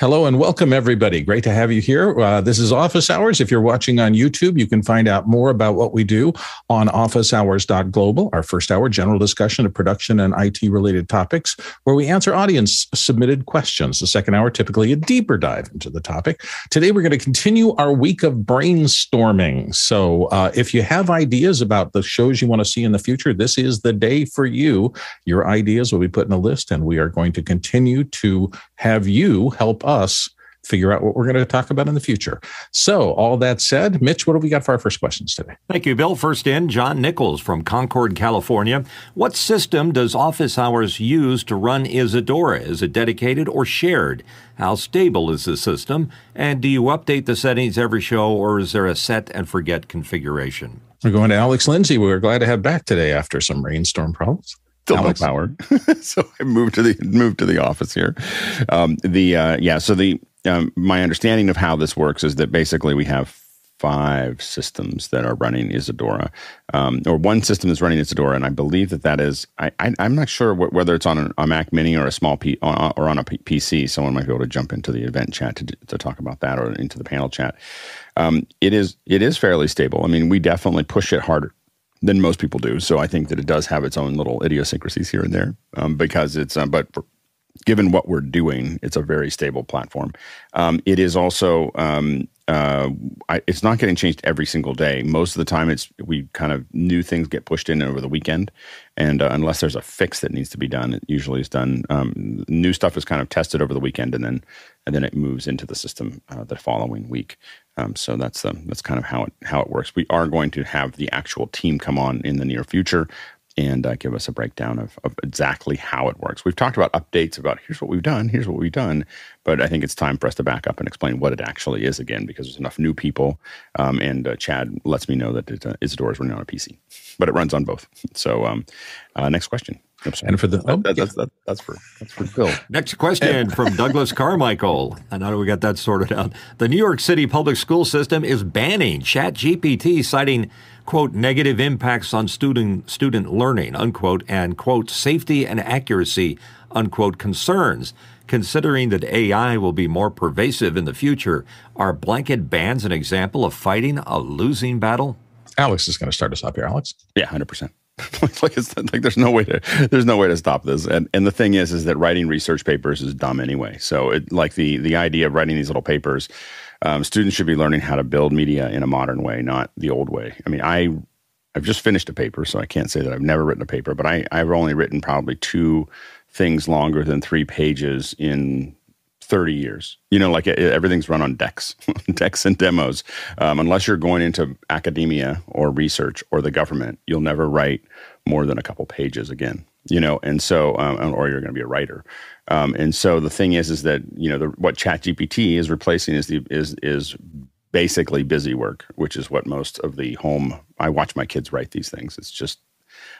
Hello and welcome, everybody. Great to have you here. Uh, this is Office Hours. If you're watching on YouTube, you can find out more about what we do on officehours.global, our first hour general discussion of production and IT related topics, where we answer audience submitted questions. The second hour, typically a deeper dive into the topic. Today, we're going to continue our week of brainstorming. So uh, if you have ideas about the shows you want to see in the future, this is the day for you. Your ideas will be put in a list, and we are going to continue to have you help us figure out what we're going to talk about in the future. So, all that said, Mitch, what have we got for our first questions today? Thank you, Bill. First in, John Nichols from Concord, California. What system does Office Hours use to run Isadora? Is it dedicated or shared? How stable is the system? And do you update the settings every show, or is there a set and forget configuration? We're going to Alex Lindsay. We're glad to have back today after some rainstorm problems still Alex. no power. so I moved to the moved to the office here. Um, the uh, yeah, so the um, my understanding of how this works is that basically we have five systems that are running Isadora, um, or one system is running Isadora, and I believe that that is. I, I am not sure wh- whether it's on a Mac Mini or a small P or, or on a P- PC. Someone might be able to jump into the event chat to to talk about that, or into the panel chat. Um, it is it is fairly stable. I mean, we definitely push it harder than most people do. So I think that it does have its own little idiosyncrasies here and there um, because it's, uh, but for, given what we're doing, it's a very stable platform. Um, it is also, um, uh, I, it's not getting changed every single day. Most of the time, it's we kind of new things get pushed in over the weekend, and uh, unless there's a fix that needs to be done, it usually is done. Um, new stuff is kind of tested over the weekend, and then and then it moves into the system uh, the following week. Um, so that's um, that's kind of how it how it works. We are going to have the actual team come on in the near future and uh, give us a breakdown of, of exactly how it works. We've talked about updates about here's what we've done, here's what we've done, but I think it's time for us to back up and explain what it actually is again because there's enough new people. Um, and uh, Chad lets me know that it, uh, Isadora is running on a PC, but it runs on both. So um, uh, next question. And for the oh, that, that's that, that's for that's for Phil. Next question from Douglas Carmichael. I know we got that sorted out. The New York City public school system is banning ChatGPT, citing quote negative impacts on student student learning unquote and quote safety and accuracy unquote concerns. Considering that AI will be more pervasive in the future, are blanket bans an example of fighting a losing battle? Alex is going to start us off here. Alex, yeah, hundred percent. like it's like there's no way to there's no way to stop this and and the thing is is that writing research papers is dumb anyway so it like the the idea of writing these little papers um, students should be learning how to build media in a modern way not the old way i mean i i've just finished a paper so i can't say that i've never written a paper but i i've only written probably two things longer than three pages in 30 years. You know, like everything's run on decks, decks and demos. Um, unless you're going into academia or research or the government, you'll never write more than a couple pages again. You know, and so, um, or you're going to be a writer. Um, and so the thing is, is that you know the, what ChatGPT is replacing is the is is basically busy work, which is what most of the home. I watch my kids write these things. It's just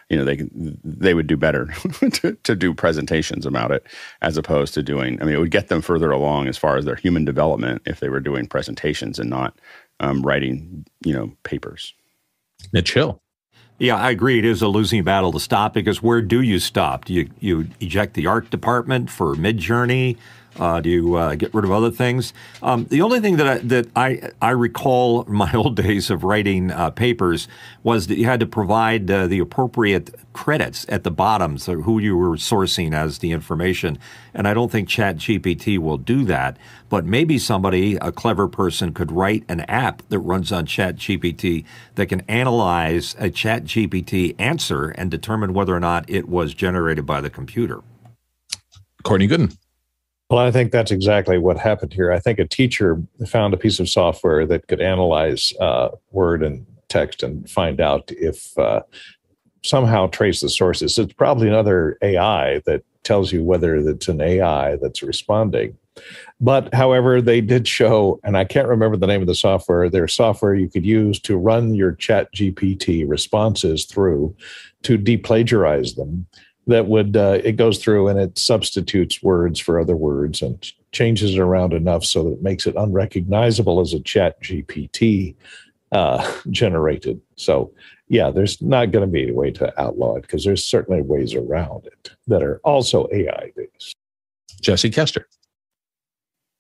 you know they they would do better to, to do presentations about it as opposed to doing i mean it would get them further along as far as their human development if they were doing presentations and not um, writing you know papers mitch hill yeah, I agree. It is a losing battle to stop because where do you stop? Do you you eject the art department for Midjourney? Uh, do you uh, get rid of other things? Um, the only thing that I, that I I recall my old days of writing uh, papers was that you had to provide uh, the appropriate credits at the bottom, so who you were sourcing as the information. And I don't think ChatGPT will do that. But maybe somebody, a clever person, could write an app that runs on ChatGPT that can analyze a ChatGPT answer and determine whether or not it was generated by the computer. Courtney Gooden. Well, I think that's exactly what happened here. I think a teacher found a piece of software that could analyze uh, word and text and find out if uh, somehow trace the sources. It's probably another AI that tells you whether it's an AI that's responding. But however, they did show, and I can't remember the name of the software, there's software you could use to run your chat GPT responses through to deplagiarize them that would uh, it goes through and it substitutes words for other words and changes it around enough so that it makes it unrecognizable as a chat gpt uh, generated. So yeah there's not going to be a way to outlaw it because there's certainly ways around it that are also ai based. Jesse kester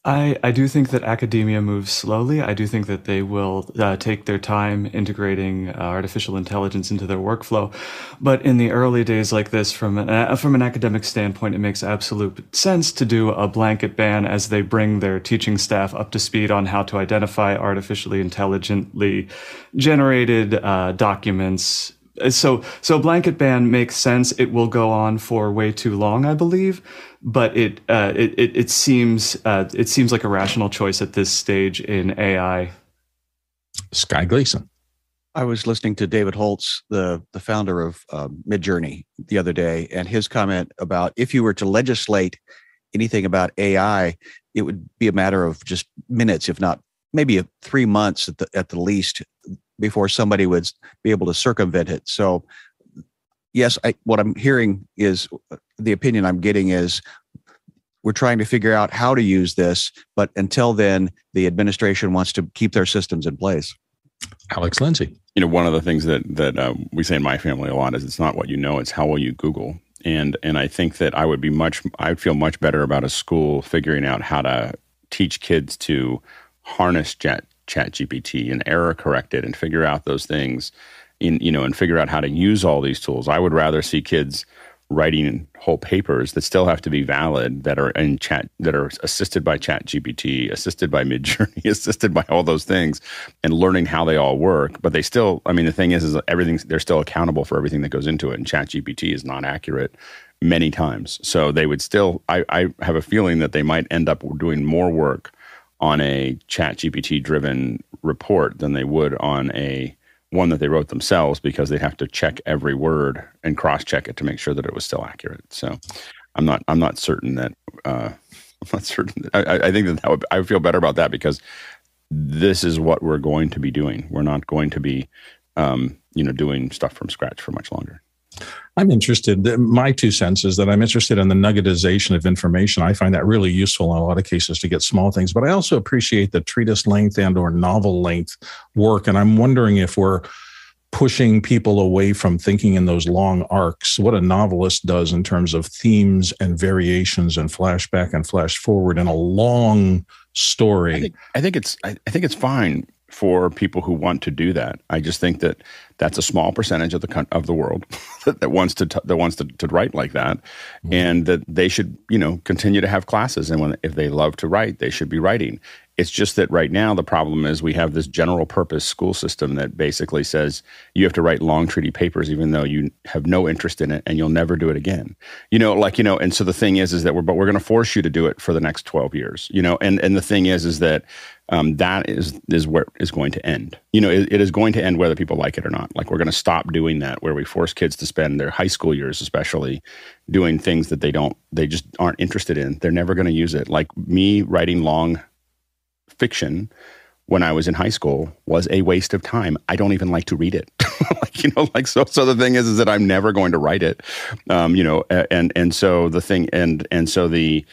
I, I do think that academia moves slowly. I do think that they will uh, take their time integrating uh, artificial intelligence into their workflow. But in the early days like this, from an, uh, from an academic standpoint, it makes absolute sense to do a blanket ban as they bring their teaching staff up to speed on how to identify artificially intelligently generated uh, documents so so blanket ban makes sense. It will go on for way too long, I believe, but it uh, it, it, it seems uh, it seems like a rational choice at this stage in AI. Sky Gleason. I was listening to David Holz, the the founder of uh, Midjourney, the other day, and his comment about if you were to legislate anything about AI, it would be a matter of just minutes, if not maybe three months at the at the least, before somebody would be able to circumvent it. So, yes, I, what I'm hearing is the opinion I'm getting is we're trying to figure out how to use this, but until then, the administration wants to keep their systems in place. Alex Lindsay. You know, one of the things that that uh, we say in my family a lot is it's not what you know, it's how will you Google. And and I think that I would be much I'd feel much better about a school figuring out how to teach kids to harness chat chat gpt and error correct it and figure out those things in you know and figure out how to use all these tools. I would rather see kids writing whole papers that still have to be valid that are in chat that are assisted by chat gpt assisted by midjourney assisted by all those things and learning how they all work. But they still i mean the thing is is everything they're still accountable for everything that goes into it and chat gpt is not accurate many times. So they would still I, I have a feeling that they might end up doing more work on a chat gpt driven report than they would on a one that they wrote themselves because they have to check every word and cross check it to make sure that it was still accurate. So i'm not i'm not certain that uh, i'm not certain that, I, I think that, that would, i would feel better about that because this is what we're going to be doing. We're not going to be um, you know doing stuff from scratch for much longer I'm interested. My two cents is that I'm interested in the nuggetization of information. I find that really useful in a lot of cases to get small things, but I also appreciate the treatise length and or novel length work. And I'm wondering if we're pushing people away from thinking in those long arcs, what a novelist does in terms of themes and variations and flashback and flash forward in a long story. I think, I think it's I, I think it's fine for people who want to do that. I just think that that's a small percentage of the of the world that, wants to t- that wants to, to write like that, mm-hmm. and that they should you know continue to have classes. And when if they love to write, they should be writing. It's just that right now the problem is we have this general purpose school system that basically says you have to write long treaty papers even though you have no interest in it and you'll never do it again. You know, like you know, and so the thing is, is that we're but we're going to force you to do it for the next twelve years. You know, and and the thing is, is that um, that is is where is going to end. You know, it, it is going to end whether people like it or not. Like we're going to stop doing that, where we force kids to spend their high school years, especially, doing things that they don't, they just aren't interested in. They're never going to use it. Like me writing long fiction when I was in high school was a waste of time. I don't even like to read it. like, you know, like so. So the thing is, is that I'm never going to write it. Um, you know, and and so the thing, and and so the.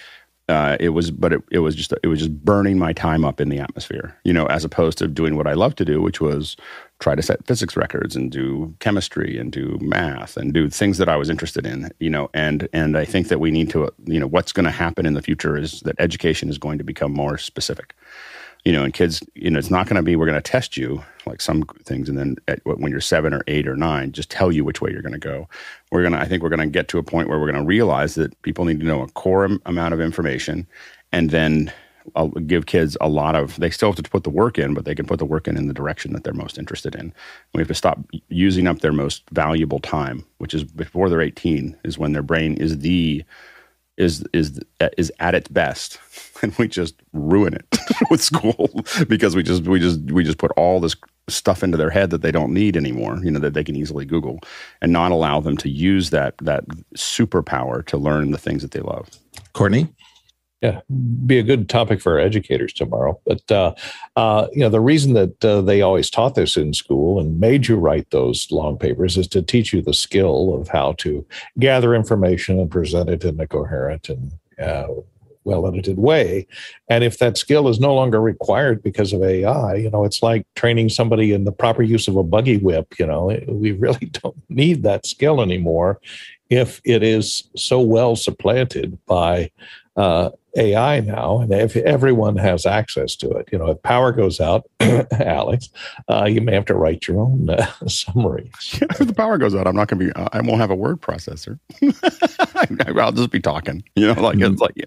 Uh, it was, but it, it was just it was just burning my time up in the atmosphere, you know, as opposed to doing what I love to do, which was try to set physics records and do chemistry and do math and do things that I was interested in, you know, and and I think that we need to, you know, what's going to happen in the future is that education is going to become more specific you know, and kids, you know, it's not going to be we're going to test you like some things, and then at, when you're seven or eight or nine, just tell you which way you're going to go. We're going to, I think, we're going to get to a point where we're going to realize that people need to know a core amount of information, and then I'll give kids a lot of. They still have to put the work in, but they can put the work in in the direction that they're most interested in. We have to stop using up their most valuable time, which is before they're 18, is when their brain is the is is uh, is at its best and we just ruin it with school because we just we just we just put all this stuff into their head that they don't need anymore you know that they can easily google and not allow them to use that that superpower to learn the things that they love courtney yeah, be a good topic for our educators tomorrow. But uh, uh, you know, the reason that uh, they always taught this in school and made you write those long papers is to teach you the skill of how to gather information and present it in a coherent and uh, well edited way. And if that skill is no longer required because of AI, you know, it's like training somebody in the proper use of a buggy whip. You know, we really don't need that skill anymore if it is so well supplanted by uh, AI now, and if everyone has access to it, you know, if power goes out, Alex, uh, you may have to write your own uh, summary. Yeah, if the power goes out, I'm not going to be. Uh, I won't have a word processor. I'll just be talking. You know, like it's like. Yeah.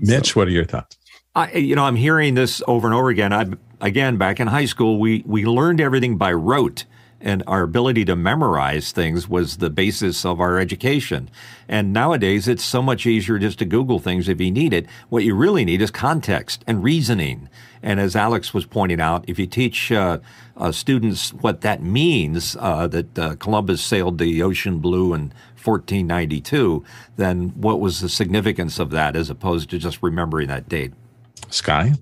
Mitch, so. what are your thoughts? I, you know, I'm hearing this over and over again. I, again, back in high school, we we learned everything by rote and our ability to memorize things was the basis of our education. And nowadays, it's so much easier just to Google things if you need it. What you really need is context and reasoning. And as Alex was pointing out, if you teach uh, uh, students what that means, uh, that uh, Columbus sailed the ocean blue in 1492, then what was the significance of that as opposed to just remembering that date? Sky?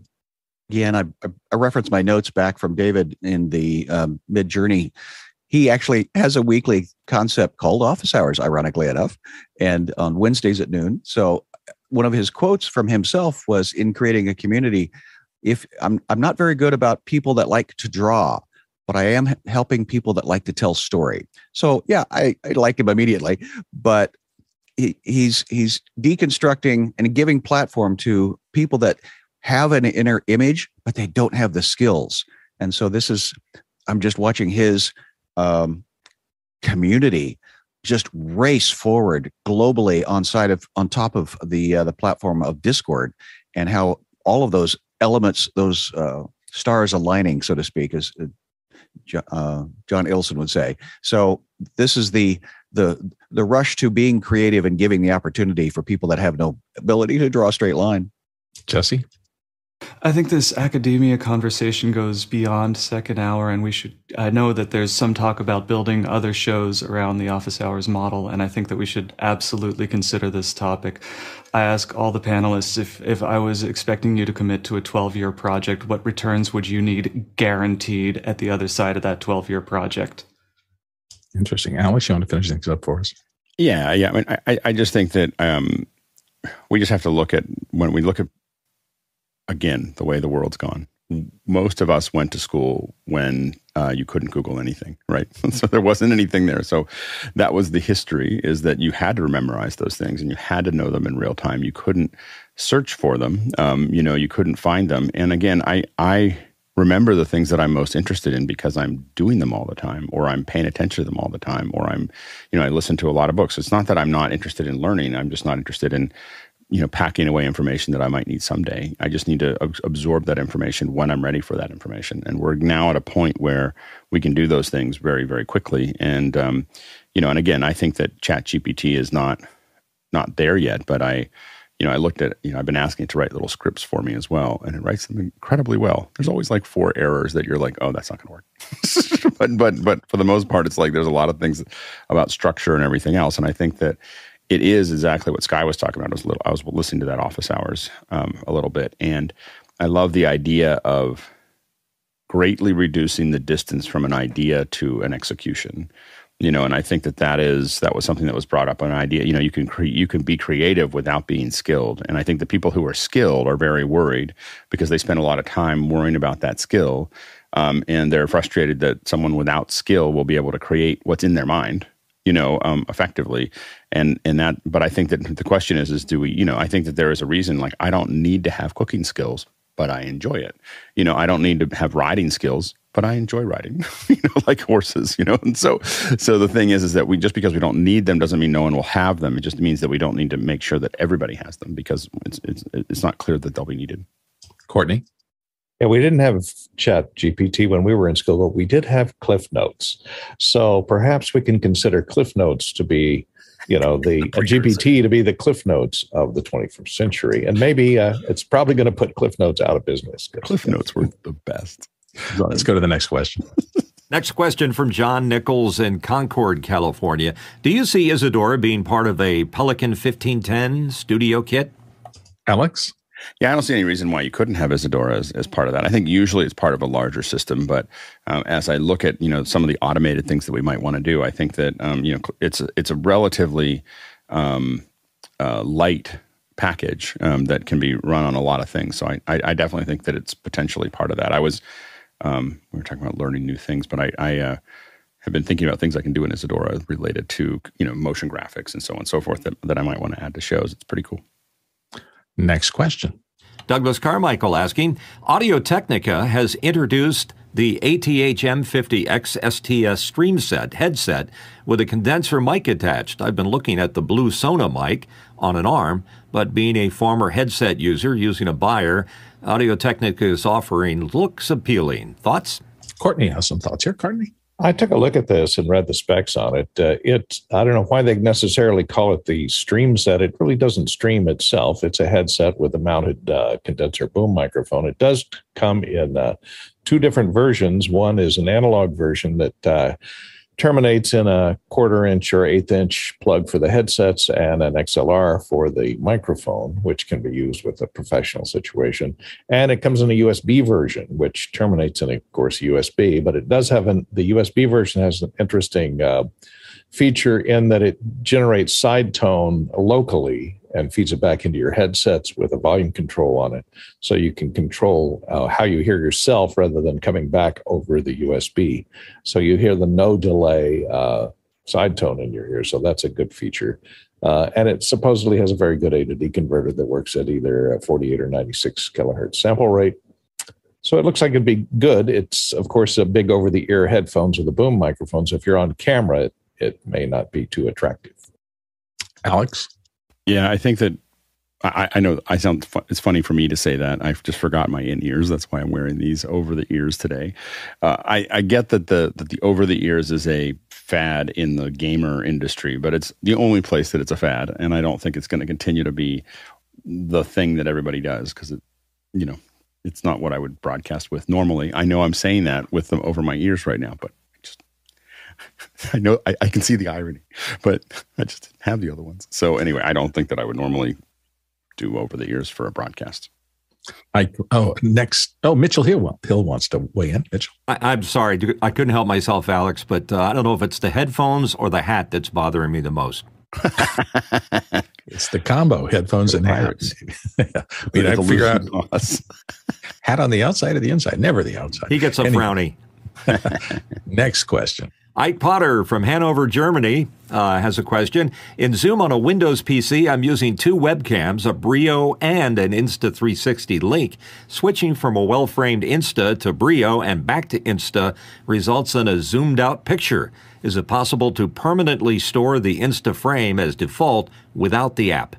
Yeah, and I, I reference my notes back from David in the um, Midjourney. He actually has a weekly concept called office hours, ironically enough, and on Wednesdays at noon. So one of his quotes from himself was in creating a community. If I'm, I'm not very good about people that like to draw, but I am helping people that like to tell story. So yeah, I, I like him immediately, but he, he's he's deconstructing and giving platform to people that have an inner image, but they don't have the skills. And so this is, I'm just watching his um, community just race forward globally on side of on top of the uh, the platform of Discord, and how all of those elements, those uh, stars aligning, so to speak, as uh, uh John Ilson would say. So this is the the the rush to being creative and giving the opportunity for people that have no ability to draw a straight line. Jesse. I think this academia conversation goes beyond second hour, and we should. I know that there's some talk about building other shows around the office hours model, and I think that we should absolutely consider this topic. I ask all the panelists if, if I was expecting you to commit to a 12 year project, what returns would you need guaranteed at the other side of that 12 year project? Interesting. Alex, you want to finish things up for us? Yeah, yeah. I mean, I, I just think that um, we just have to look at when we look at again, the way the world's gone. Most of us went to school when uh, you couldn't Google anything, right? so there wasn't anything there. So that was the history: is that you had to memorize those things and you had to know them in real time. You couldn't search for them. Um, you know, you couldn't find them. And again, I I remember the things that I'm most interested in because I'm doing them all the time, or I'm paying attention to them all the time, or I'm, you know, I listen to a lot of books. It's not that I'm not interested in learning. I'm just not interested in you know packing away information that I might need someday. I just need to absorb that information when I'm ready for that information. And we're now at a point where we can do those things very very quickly. And um, you know, and again, I think that Chat GPT is not not there yet, but I. You know, I looked at, you know, I've been asking it to write little scripts for me as well, and it writes them incredibly well. There's always like four errors that you're like, oh, that's not going to work. but, but, but for the most part, it's like there's a lot of things about structure and everything else. And I think that, it is exactly what Sky was talking about. I was, little, I was listening to that office hours um, a little bit, and I love the idea of greatly reducing the distance from an idea to an execution. You know, and I think that that is that was something that was brought up. An idea, you know, you can cre- you can be creative without being skilled, and I think the people who are skilled are very worried because they spend a lot of time worrying about that skill, um, and they're frustrated that someone without skill will be able to create what's in their mind you know, um, effectively. And and that, but I think that the question is, is do we, you know, I think that there is a reason. Like, I don't need to have cooking skills, but I enjoy it. You know, I don't need to have riding skills, but I enjoy riding. you know, like horses. You know, and so so the thing is, is that we just because we don't need them doesn't mean no one will have them. It just means that we don't need to make sure that everybody has them because it's it's it's not clear that they'll be needed. Courtney. Yeah, we didn't have Chat GPT when we were in school, but we did have Cliff Notes. So perhaps we can consider Cliff Notes to be, you know, the GPT to be the Cliff Notes of the 21st century, and maybe uh, it's probably going to put Cliff Notes out of business. Cliff Notes were the best. Let's go to the next question. Next question from John Nichols in Concord, California. Do you see Isadora being part of a Pelican 1510 studio kit? Alex? Yeah, I don't see any reason why you couldn't have Isadora as, as part of that. I think usually it's part of a larger system, but um, as I look at you know some of the automated things that we might want to do, I think that um, you know it's it's a relatively um, uh, light package um, that can be run on a lot of things. So I, I, I, definitely think that it's potentially part of that. I was um, we were talking about learning new things, but I, I uh, have been thinking about things I can do in Isadora related to you know motion graphics and so on and so forth that, that I might want to add to shows. It's pretty cool. Next question. Douglas Carmichael asking Audio Technica has introduced the ATH M50X STS Stream Set headset with a condenser mic attached. I've been looking at the blue Sona mic on an arm, but being a former headset user using a buyer, Audio Technica is offering looks appealing. Thoughts? Courtney has some thoughts here. Courtney? I took a look at this and read the specs on it. Uh, it I don't know why they necessarily call it the stream set. It really doesn't stream itself. It's a headset with a mounted uh, condenser boom microphone. It does come in uh, two different versions. One is an analog version that uh, terminates in a quarter inch or eighth inch plug for the headsets and an XLR for the microphone, which can be used with a professional situation. And it comes in a USB version, which terminates in, of course, USB. But it does have an the USB version has an interesting uh, feature in that it generates side tone locally and feeds it back into your headsets with a volume control on it. So you can control uh, how you hear yourself rather than coming back over the USB. So you hear the no delay uh, side tone in your ear. So that's a good feature. Uh, and it supposedly has a very good A to D converter that works at either 48 or 96 kilohertz sample rate. So it looks like it'd be good. It's, of course, a big over the ear headphones or the boom microphones. If you're on camera, it, it may not be too attractive. Alex? Yeah, I think that I, I know I sound. Fu- it's funny for me to say that. I've just forgot my in ears. That's why I'm wearing these over the ears today. Uh, I, I get that the that the over the ears is a fad in the gamer industry, but it's the only place that it's a fad, and I don't think it's going to continue to be the thing that everybody does because it, you know, it's not what I would broadcast with normally. I know I'm saying that with them over my ears right now, but I know I, I, can see the irony, but I just didn't have the other ones. So anyway, I don't think that I would normally do over the ears for a broadcast. I oh next oh Mitchell Hill Hill wants to weigh in. Mitchell, I, am sorry I couldn't help myself, Alex, but uh, I don't know if it's the headphones or the hat that's bothering me the most. it's the combo headphones and hats. I mean, I figure out hat on the outside or the inside, never the outside. He gets a anyway. frowny. Next question. Ike Potter from Hanover, Germany, uh, has a question. In Zoom on a Windows PC, I'm using two webcams, a Brio and an Insta360 Link. Switching from a well framed Insta to Brio and back to Insta results in a zoomed out picture. Is it possible to permanently store the Insta frame as default without the app?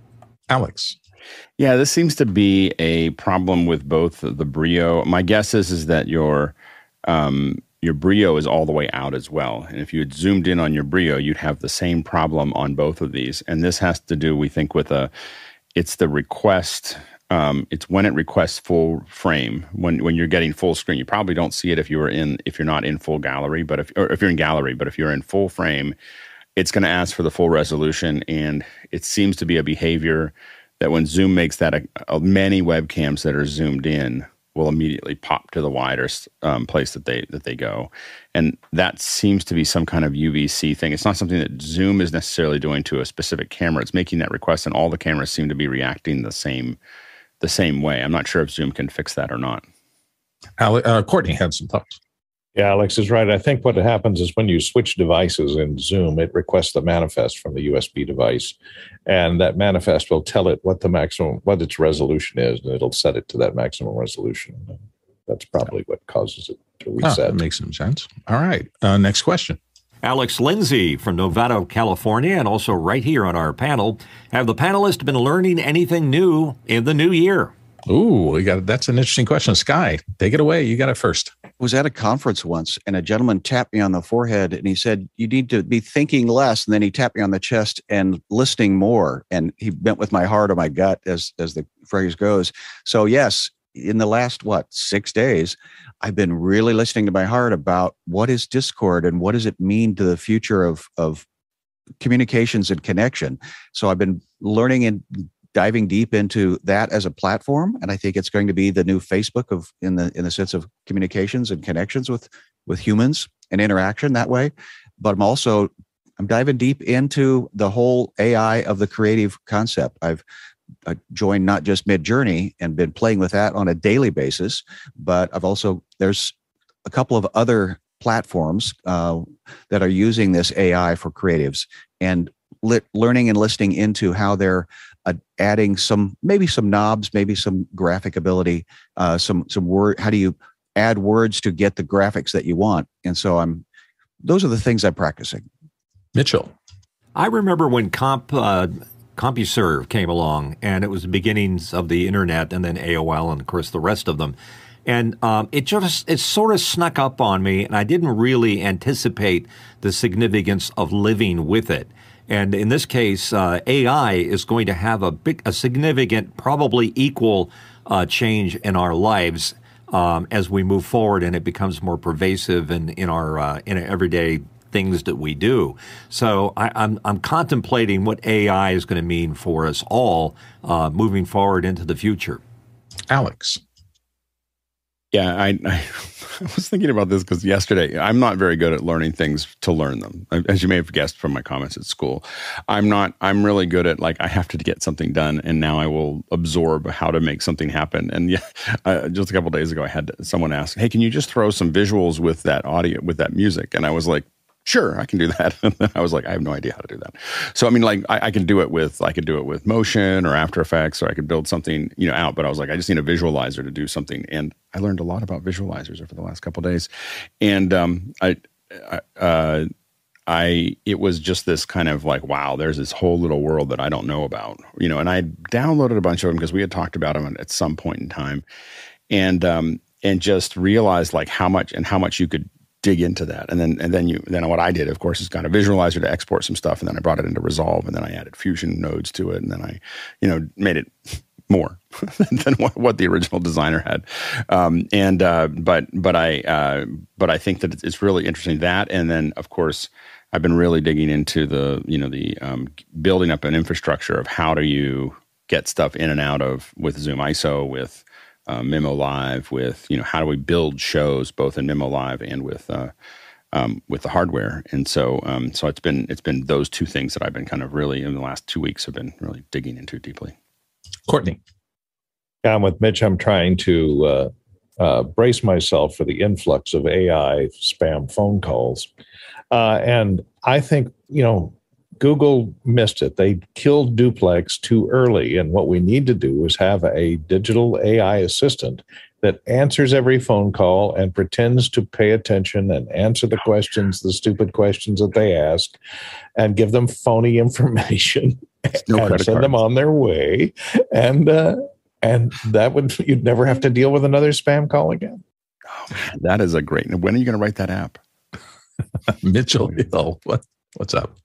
Alex. Yeah, this seems to be a problem with both the Brio. My guess is is that your um, your Brio is all the way out as well. And if you had zoomed in on your Brio, you'd have the same problem on both of these. And this has to do, we think, with a it's the request. Um, it's when it requests full frame when when you're getting full screen. You probably don't see it if you are in if you're not in full gallery, but if or if you're in gallery, but if you're in full frame, it's going to ask for the full resolution. And it seems to be a behavior that when Zoom makes that, a, a, many webcams that are zoomed in will immediately pop to the widest um, place that they that they go, and that seems to be some kind of UVC thing. It's not something that Zoom is necessarily doing to a specific camera. It's making that request, and all the cameras seem to be reacting the same the same way. I'm not sure if Zoom can fix that or not. uh, Courtney had some thoughts. Yeah, Alex is right. I think what happens is when you switch devices in Zoom, it requests the manifest from the USB device, and that manifest will tell it what the maximum, what its resolution is, and it'll set it to that maximum resolution. That's probably what causes it to reset. Oh, that makes some sense. All right, uh, next question. Alex Lindsay from Novato, California, and also right here on our panel. Have the panelists been learning anything new in the new year? Ooh, we got that's an interesting question. Sky, take it away. You got it first. I was at a conference once and a gentleman tapped me on the forehead and he said, You need to be thinking less. And then he tapped me on the chest and listening more. And he bent with my heart or my gut, as as the phrase goes. So yes, in the last what six days, I've been really listening to my heart about what is Discord and what does it mean to the future of of communications and connection. So I've been learning and diving deep into that as a platform and i think it's going to be the new facebook of in the in the sense of communications and connections with with humans and interaction that way. But i'm also i'm diving deep into the whole ai of the creative concept. I've I joined not just midjourney and been playing with that on a daily basis but i've also there's a couple of other platforms uh, that are using this ai for creatives and learning and listening into how they're uh, adding some maybe some knobs, maybe some graphic ability, uh, some some word. How do you add words to get the graphics that you want? And so I'm those are the things I'm practicing. Mitchell. I remember when Comp uh, CompuServe came along, and it was the beginnings of the internet, and then AOL, and of course the rest of them. And um, it just it sort of snuck up on me, and I didn't really anticipate the significance of living with it. And in this case, uh, AI is going to have a big, a significant, probably equal uh, change in our lives um, as we move forward, and it becomes more pervasive in in our uh, in everyday things that we do. So I, I'm, I'm contemplating what AI is going to mean for us all uh, moving forward into the future. Alex. Yeah, I, I, was thinking about this because yesterday I'm not very good at learning things to learn them. As you may have guessed from my comments at school, I'm not. I'm really good at like I have to get something done, and now I will absorb how to make something happen. And yeah, uh, just a couple days ago, I had someone ask, "Hey, can you just throw some visuals with that audio with that music?" And I was like, sure, I can do that. And then I was like, I have no idea how to do that. So I mean, like I, I, can do it with I could do it with Motion or After Effects, or I could build something you know out. But I was like, I just need a visualizer to do something, and I learned a lot about visualizers over the last couple days, and um, I. I uh, I it was just this kind of like wow, there's this whole little world that I don't know about, you know. And I downloaded a bunch of them because we had talked about them at some point in time, and um, and just realized like how much and how much you could dig into that. And then and then you then what I did, of course, is got a visualizer to export some stuff, and then I brought it into Resolve, and then I added Fusion nodes to it, and then I, you know, made it more than what, what, the original designer had. Um, and uh, but but I uh, but I think that it's really interesting that, and then of course. I've been really digging into the, you know, the um, building up an infrastructure of how do you get stuff in and out of with Zoom ISO, with uh, Mimo Live with you know how do we build shows both in Mimo Live and with uh, um, with the hardware. And so um, so it's been it's been those two things that I've been kind of really in the last two weeks have been really digging into deeply. Courtney, yeah, I'm with Mitch. I'm trying to uh, uh brace myself for the influx of AI spam phone calls, uh, and I think you know Google missed it. They killed duplex too early. And what we need to do is have a digital AI assistant that answers every phone call and pretends to pay attention and answer the questions, the stupid questions that they ask, and give them phony information no and send them on their way. And uh, and that would you'd never have to deal with another spam call again. Oh man, that is a great. When are you going to write that app? Mitchell Hill, what, what's up?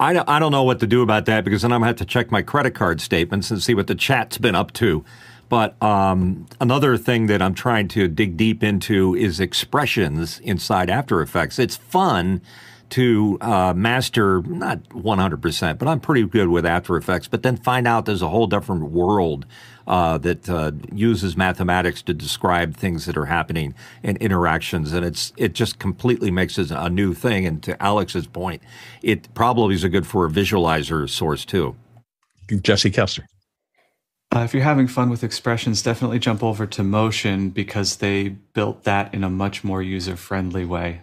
I don't, I don't know what to do about that because then I'm going to have to check my credit card statements and see what the chat's been up to. But um, another thing that I'm trying to dig deep into is expressions inside After Effects. It's fun to uh, master, not 100%, but I'm pretty good with After Effects, but then find out there's a whole different world uh, that uh, uses mathematics to describe things that are happening and interactions, and it's it just completely makes it a new thing. And to Alex's point, it probably is a good for a visualizer source too. Jesse Kester. Uh, if you're having fun with expressions, definitely jump over to Motion because they built that in a much more user friendly way.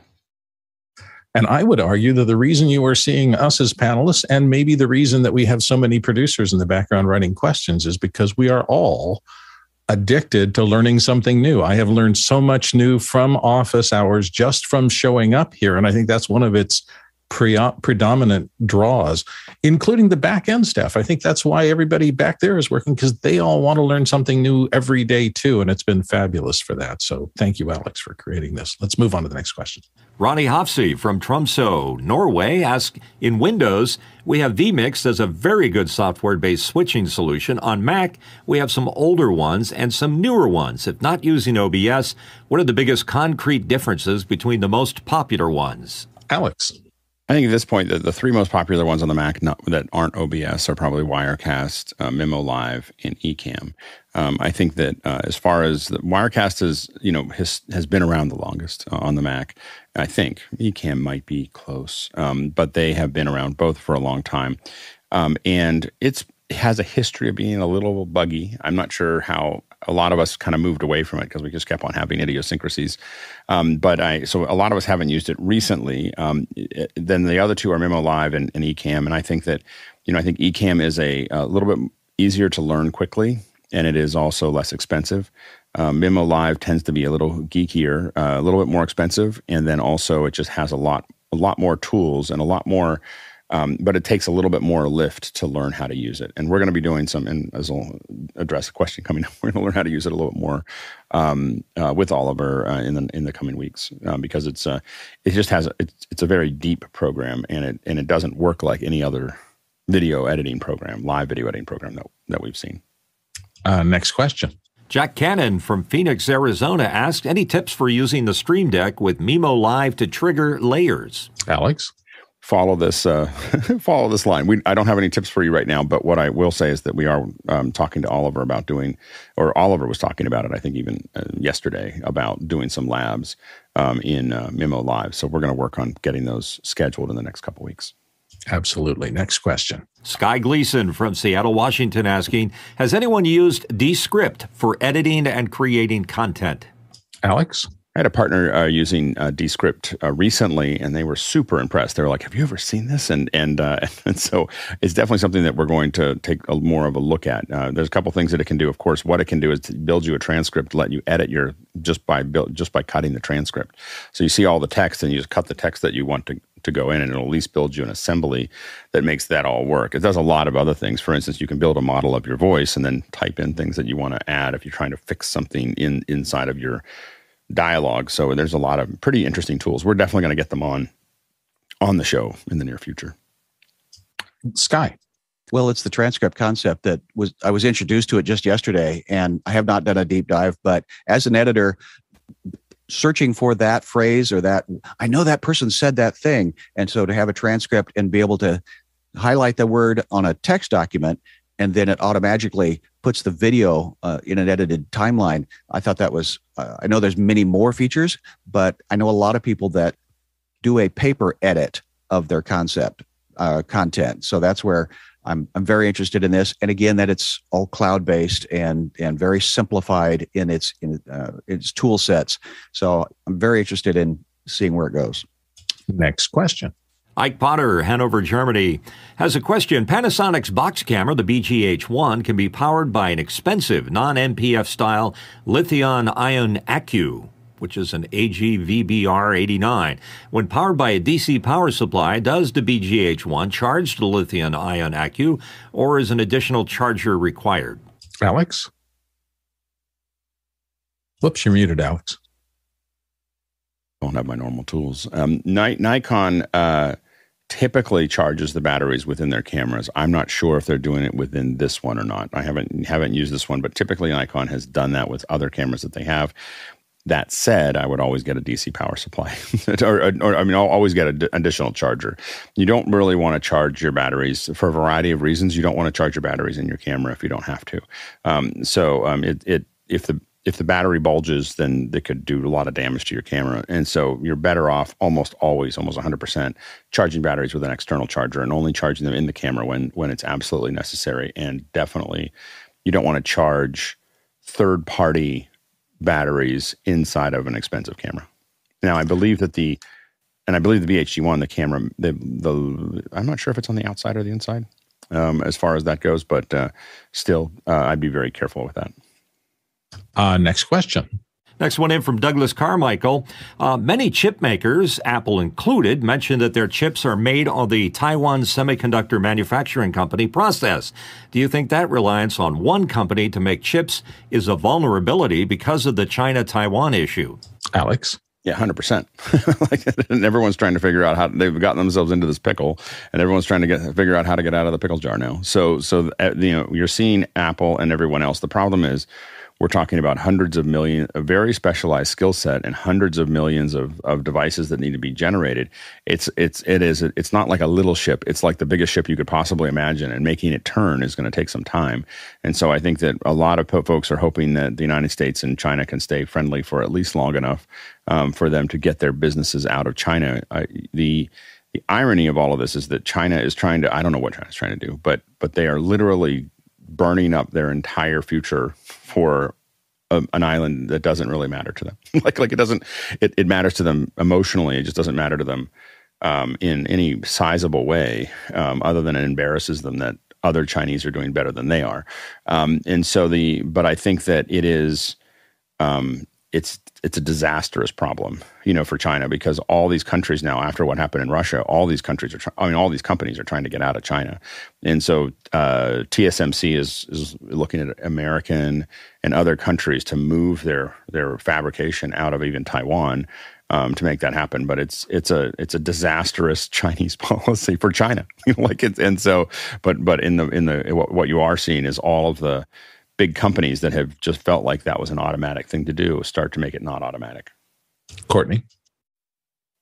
And I would argue that the reason you are seeing us as panelists, and maybe the reason that we have so many producers in the background writing questions, is because we are all addicted to learning something new. I have learned so much new from office hours just from showing up here. And I think that's one of its pre- predominant draws, including the back end staff. I think that's why everybody back there is working because they all want to learn something new every day too. And it's been fabulous for that. So thank you, Alex, for creating this. Let's move on to the next question. Ronnie Hofsey from Tromsø, Norway asks In Windows, we have vMix as a very good software based switching solution. On Mac, we have some older ones and some newer ones. If not using OBS, what are the biggest concrete differences between the most popular ones? Alex. I think at this point, the, the three most popular ones on the Mac not, that aren't OBS are probably Wirecast, uh, Mimo Live, and Ecamm. Um, I think that uh, as far as the, Wirecast is, you know, has, has been around the longest uh, on the Mac. I think Ecamm might be close, um, but they have been around both for a long time, um, and it's it has a history of being a little buggy. I'm not sure how a lot of us kind of moved away from it because we just kept on having idiosyncrasies. Um, but I, so a lot of us haven't used it recently. Um, it, then the other two are Mimo Live and, and Ecamm, and I think that you know, I think Ecamm is a, a little bit easier to learn quickly, and it is also less expensive. Um, Mimo Live tends to be a little geekier, uh, a little bit more expensive, and then also it just has a lot, a lot more tools and a lot more. Um, but it takes a little bit more lift to learn how to use it, and we're going to be doing some. And as I'll address a question coming up, we're going to learn how to use it a little bit more um, uh, with Oliver uh, in the in the coming weeks um, because it's uh, it just has a, it's, it's a very deep program, and it and it doesn't work like any other video editing program, live video editing program that that we've seen. Uh, next question. Jack Cannon from Phoenix, Arizona asked any tips for using the Stream Deck with Mimo Live to trigger layers? Alex? Follow this. Uh, follow this line. We, I don't have any tips for you right now, but what I will say is that we are um, talking to Oliver about doing, or Oliver was talking about it. I think even uh, yesterday about doing some labs um, in uh, Mimo Live. So we're going to work on getting those scheduled in the next couple weeks. Absolutely. Next question. Sky Gleason from Seattle, Washington asking Has anyone used Descript for editing and creating content? Alex? I had a partner uh, using uh, Descript uh, recently, and they were super impressed. They were like, "Have you ever seen this?" And and uh, and so it's definitely something that we're going to take a, more of a look at. Uh, there's a couple things that it can do. Of course, what it can do is build you a transcript, let you edit your just by build, just by cutting the transcript. So you see all the text, and you just cut the text that you want to to go in, and it'll at least build you an assembly that makes that all work. It does a lot of other things. For instance, you can build a model of your voice and then type in things that you want to add if you're trying to fix something in inside of your dialogue. So there's a lot of pretty interesting tools. We're definitely going to get them on on the show in the near future. Sky. Well, it's the transcript concept that was I was introduced to it just yesterday, and I have not done a deep dive. But as an editor, searching for that phrase or that I know that person said that thing, and so to have a transcript and be able to highlight the word on a text document and then it automatically puts the video uh, in an edited timeline. I thought that was. Uh, I know there's many more features, but I know a lot of people that do a paper edit of their concept uh, content. So that's where I'm. I'm very interested in this, and again, that it's all cloud based and and very simplified in its in uh, its tool sets. So I'm very interested in seeing where it goes. Next question. Ike Potter, Hanover, Germany, has a question. Panasonic's box camera, the BGH1, can be powered by an expensive non NPF style lithium ion accu, which is an AGVBR 89. When powered by a DC power supply, does the BGH1 charge the lithium ion accu, or is an additional charger required? Alex? Whoops, you're muted, Alex. I Don't have my normal tools. Um, Nikon uh, typically charges the batteries within their cameras. I'm not sure if they're doing it within this one or not. I haven't haven't used this one, but typically Nikon has done that with other cameras that they have. That said, I would always get a DC power supply, or, or, I mean, I'll always get an additional charger. You don't really want to charge your batteries for a variety of reasons. You don't want to charge your batteries in your camera if you don't have to. Um, so um, it, it if the if the battery bulges, then they could do a lot of damage to your camera. And so you're better off almost always, almost 100%, charging batteries with an external charger and only charging them in the camera when, when it's absolutely necessary. And definitely, you don't want to charge third party batteries inside of an expensive camera. Now, I believe that the, and I believe the BHD1, the camera, the, the, I'm not sure if it's on the outside or the inside um, as far as that goes, but uh, still, uh, I'd be very careful with that. Uh, next question. Next one in from Douglas Carmichael. Uh, many chip makers, Apple included, mentioned that their chips are made on the Taiwan Semiconductor Manufacturing Company process. Do you think that reliance on one company to make chips is a vulnerability because of the China Taiwan issue? Alex. Yeah, hundred percent. And everyone's trying to figure out how they've gotten themselves into this pickle, and everyone's trying to get figure out how to get out of the pickle jar now. So, so uh, you know, you're seeing Apple and everyone else. The problem is we're talking about hundreds of million, a very specialized skill set, and hundreds of millions of, of devices that need to be generated. It's it's it is it's not like a little ship. It's like the biggest ship you could possibly imagine, and making it turn is going to take some time. And so I think that a lot of folks are hoping that the United States and China can stay friendly for at least long enough um, for them to get their businesses out of China. The the irony of all of this is that China is trying to I don't know what China's trying to do, but but they are literally burning up their entire future for a, an island that doesn't really matter to them. like like it doesn't it, it matters to them emotionally. It just doesn't matter to them um, in any sizable way, um, other than it embarrasses them that other Chinese are doing better than they are. Um, and so the, but I think that it is, um, it's it's a disastrous problem, you know, for China because all these countries now, after what happened in Russia, all these countries are, I mean, all these companies are trying to get out of China, and so uh, TSMC is is looking at American and other countries to move their their fabrication out of even Taiwan um, to make that happen. But it's it's a it's a disastrous Chinese policy for China, like it's and so, but but in the in the what you are seeing is all of the big companies that have just felt like that was an automatic thing to do start to make it not automatic. Courtney.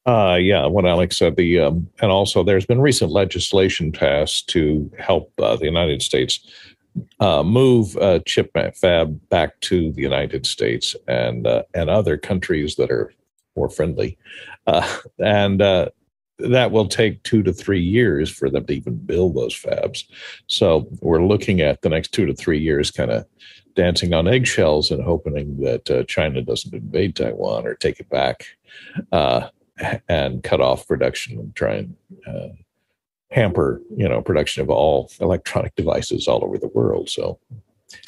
Uh, yeah, what Alex said. The um, and also there's been recent legislation passed to help uh, the United States uh, move uh, chip fab back to the United States and uh, and other countries that are more friendly, uh, and uh, that will take two to three years for them to even build those fabs. So we're looking at the next two to three years, kind of dancing on eggshells and hoping that uh, China doesn't invade Taiwan or take it back uh, and cut off production and try and uh, hamper, you know, production of all electronic devices all over the world. So,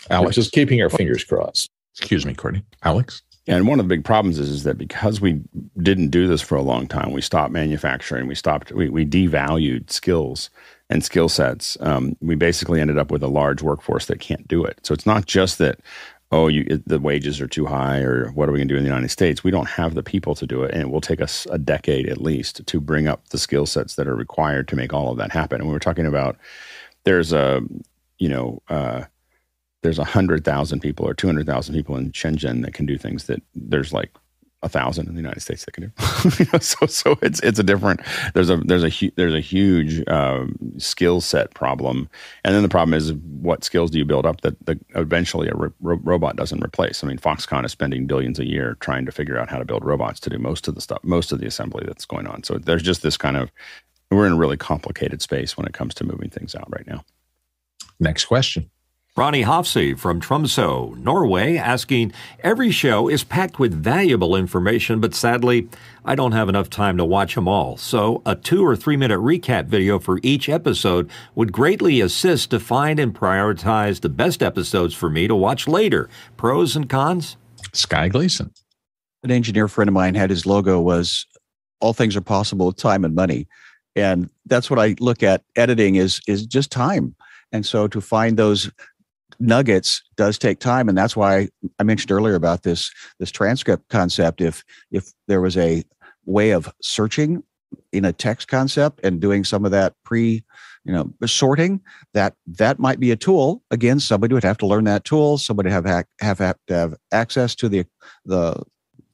Alex, just keeping our fingers crossed. Excuse me, Courtney. Alex. And one of the big problems is, is that because we didn't do this for a long time, we stopped manufacturing, we stopped, we, we devalued skills and skill sets. Um, we basically ended up with a large workforce that can't do it. So it's not just that, oh, you, it, the wages are too high or what are we going to do in the United States? We don't have the people to do it. And it will take us a decade at least to bring up the skill sets that are required to make all of that happen. And we were talking about there's a, you know, uh, there's 100,000 people or 200,000 people in Shenzhen that can do things that there's like a thousand in the United States that can do. so so it's it's a different there's a there's a hu- there's a huge um, skill set problem, and then the problem is what skills do you build up that, that eventually a ro- robot doesn't replace. I mean, Foxconn is spending billions a year trying to figure out how to build robots to do most of the stuff, most of the assembly that's going on. So there's just this kind of we're in a really complicated space when it comes to moving things out right now. Next question. Ronnie Hofsey from Tromsø, Norway, asking Every show is packed with valuable information, but sadly, I don't have enough time to watch them all. So, a two or three minute recap video for each episode would greatly assist to find and prioritize the best episodes for me to watch later. Pros and cons? Sky Gleason. An engineer friend of mine had his logo was all things are possible with time and money. And that's what I look at editing is is just time. And so to find those nuggets does take time and that's why i mentioned earlier about this this transcript concept. If if there was a way of searching in a text concept and doing some of that pre you know sorting that that might be a tool. Again somebody would have to learn that tool. Somebody have have have, to have access to the the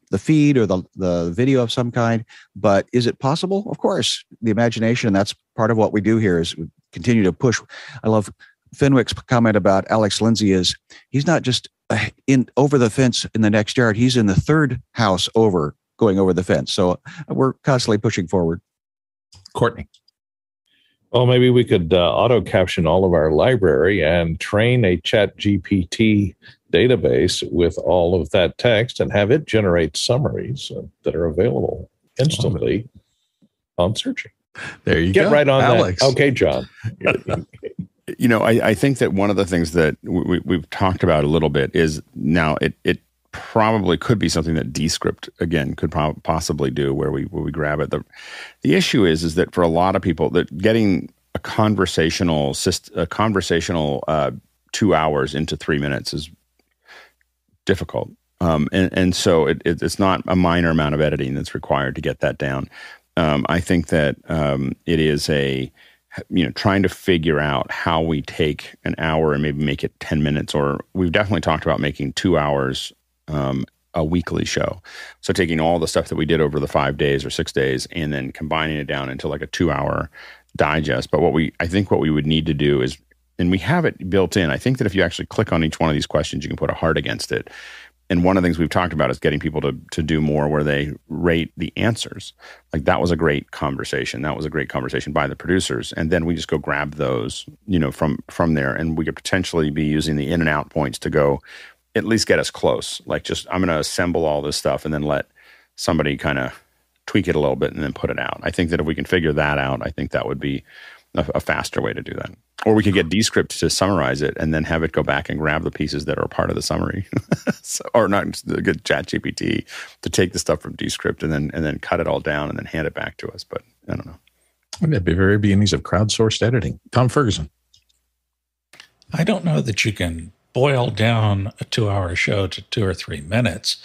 the feed or the the video of some kind. But is it possible? Of course. The imagination that's part of what we do here is continue to push. I love Fenwick's comment about Alex Lindsay is he's not just uh, in over the fence in the next yard; he's in the third house over, going over the fence. So uh, we're constantly pushing forward. Courtney. Well, maybe we could uh, auto caption all of our library and train a ChatGPT database with all of that text and have it generate summaries uh, that are available instantly on searching. There you Get go. Get right on Alex. that. Okay, John. you know, I, I, think that one of the things that we, have talked about a little bit is now it it probably could be something that Descript again could pro- possibly do, where we where we grab it. the The issue is is that for a lot of people, that getting a conversational a conversational uh, two hours into three minutes is difficult. Um, and, and so it, it, it's not a minor amount of editing that's required to get that down. Um, I think that um, it is a you know trying to figure out how we take an hour and maybe make it 10 minutes or we've definitely talked about making two hours um, a weekly show. So taking all the stuff that we did over the five days or six days and then combining it down into like a two hour digest. But what we i think what we would need to do is and we have it built in i think that if you actually click on each one of these questions you can put a heart against it and one of the things we've talked about is getting people to to do more where they rate the answers. Like that was a great conversation. That was a great conversation by the producers, and then we just go grab those, you know, from from there, and we could potentially be using the in and out points to go at least get us close. Like just I'm going to assemble all this stuff and then let somebody kind of tweak it a little bit, and then put it out. I think that if we can figure that out, I think that would be a, a faster way to do that. Or we could get Descript to summarize it and then have it go back and grab the pieces that are part of the summary, so, or not get ChatGPT to take the stuff from Descript and then and then cut it all down and then hand it back to us. But I don't know. That'd be very beginnings of crowdsourced editing. Tom Ferguson. I don't know that you can boil down a two-hour show to two or three minutes,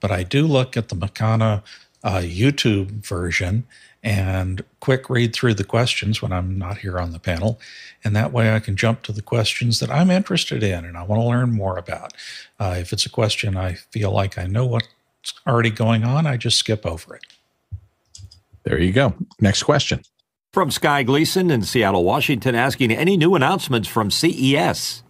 but I do look at the Makana uh, YouTube version and quick read through the questions when I'm not here on the panel. And that way I can jump to the questions that I'm interested in and I want to learn more about. Uh, if it's a question I feel like I know what's already going on, I just skip over it. There you go. Next question. From Sky Gleason in Seattle, Washington, asking any new announcements from CES?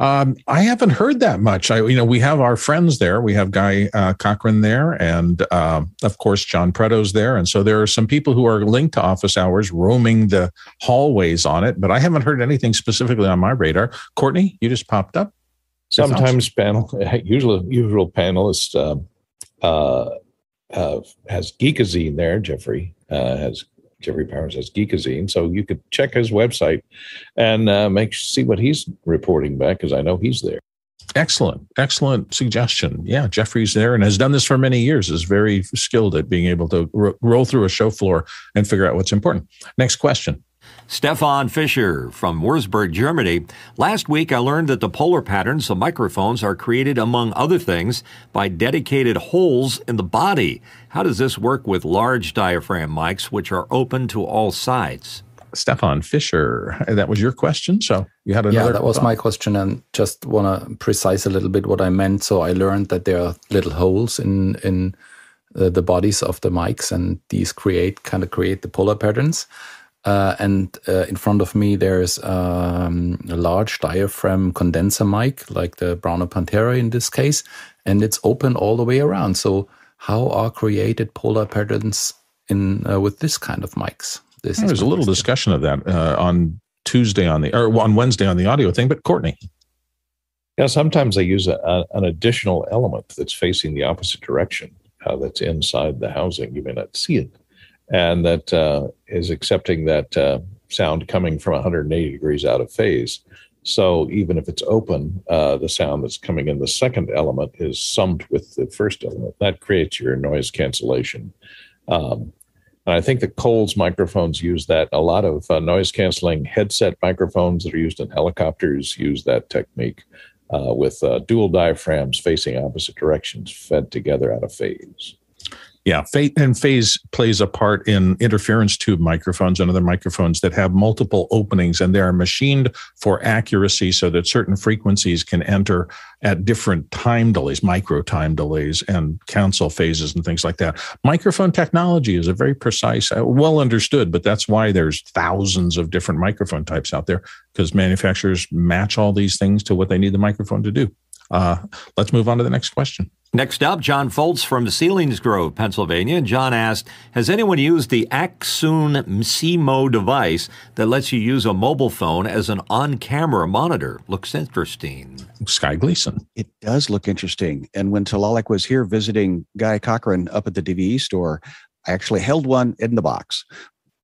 Um, I haven't heard that much. I, you know, we have our friends there. We have Guy uh, Cochran there, and uh, of course John Preto's there, and so there are some people who are linked to Office Hours, roaming the hallways on it. But I haven't heard anything specifically on my radar. Courtney, you just popped up. Sometimes panel, usually usual panelist uh, uh, uh, has Geekazine there. Jeffrey uh, has Jeffrey Powers has Geekazine, so you could check his website and uh, make see what he's reporting back because I know he's there. Excellent, excellent suggestion. Yeah, Jeffrey's there and has done this for many years. Is very skilled at being able to ro- roll through a show floor and figure out what's important. Next question. Stefan Fischer from Wurzburg, Germany. Last week, I learned that the polar patterns of microphones are created, among other things, by dedicated holes in the body. How does this work with large diaphragm mics, which are open to all sides? Stefan Fischer, that was your question. So you had another. Yeah, that was thought. my question, and just want to precise a little bit what I meant. So I learned that there are little holes in in uh, the bodies of the mics, and these create kind of create the polar patterns. Uh, and uh, in front of me, there's um, a large diaphragm condenser mic, like the Brauner Pantera in this case, and it's open all the way around. So, how are created polar patterns in uh, with this kind of mics? This There's a little question. discussion of that uh, on Tuesday on the or on Wednesday on the audio thing. But Courtney, yeah, sometimes they use a, a, an additional element that's facing the opposite direction. Uh, that's inside the housing. You may not see it and that uh, is accepting that uh, sound coming from 180 degrees out of phase. So even if it's open, uh, the sound that's coming in the second element is summed with the first element. That creates your noise cancellation. Um, and I think the Coles microphones use that. A lot of uh, noise canceling headset microphones that are used in helicopters use that technique uh, with uh, dual diaphragms facing opposite directions, fed together out of phase. Yeah, and phase plays a part in interference tube microphones and other microphones that have multiple openings, and they are machined for accuracy so that certain frequencies can enter at different time delays, micro time delays, and cancel phases and things like that. Microphone technology is a very precise, uh, well understood, but that's why there's thousands of different microphone types out there because manufacturers match all these things to what they need the microphone to do. Uh, let's move on to the next question. Next up, John Foltz from Ceilings Selinsgrove, Pennsylvania. John asked, has anyone used the Accsoon SeeMo device that lets you use a mobile phone as an on-camera monitor? Looks interesting. Sky Gleason. It does look interesting. And when Talalik was here visiting Guy Cochran up at the DVE store, I actually held one in the box.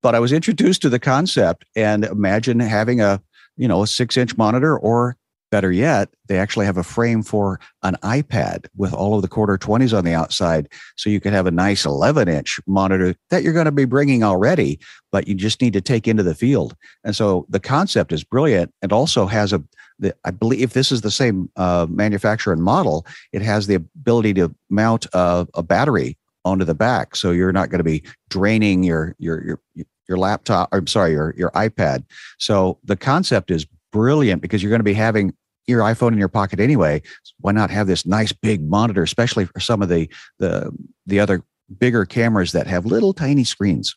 But I was introduced to the concept and imagine having a, you know, a six inch monitor or Better yet, they actually have a frame for an iPad with all of the quarter 20s on the outside. So you could have a nice 11 inch monitor that you're going to be bringing already, but you just need to take into the field. And so the concept is brilliant and also has a, the, I believe if this is the same uh, manufacturer and model, it has the ability to mount a, a battery onto the back. So you're not going to be draining your, your, your, your laptop, I'm sorry, your, your iPad. So the concept is brilliant because you're going to be having your iPhone in your pocket anyway. Why not have this nice big monitor, especially for some of the the the other bigger cameras that have little tiny screens?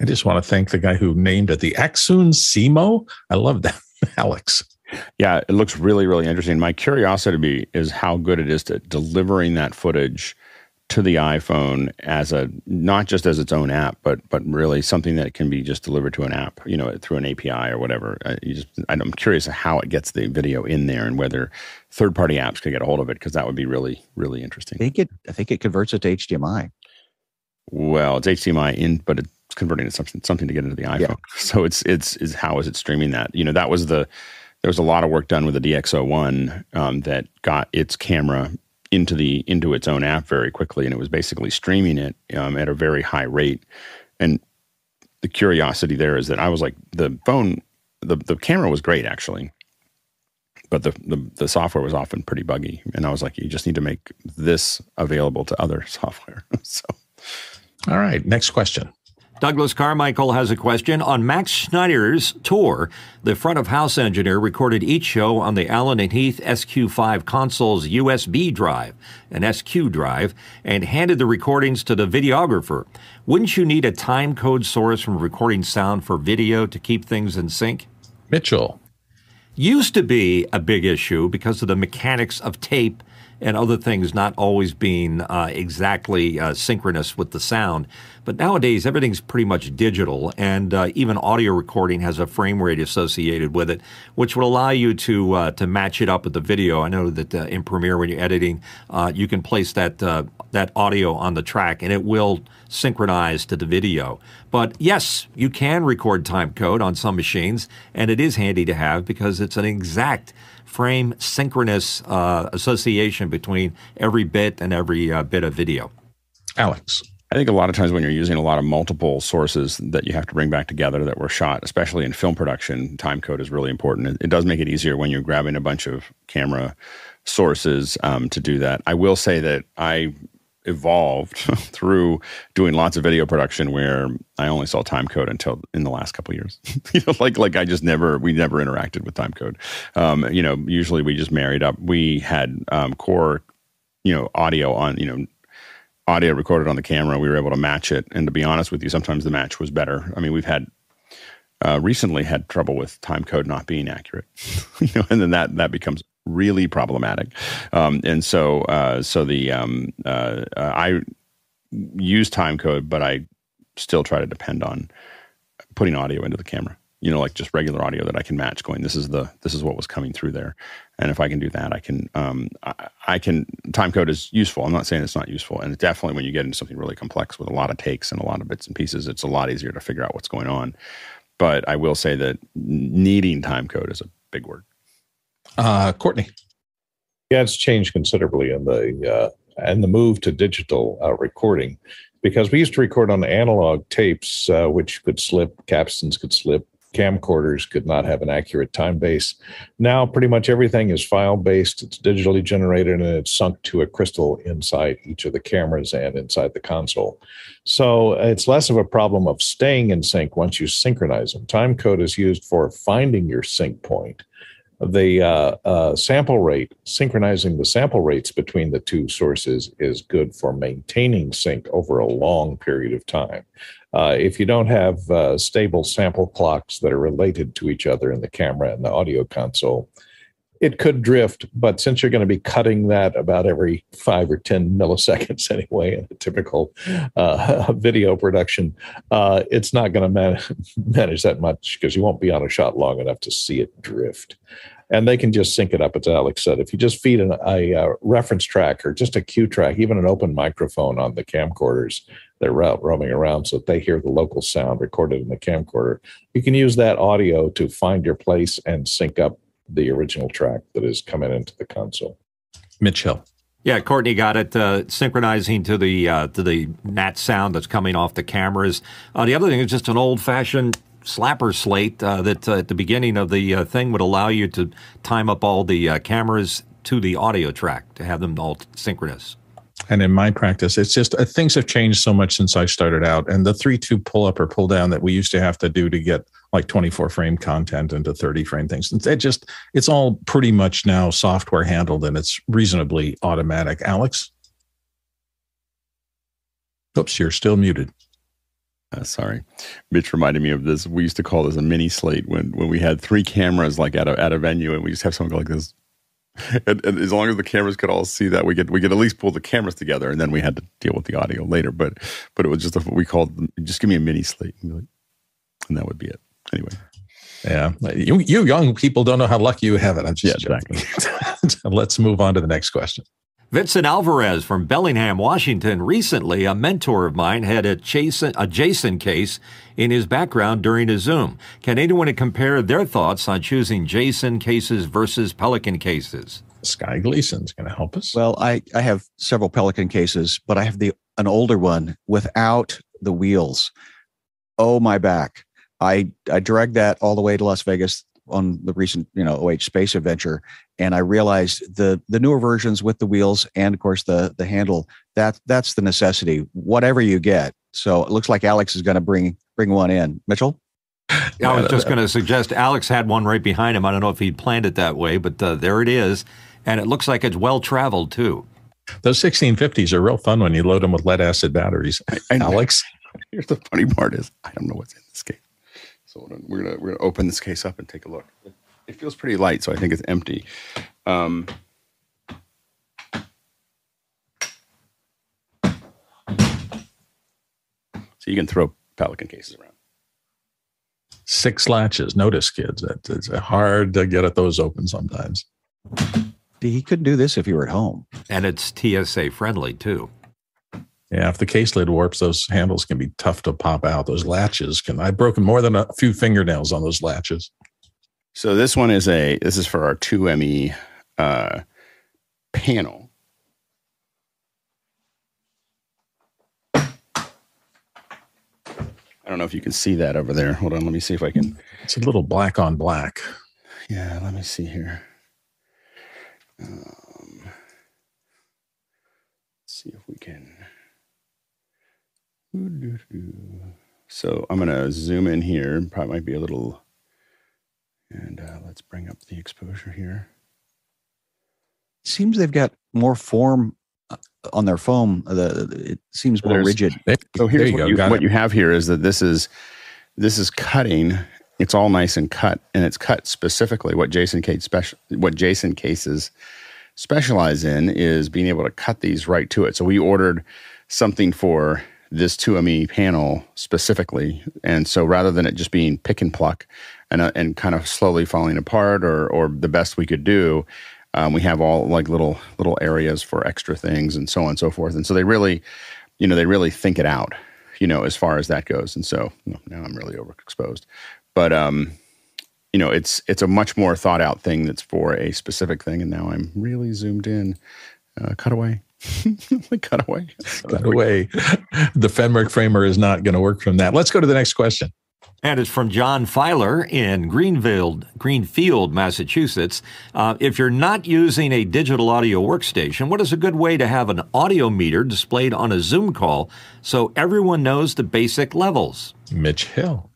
I just want to thank the guy who named it the Accsoon SeeMo. I love that, Alex. Yeah, it looks really, really interesting. My curiosity is how good it is to delivering that footage to the iPhone as a not just as its own app, but but really something that can be just delivered to an app, you know, through an API or whatever. You just, I'm curious how it gets the video in there and whether third party apps could get a hold of it because that would be really really interesting. I think it I think it converts it to HDMI. Well, it's HDMI in, but it's converting to something something to get into the iPhone. Yeah. So it's it's is how is it streaming that? You know, that was the there was a lot of work done with the DxO1 um, that got its camera into the into its own app very quickly, and it was basically streaming it um, at a very high rate. And the curiosity there is that I was like, the phone, the the camera was great actually, but the, the the software was often pretty buggy, and I was like, you just need to make this available to other software. so, all right, next question. Douglas Carmichael has a question. On Max Schneider's tour, the front of house engineer recorded each show on the Allen and Heath SQ5 console's USB drive, an SQ drive, and handed the recordings to the videographer. Wouldn't you need a time code source from recording sound for video to keep things in sync? Mitchell. Used to be a big issue because of the mechanics of tape and other things not always being uh, exactly uh, synchronous with the sound. But nowadays, everything's pretty much digital, and uh, even audio recording has a frame rate associated with it, which will allow you to uh, to match it up with the video. I know that uh, in Premiere, when you're editing, uh, you can place that that audio on the track, and it will synchronize to the video. But yes, you can record time code on some machines, and it is handy to have because it's an exact frame synchronous uh, association between every bit and every bit of video. Alex. I think a lot of times when you're using a lot of multiple sources that you have to bring back together that were shot, especially in film production, time code is really important. It, it does make it easier when you're grabbing a bunch of camera sources um, to do that. I will say that I evolved through doing lots of video production where I only saw time code until in the last couple years. you know, like like I just never we never interacted with time code. Um, you know, usually we just married up. We had um, core, you know, audio on you know audio recorded on the camera. We were able to match it. And to be honest with you, sometimes the match was better. I mean, we've had uh, recently had trouble with time code not being accurate, you know, and then that that becomes really problematic. Um, and so, uh, so the um, uh, I use time code, but I still try to depend on putting audio into the camera you know, like just regular audio that I can match going, this is the, this is what was coming through there. And if I can do that, I can, um, I, I can, time code is useful. I'm not saying it's not useful. And definitely when you get into something really complex with a lot of takes and a lot of bits and pieces, it's a lot easier to figure out what's going on. But I will say that needing time code is a big word. Uh, Courtney. Yeah, it's changed considerably in the, uh, and the move to digital uh, recording because we used to record on analog tapes, uh, which could slip, capstans could slip, camcorders could not have an accurate time base. Now, pretty much everything is file based, it's digitally generated, and it's sunk to a crystal inside each of the cameras and inside the console. So it's less of a problem of staying in sync once you synchronize them. Time code is used for finding your sync point the uh, uh, sample rate, synchronizing the sample rates between the two sources is good for maintaining sync over a long period of time. Uh, if you don't have uh, stable sample clocks that are related to each other in the camera and the audio console, it could drift, but since you're going to be cutting that about every five or 10 milliseconds anyway, in a typical uh, video production, uh, it's not going to man- manage that much because you won't be on a shot long enough to see it drift. And they can just sync it up, as Alex said. If you just feed an, a, a reference track or just a cue track, even an open microphone on the camcorders, they're out roaming around so that they hear the local sound recorded in the camcorder. You can use that audio to find your place and sync up the original track that is coming into the console. Mitchell. Yeah, Courtney got it uh, synchronizing to the uh, to the NAT sound that's coming off the cameras. Uh, the other thing is just an old fashioned slapper slate uh, that uh, at the beginning of the uh, thing would allow you to time up all the cameras to the audio track to have them all synchronous. And in my practice, it's just things have changed so much since I started out. And the three two pull up or pull down that we used to have to do to get like 24 frame content into 30 frame things. It just, it's all pretty much now software handled and it's reasonably automatic. Alex? Oops, you're still muted. Uh, sorry, Mitch reminded me of this. We used to call this a mini slate when when we had three cameras like at a at a venue, and we just have someone go like this. And, and, as long as the cameras could all see that, we could we could at least pull the cameras together, and then we had to deal with the audio later. But but it was just a, we called just give me a mini slate, and that would be it anyway. Yeah, you you young people don't know how lucky you have it. I'm just yeah, exactly. Let's move on to the next question. Vincent Alvarez from Bellingham, Washington. Recently, a mentor of mine had a Jason, a Jason case in his background during a Zoom. Can anyone compare their thoughts on choosing Jason cases versus Pelican cases? Sky Gleason's going to help us. Well, I, I have several Pelican cases, but I have the an older one without the wheels. Oh my back! I I dragged that all the way to Las Vegas on the recent you know OH space adventure, and I realized the the newer versions with the wheels and of course the the handle that that's the necessity. Whatever you get. So it looks like Alex is going to bring bring one in. Mitchell. I was just going to suggest Alex had one right behind him. I don't know if he'd planned it that way, but uh, there it is and it looks like it's well traveled too. Those 1650s are real fun when you load them with lead acid batteries. I, I Alex, here's the funny part: is I don't know what's in this case. So we're gonna we're gonna open this case up and take a look. It feels pretty light, so I think it's empty. Um, so you can throw Pelican cases around. Six latches. Notice, kids, it's hard to get at those open sometimes he couldn't do this if he were at home. And it's TSA friendly too. Yeah, if the case lid warps, those handles can be tough to pop out. Those latches can. I've broken more than a few fingernails on those latches. So this one is a. This is for our two ME uh, panel. I don't know if you can see that over there. Hold on, let me see if I can. It's a little black on black. Yeah, let me see here. Um, see if we can. So I'm going to zoom in here. Probably might be a little. And uh, let's bring up the exposure here. Seems they've got more form uh, on their foam. The it seems more There's, rigid. So here's you what, you, what you have here is that this is this is cutting it's all nice and cut, and it's cut specifically. What Jason Case special, what Jason cases specialize in is being able to cut these right to it. So we ordered something for this 2ME panel specifically, and so rather than it just being pick and pluck and uh, and kind of slowly falling apart, or or the best we could do, um, we have all like little little areas for extra things and so on and so forth. And so they really, you know, they really think it out you know, as far as that goes. And so now I'm really overexposed but um, you know, it's it's a much more thought out thing that's for a specific thing. And now I'm really zoomed in. Uh, cut away. Cut away. cut away. the Fenwick framer is not going to work from that. Let's go to the next question. And it's from John Filer in Greenfield, Greenfield, Massachusetts. Uh, if you're not using a digital audio workstation, what is a good way to have an audio meter displayed on a Zoom call so everyone knows the basic levels? Mitch Hill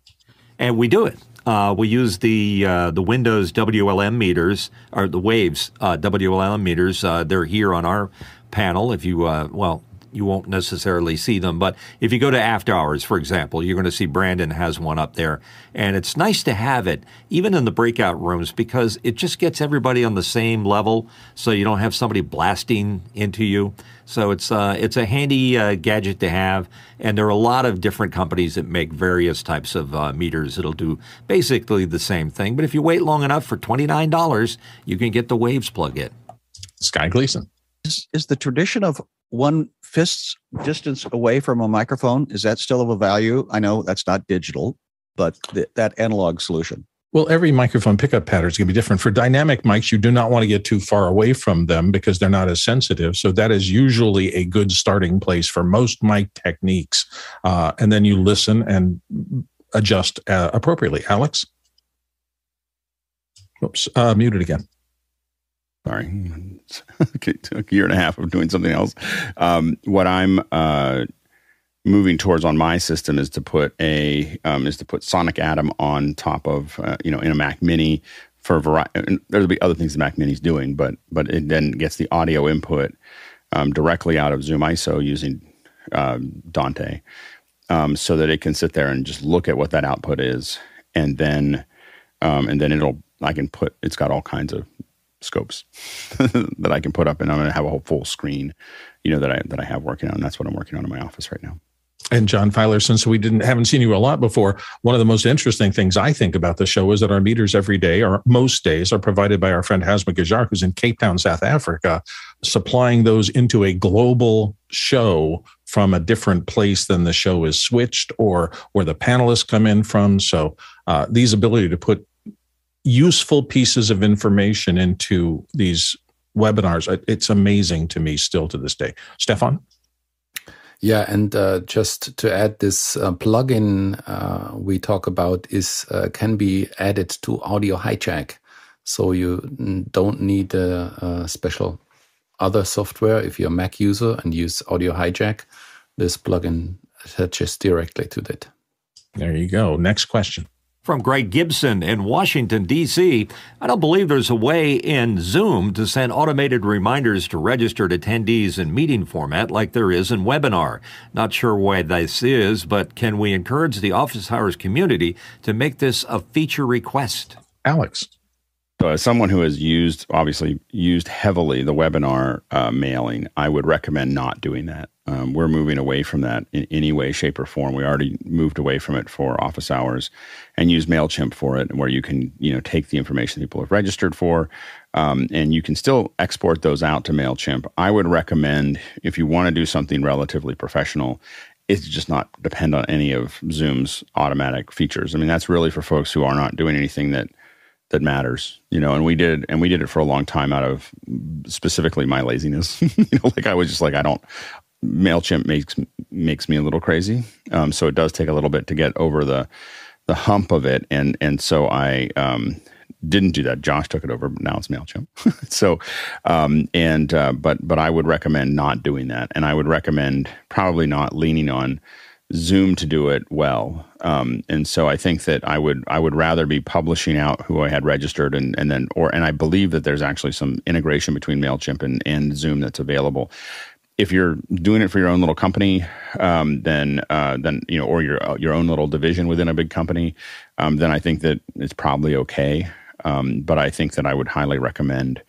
and we do it. Uh, we use the uh, the Windows WLM meters or the Waves uh, WLM meters. Uh, they're here on our panel. If you uh, well, you won't necessarily see them, but if you go to After Hours, for example, you're going to see Brandon has one up there, and it's nice to have it even in the breakout rooms because it just gets everybody on the same level, so you don't have somebody blasting into you. So it's uh, it's a handy uh, gadget to have, and there are a lot of different companies that make various types of uh, meters that'll do basically the same thing. But if you wait long enough for twenty nine dollars, you can get the Waves plug-in. Sky Gleason. Is, is the tradition of one fist's distance away from a microphone is that still of a value? I know that's not digital, but th- that analog solution. Well, every microphone pickup pattern is going to be different. For dynamic mics, you do not want to get too far away from them because they're not as sensitive. So that is usually a good starting place for most mic techniques. Uh, and then you listen and adjust uh, appropriately. Alex? Oops, uh, muted again. Sorry, a year and a half of doing something else. Um, what I'm uh, moving towards on my system is to put a um, is to put Sonic Atom on top of uh, you know in a Mac Mini for a variety. There'll be other things the Mac Mini's doing, but but it then gets the audio input um, directly out of Zoom ISO using um, Dante, um, so that it can sit there and just look at what that output is, and then um, and then it'll I can put it's got all kinds of scopes that I can put up, and I'm going to have a whole full screen, you know that I that I have working on. And that's what I'm working on in my office right now. And John Filer, since we didn't haven't seen you a lot before, one of the most interesting things I think about the show is that our meters every day, or most days, are provided by our friend Hasma Gajar, who's in Cape Town, South Africa, supplying those into a global show from a different place than the show is switched or where the panelists come in from. So uh, these ability to put useful pieces of information into these webinars, it's amazing to me still to this day. Stefan? Yeah, and uh, just to add, this uh, plugin uh, we talk about is uh, can be added to Audio Hijack, so you don't need a, a, special other software if you're a Mac user and use Audio Hijack. This plugin attaches directly to that. There you go. Next question. From Greg Gibson in Washington, D.C., I don't believe there's a way in Zoom to send automated reminders to registered attendees in meeting format like there is in webinar. Not sure why this is, but can we encourage the office hours community to make this a feature request? Alex. So, as someone who has used, obviously, used heavily the webinar uh, mailing, I would recommend not doing that. Um, we're moving away from that in any way, shape, or form. We already moved away from it for office hours and use Mailchimp for it, where you can, you know, take the information people have registered for, um, and you can still export those out to Mailchimp. I would recommend if you want to do something relatively professional it's just not depend on any of Zoom's automatic features. I mean, that's really for folks who are not doing anything that that matters, you know. And we did, and we did it for a long time out of specifically my laziness. you know, like I was just like, I don't. Mailchimp makes makes me a little crazy, um, so it does take a little bit to get over the the hump of it, and and so I um, didn't do that. Josh took it over, but now it's Mailchimp. so, um, and uh, but but I would recommend not doing that, and I would recommend probably not leaning on Zoom to do it well. Um, and so I think that I would I would rather be publishing out who I had registered and and then or and I believe that there's actually some integration between Mailchimp and, and Zoom that's available. If you're doing it for your own little company, um, then uh, then you know, or your your own little division within a big company, um, then I think that it's probably okay. Um, but I think that I would highly recommend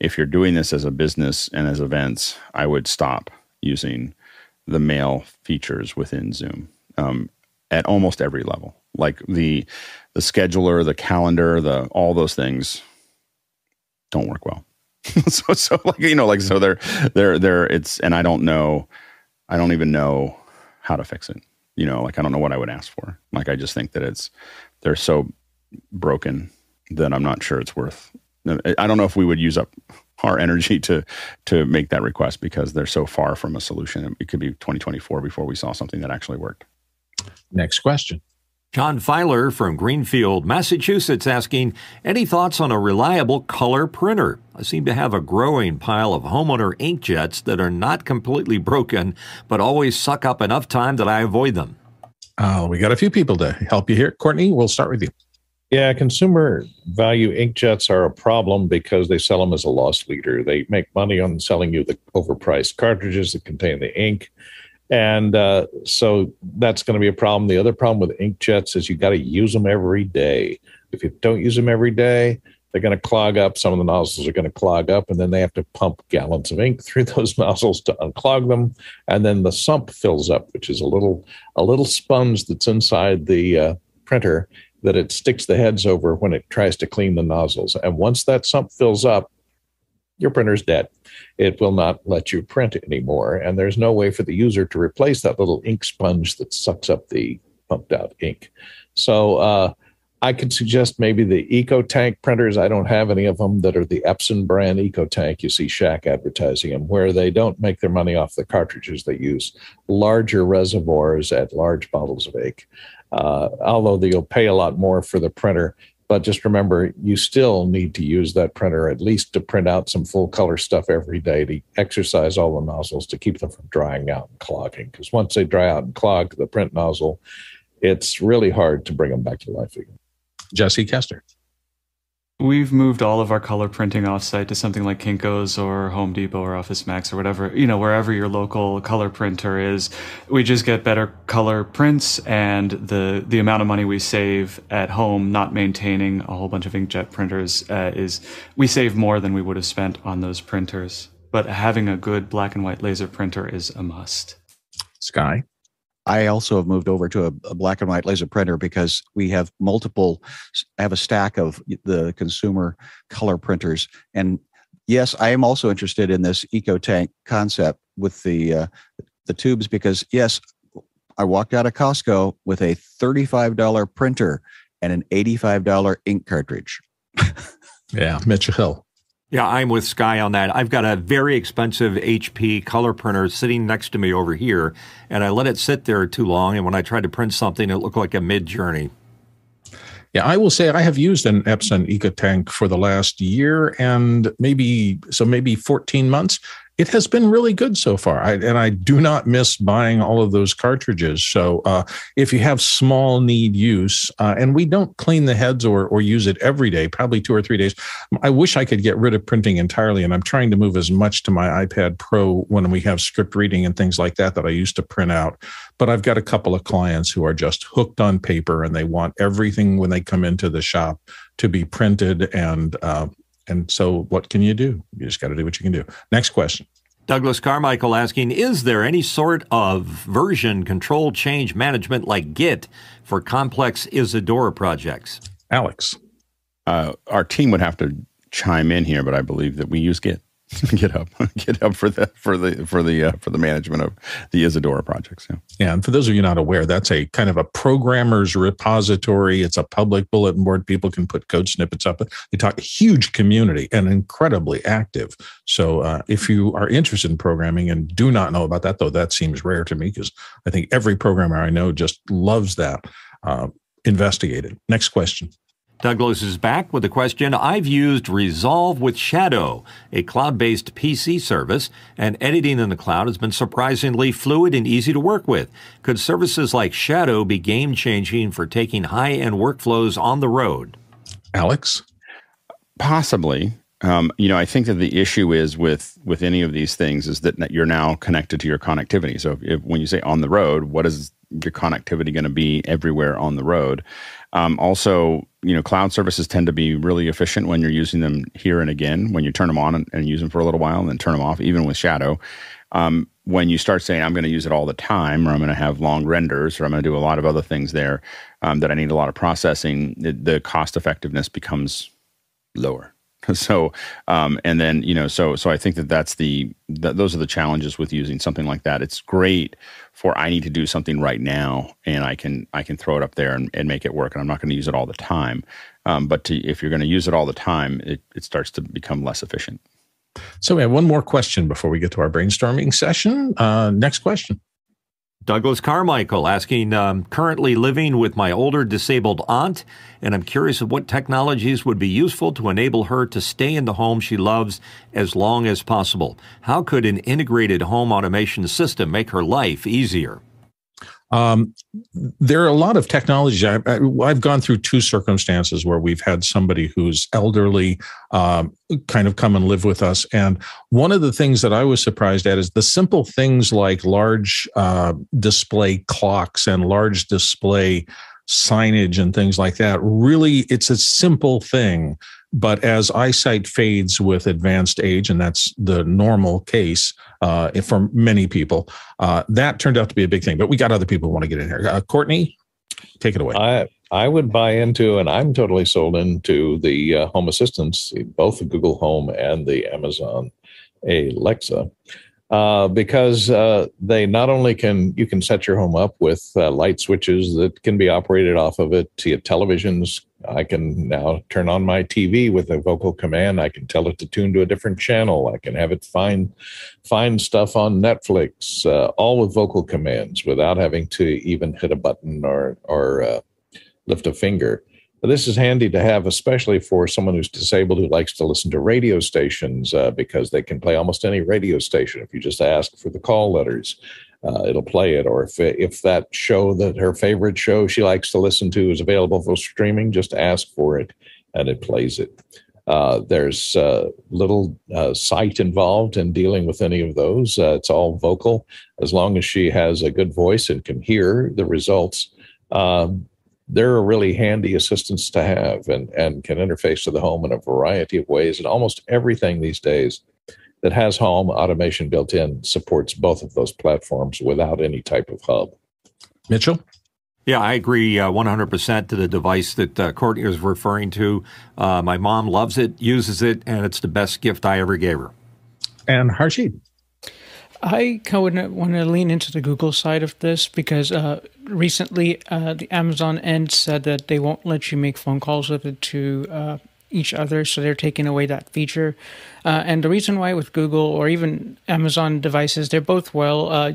if you're doing this as a business and as events, I would stop using the mail features within Zoom um, at almost every level. Like the the scheduler, the calendar, the all those things don't work well. so so like you know like so they're they're they're it's and I don't know I don't even know how to fix it. You know, like I don't know what I would ask for. Like I just think that it's they're so broken that I'm not sure it's worth. I don't know if we would use up our energy to to make that request because they're so far from a solution. It could be 2024 before we saw something that actually worked. Next question. John Filer from Greenfield, Massachusetts, asking any thoughts on a reliable color printer? I seem to have a growing pile of homeowner inkjets that are not completely broken, but always suck up enough time that I avoid them. Oh, we got a few people to help you here. Courtney, we'll start with you. Yeah, consumer value inkjets are a problem because they sell them as a loss leader. They make money on selling you the overpriced cartridges that contain the ink. And uh, so that's going to be a problem. The other problem with inkjets is you got to use them every day. If you don't use them every day, they're going to clog up. Some of the nozzles are going to clog up, and then they have to pump gallons of ink through those nozzles to unclog them. And then the sump fills up, which is a little a little sponge that's inside the uh, printer that it sticks the heads over when it tries to clean the nozzles. And once that sump fills up, your printer's dead. It will not let you print anymore. And there's no way for the user to replace that little ink sponge that sucks up the pumped out ink. So uh, I could suggest maybe the EcoTank printers. I don't have any of them that are the Epson brand EcoTank. You see Schack advertising them, where they don't make their money off the cartridges. They use larger reservoirs at large bottles of ink uh, although you'll pay a lot more for the printer. But just remember, you still need to use that printer at least to print out some full color stuff every day to exercise all the nozzles to keep them from drying out and clogging. Because once they dry out and clog the print nozzle, it's really hard to bring them back to life again. Jesse Kester. We've moved all of our color printing offsite to something like Kinko's or Home Depot or Office Max or whatever, you know, wherever your local color printer is. We just get better color prints and the the amount of money we save at home not maintaining a whole bunch of inkjet printers uh, is we save more than we would have spent on those printers. But having a good black and white laser printer is a must. Sky I also have moved over to a, a, black and white laser printer because we have multiple. I have a stack of the consumer color printers, and yes, I am also interested in this eco tank concept with the uh, the tubes because yes, I walked out of Costco with a thirty-five dollar printer and an eighty-five dollar ink cartridge. yeah, Mitchell Hill. Yeah, I'm with Sky on that. I've got a very expensive HP color printer sitting next to me over here, and I let it sit there too long. And when I tried to print something, it looked like a Midjourney. Yeah, I will say I have used an Epson EcoTank for the last year and maybe so maybe 14 months it has been really good so far. I, and I do not miss buying all of those cartridges. So uh, if you have small need use, uh, and we don't clean the heads or, or use it every day, probably two or three days, I wish I could get rid of printing entirely. And I'm trying to move as much to my iPad Pro when we have script reading and things like that that I used to print out. But I've got a couple of clients who are just hooked on paper and they want everything when they come into the shop to be printed and uh, and so, what can you do? You just got to do what you can do. Next question. Douglas Carmichael asking Is there any sort of version control change management like Git for complex Isadora projects? Alex. Uh, our team would have to chime in here, but I believe that we use Git. GitHub, GitHub for the for the for the uh, for the management of the Isadora projects. Yeah. yeah, and for those of you not aware, that's a kind of a programmer's repository. It's a public bulletin board. People can put code snippets up. They talk huge community and incredibly active. So uh, if you are interested in programming and do not know about that, though, that seems rare to me because I think every programmer I know just loves that. Uh, investigated. Next question. Douglas is back with a question. I've used Resolve with Shadow, a cloud based PC service, and editing in the cloud has been surprisingly fluid and easy to work with. Could services like Shadow be game changing for taking high end workflows on the road? Alex? Possibly. Um, you know, I think that the issue is with with any of these things is that you're now connected to your connectivity. So, if, if, when you say on the road, what is your connectivity going to be everywhere on the road? Um, also, you know, cloud services tend to be really efficient when you're using them here and again. When you turn them on and, and use them for a little while, and then turn them off, even with Shadow. Um, when you start saying I'm going to use it all the time, or I'm going to have long renders, or I'm going to do a lot of other things there um, that I need a lot of processing, the cost effectiveness becomes lower. so um, and then you know so so i think that that's the that those are the challenges with using something like that it's great for i need to do something right now and i can i can throw it up there and, and make it work and i'm not going to use it all the time. Um, but to, if you're going to use it all the time it, it starts to become less efficient. So we have one more question before we get to our brainstorming session. Uh, next question Douglas Carmichael asking, um, currently living with my older disabled aunt, and I'm curious of what technologies would be useful to enable her to stay in the home she loves as long as possible. How could an integrated home automation system make her life easier? Um, there are a lot of technologies. I, have gone through two circumstances where we've had somebody who's elderly um, kind of come and live with us. And one of the things that I was surprised at is the simple things like large uh, display clocks and large display signage and things like that. Really, it's a simple thing but as eyesight fades with advanced age, and that's the normal case uh, for many people, uh, that turned out to be a big thing. But we got other people who want to get in here. Uh, Courtney, take it away. I, I would buy into, and I'm totally sold into the uh, home assistants, both the Google Home and the Amazon Alexa. Uh, because uh, they not only can you can set your home up with uh, light switches that can be operated off of it, see televisions I can now turn on my TV with a vocal command. I can tell it to tune to a different channel. I can have it find find stuff on Netflix, uh, all with vocal commands without having to even hit a button or or uh, lift a finger. But this is handy to have, especially for someone who's disabled who likes to listen to radio stations uh, because they can play almost any radio station if you just ask for the call letters uh, it'll play it. Or if if that show that her favorite show she likes to listen to is available for streaming, just ask for it and it plays it. Uh, there's uh, little uh, sight involved in dealing with any of those. Uh, it's all vocal. As long as she has a good voice and can hear the results, um, they're a really handy assistance to have and, and can interface to the home in a variety of ways. And almost everything these days that has home automation built in supports both of those platforms without any type of hub. Mitchell? Yeah, I agree uh, 100% to the device that uh, Courtney was referring to. Uh, my mom loves it, uses it, and it's the best gift I ever gave her. And Harshit? I kind of want to lean into the Google side of this because uh, recently uh, the Amazon end said that they won't let you make phone calls with it to uh, each other, so they're taking away that feature. Uh, and the reason why with Google or even Amazon devices, they're both well uh,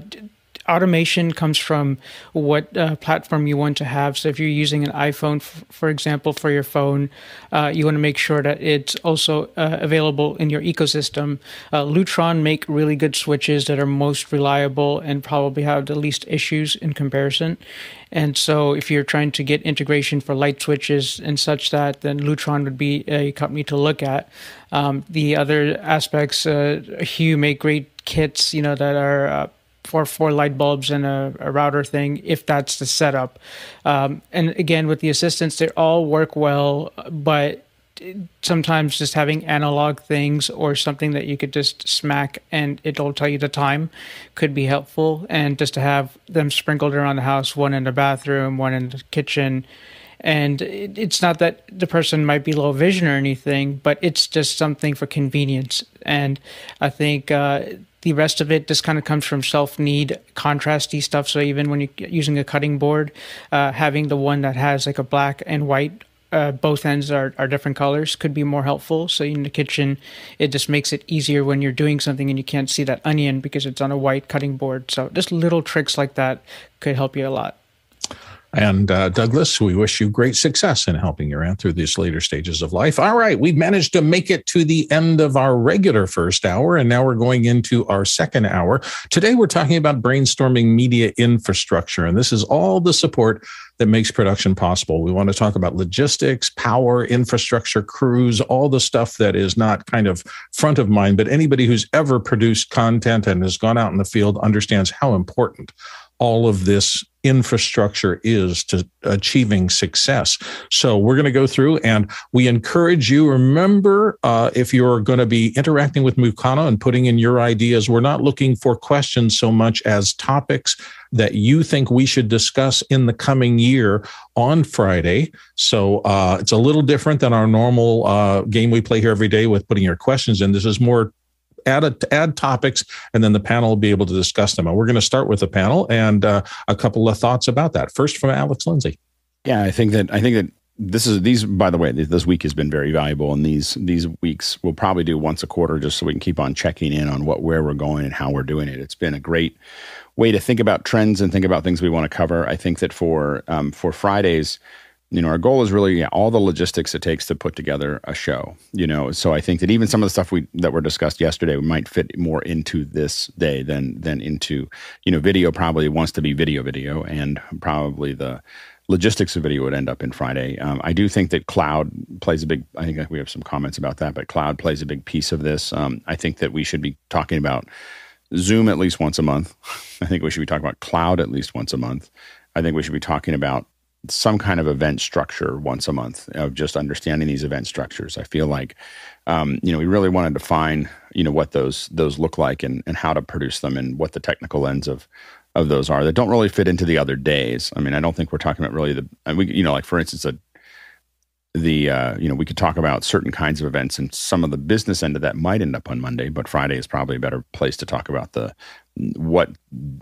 automation comes from what uh, platform you want to have. So if you're using an iPhone, f- for example, for your phone, uh, you want to make sure that it's also uh, available in your ecosystem. Uh, Lutron make really good switches that are most reliable and probably have the least issues in comparison. And so if you're trying to get integration for light switches and such that, then Lutron would be a company to look at. Um, the other aspects, uh, Hue make great kits, you know, that are for four light bulbs and a, a router thing if that's the setup. Um, and again, with the assistants, they all work well, but sometimes just having analog things or something that you could just smack and it'll tell you the time could be helpful. And just to have them sprinkled around the house, one in the bathroom, one in the kitchen. And it's not that the person might be low vision or anything, but it's just something for convenience. And I think uh, the rest of it just kind of comes from self need contrasty stuff. So even when you're using a cutting board, uh, having the one that has like a black and white uh, both ends are, are different colors could be more helpful. So in the kitchen, it just makes it easier when you're doing something and you can't see that onion because it's on a white cutting board. So just little tricks like that could help you a lot. And uh, Douglas, we wish you great success in helping your aunt through these later stages of life. All right, we've managed to make it to the end of our regular first hour, and now we're going into our second hour. Today, we're talking about brainstorming media infrastructure, and this is all the support that makes production possible. We want to talk about logistics, power, infrastructure, crews, all the stuff that is not kind of front of mind, but anybody who's ever produced content and has gone out in the field understands how important all of this infrastructure is to achieving success. So we're going to go through and we encourage you. Remember, uh, if you're going to be interacting with Mukana and putting in your ideas, we're not looking for questions so much as topics that you think we should discuss in the coming year on Friday. So uh, it's a little different than our normal uh, game we play here every day with putting your questions in. This is more add a, add topics, and then the panel will be able to discuss them. And we're going to start with the panel and uh, a couple of thoughts about that. First, from Alex Lindsay. Yeah, I think that I think that this is these. By the way, this week has been very valuable, and these these weeks we'll probably do once a quarter, just so we can keep on checking in on what where we're going and how we're doing it. It's been a great way to think about trends and think about things we want to cover. I think that for um, for Fridays you know our goal is really yeah, all the logistics it takes to put together a show you know? So i think that even some of the stuff we that were discussed yesterday might fit more into this day than than into you know video probably wants to be video video and probably the logistics of video would end up in friday. Um, i do think that cloud plays a big i think we have some comments about that but cloud plays a big piece of this. Um, i think that we should be talking about zoom at least once a month. I think we should be talking about cloud at least once a month. I think we should be talking about some kind of event structure once a month of just understanding these event structures. I feel like, um, you know, we really want to define, you know, what those those look like and, and how to produce them and what the technical ends of of those are that don't really fit into the other days. I mean, I don't think we're talking about really the, we, you know, like for instance, a the uh, you know we could talk about certain kinds of events and some of the business end of that might end up on Monday, but Friday is probably a better place to talk about the what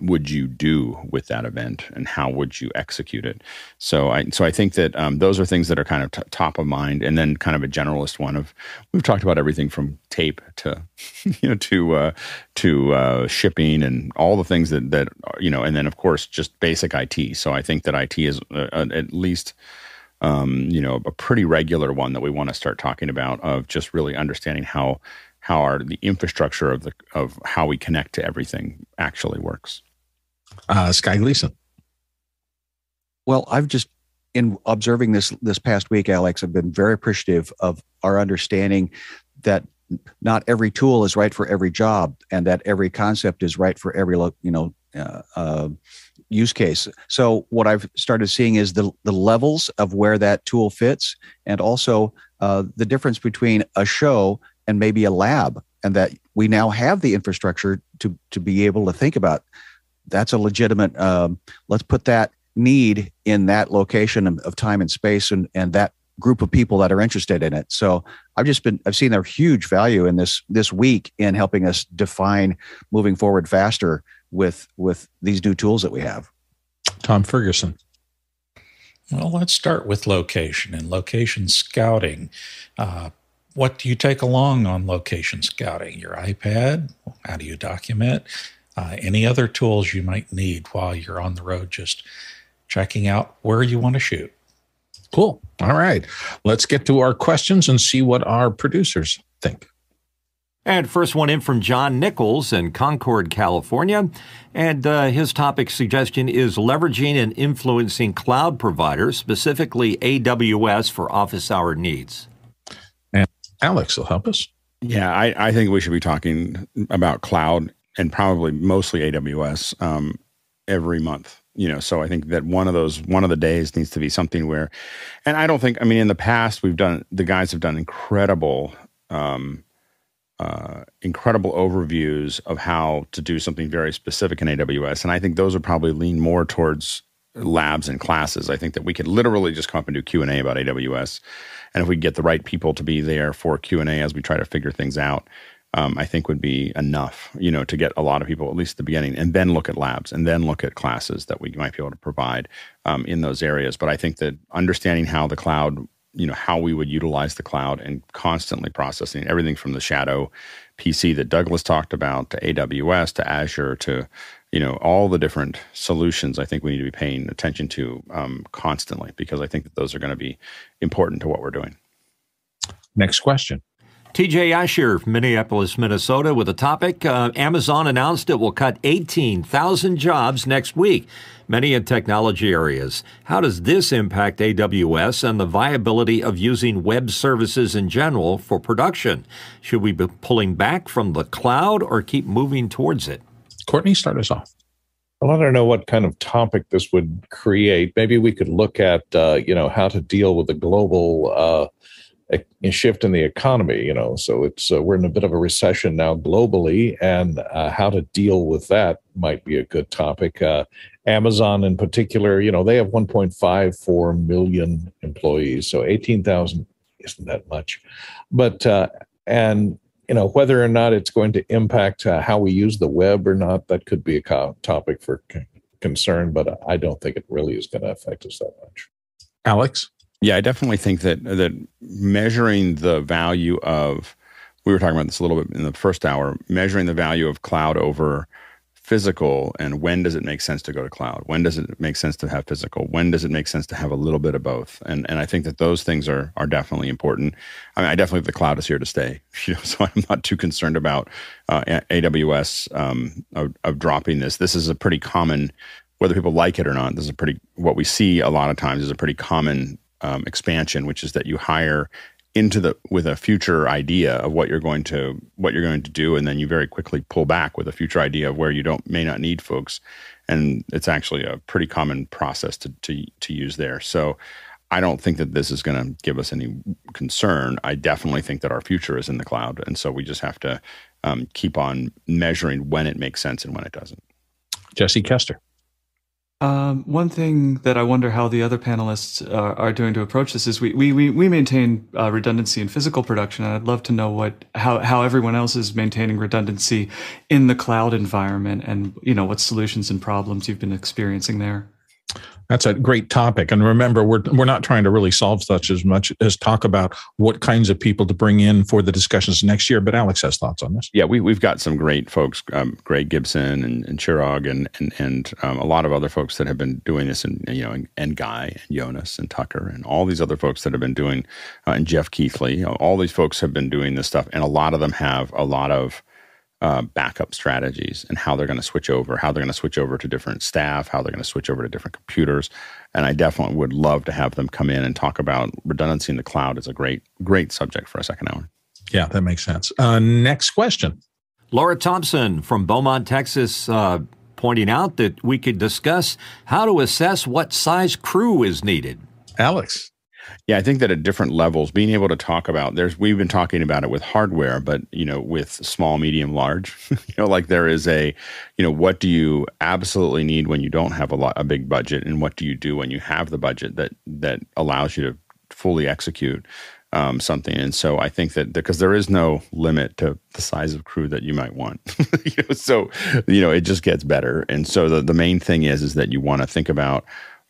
would you do with that event and how would you execute it. So I so I think that um, those are things that are kind of t- top of mind, and then kind of a generalist one of we've talked about everything from tape to you know to uh, to uh, shipping and all the things that that you know, and then of course just basic IT. So I think that IT is uh, at least um, you know, a pretty regular one that we want to start talking about of just really understanding how how our the infrastructure of the of how we connect to everything actually works. Uh, Sky Gleason. Well, I've just in observing this this past week, Alex, I've been very appreciative of our understanding that not every tool is right for every job, and that every concept is right for every you know uh, uh, use case. So what I've started seeing is the the levels of where that tool fits, and also uh, the difference between a show and maybe a lab, and that we now have the infrastructure to to be able to think about. That's a legitimate. Um, let's put that need in that location of time and space and, and that group of people that are interested in it. So I've just been I've seen their huge value in this this week in helping us define moving forward faster with with these new tools that we have. Tom Ferguson. Well, let's start with location and location scouting. Uh, what do you take along on location scouting? Your iPad? How do you document? Uh, any other tools you might need while you're on the road, just checking out where you want to shoot. Cool. All right. Let's get to our questions and see what our producers think. And first one in from John Nichols in Concord, California. And uh, his topic suggestion is leveraging and influencing cloud providers, specifically AWS, for office hour needs. Alex will help us. Yeah, I, I think we should be talking about cloud and probably mostly AWS um, every month. You know, so I think that one of those one of the days needs to be something where, and I don't think I mean in the past we've done the guys have done incredible, um, uh, incredible overviews of how to do something very specific in AWS, and I think those would probably lean more towards labs and classes. I think that we could literally just come up and do Q and A about AWS, and if we get the right people to be there for Q and A as we try to figure things out, um, I think would be enough, you know, to get a lot of people at least at the beginning, and then look at labs, and then look at classes that we might be able to provide um, in those areas. But I think that understanding how the cloud, you know, how we would utilize the cloud, and constantly processing everything from the shadow PC that Douglas talked about to AWS to Azure to you know all the different solutions i think we need to be paying attention to um, constantly because i think that those are going to be important to what we're doing next question TJ Asher, from Minneapolis, Minnesota, with a topic uh, Amazon announced it will cut 18,000 jobs next week, many in technology areas. How does this impact AWS and the viability of using web services in general for production? Should we be pulling back from the cloud or keep moving towards it? Courtney, start us off. Well, I don't know what kind of topic this would create. Maybe we could look at, uh, you know, how to deal with the global uh, a shift in the economy you know so it's uh, we're in a bit of a recession now globally and uh, how to deal with that might be a good topic uh, amazon in particular you know they have 1.54 million employees so 18000 isn't that much but uh, and you know whether or not it's going to impact uh, how we use the web or not that could be a co- topic for c- concern but i don't think it really is going to affect us that much. Alex? Yeah, I definitely think that that measuring the value of we were talking about this a little bit in the first hour, measuring the value of cloud over physical and when does it make sense to go to cloud? When does it make sense to have physical? When does it make sense to have a little bit of both? And and I think that those things are are definitely important. I mean, I definitely the cloud is here to stay. You know, so I'm not too concerned about uh, AWS um, of, of dropping this. This is a pretty common whether people like it or not, this is a pretty what we see a lot of times is a pretty common um, expansion, which is that you hire into the with a future idea of what you're going to what you're going to do, and then you very quickly pull back with a future idea of where you don't may not need folks, and it's actually a pretty common process to to, to use there. So. I don't think that this is going to give us any concern. I definitely think that our future is in the cloud, and so we just have to um, keep on measuring when it makes sense and when it doesn't. Jesse Kester. Um, one thing that I wonder how the other panelists are, are doing to approach this is we we we, we maintain uh, redundancy in physical production, and I'd love to know what how how everyone else is maintaining redundancy in the cloud environment, and you know what solutions and problems you've been experiencing there. That's a great topic. And remember, we're, we're not trying to really solve such as much as talk about what kinds of people to bring in for the discussions next year. But Alex has thoughts on this. Yeah, we, we've got some great folks, um, Greg Gibson and, and Chirag and, and, and um, a lot of other folks that have been doing this and, you know, and, and, Guy and Jonas and Tucker and all these other folks that have been doing, uh, and Jeff Keithley, you know, all these folks have been doing this stuff. And a lot of them have a lot of, uh, backup strategies and how they're going to switch over, how they're going to switch over to different staff, how they're going to switch over to different computers. And I definitely would love to have them come in and talk about redundancy in the cloud is a great, great subject for a second hour. Yeah, that makes sense. Uh, next question. Laura Thompson from Beaumont, Texas, uh, pointing out that we could discuss how to assess what size crew is needed. Alex. Yeah, I think that at different levels, being able to talk about there's we've been talking about it with hardware, but you know, with small, medium, large, you know, like there is a, you know, what do you absolutely need when you don't have a lot a big budget, and what do you do when you have the budget that that allows you to fully execute um, something. And so I think that because there is no limit to the size of crew that you might want, you know, so you know it just gets better. And so the the main thing is is that you want to think about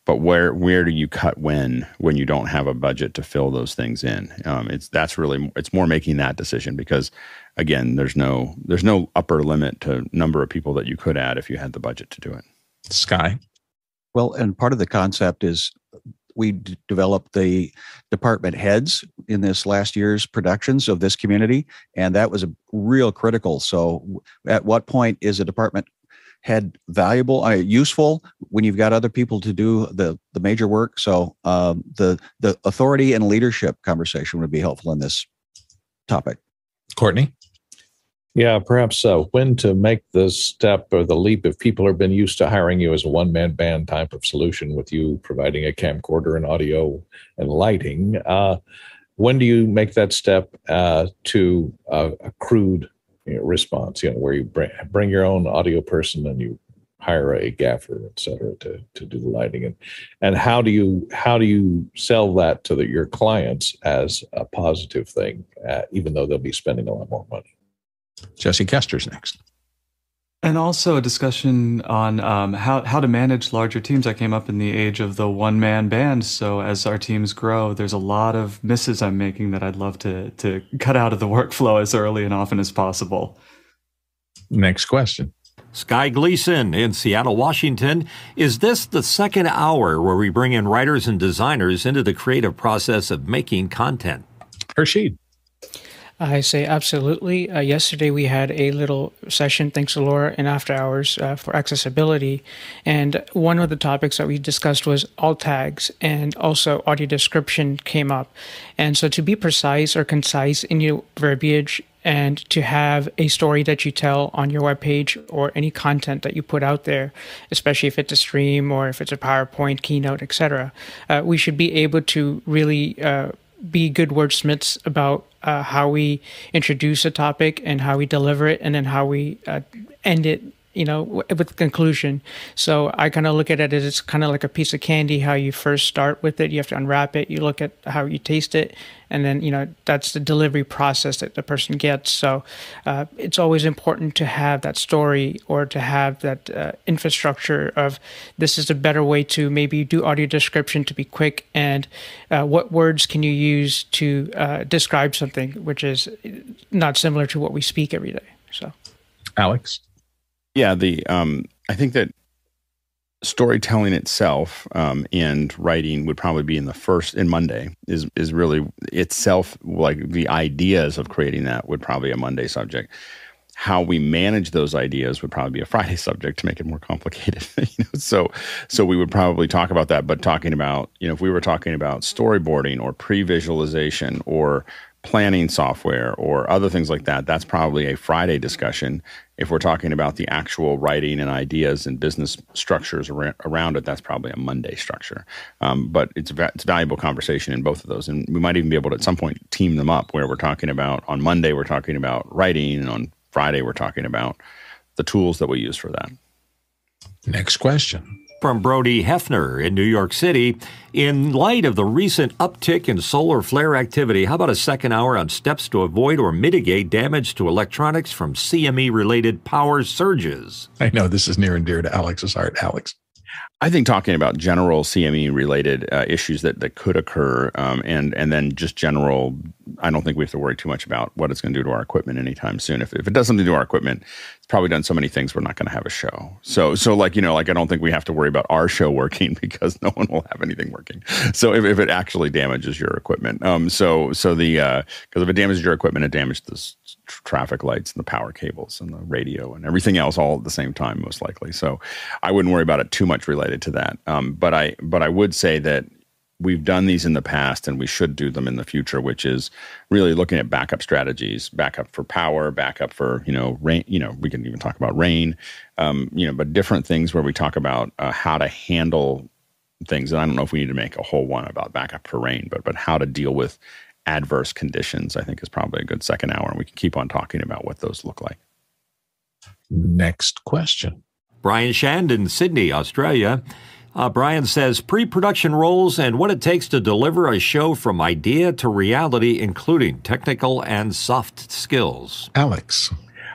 but where where do you cut when when you don't have a budget to fill those things in? Um, it's that's really it's more making that decision because again there's no there's no upper limit to number of people that you could add if you had the budget to do it. Sky? Well and part of the concept is we d- developed the department heads in this last year's productions of this community and that was a real critical. So at what point is a department had valuable, uh, useful when you've got other people to do the the major work. So um, the the authority and leadership conversation would be helpful in this topic. Courtney. Yeah, perhaps uh, when to make the step or the leap if people have been used to hiring you as a one man band type of solution with you providing a camcorder and audio and lighting. Uh, when do you make that step uh, to a crewed you know, response, you know, where you bring, bring your own audio person and you hire a gaffer, et cetera, to, to do the lighting. And, and how do you, how do you sell that to the, your clients as a positive thing, uh, even though they'll be spending a lot more money? Jesse Kester's next. And also a discussion on um, how, how to manage larger teams. I came up in the age of the one man band. So as our teams grow, there's a lot of misses I'm making that I'd love to, to cut out of the workflow as early and often as possible. Next question. Sky Gleason in Seattle, Washington. Is this the second hour where we bring in writers and designers into the creative process of making content? Harshid. I say absolutely. Uh, yesterday we had a little session, thanks to Laura, in after hours uh, for accessibility. And one of the topics that we discussed was alt tags and also audio description came up. And so to be precise or concise in your verbiage and to have a story that you tell on your webpage or any content that you put out there, especially if it's a stream or if it's a PowerPoint, keynote, etc., uh, we should be able to really uh, be good wordsmiths about uh, how we introduce a topic and how we deliver it, and then how we uh, end it you know, with conclusion. So I kind of look at it as it's kind of like a piece of candy. How you first start with it, you have to unwrap it. You look at how you taste it, and then you know that's the delivery process that the person gets. So uh, it's always important to have that story or to have that uh, infrastructure of this is a better way to maybe do audio description to be quick and uh, what words can you use to uh, describe something, which is not similar to what we speak every day. So, Alex. Yeah, the um, I think that storytelling itself um, and writing would probably be in the first in Monday is is really itself like the ideas of creating that would probably a Monday subject. How we manage those ideas would probably be a Friday subject to make it more complicated. you know, so so we would probably talk about that, but talking about you know if we were talking about storyboarding or pre-visualization or planning software or other things like that, that's probably a Friday discussion. If we're talking about the actual writing and ideas and business structures around it, that's probably a Monday structure. Um, but it's it's valuable conversation in both of those, and we might even be able to at some point team them up where we're talking about on Monday we're talking about writing, and on Friday we're talking about the tools that we use for that. Next question from Brody Hefner in New York City. In light of the recent uptick in solar flare activity, how about a second hour on steps to avoid or mitigate damage to electronics from CME related power surges? I know this is near and dear to Alex's heart. Alex. I think talking about general CME related uh, issues that, that could occur, um, and and then just general, I don't think we have to worry too much about what it's going to do to our equipment anytime soon. If, if it does something to our equipment, it's probably done so many things we're not going to have a show. So so like you know like I don't think we have to worry about our show working because no one will have anything working. So if, if it actually damages your equipment, um, so so the because uh, if it damages your equipment, it damages traffic lights and the power cables and the radio and everything else all at the same time, most likely. So I wouldn't worry about it too much related to that. Um, but I but I would say that we've done these in the past and we should do them in the future, which is really looking at backup strategies, backup for power, backup for you know rain. You know we can even talk about rain, um, you know, but different things where we talk about uh, how to handle things. And I don't know if we need to make a whole one about backup for rain, but but how to deal with adverse conditions, I think is probably a good second hour. And we can keep on talking about what those look like. Next question. Brian Shand in Sydney, Australia. Uh, Brian says pre production roles and what it takes to deliver a show from idea to reality, including technical and soft skills. Alex.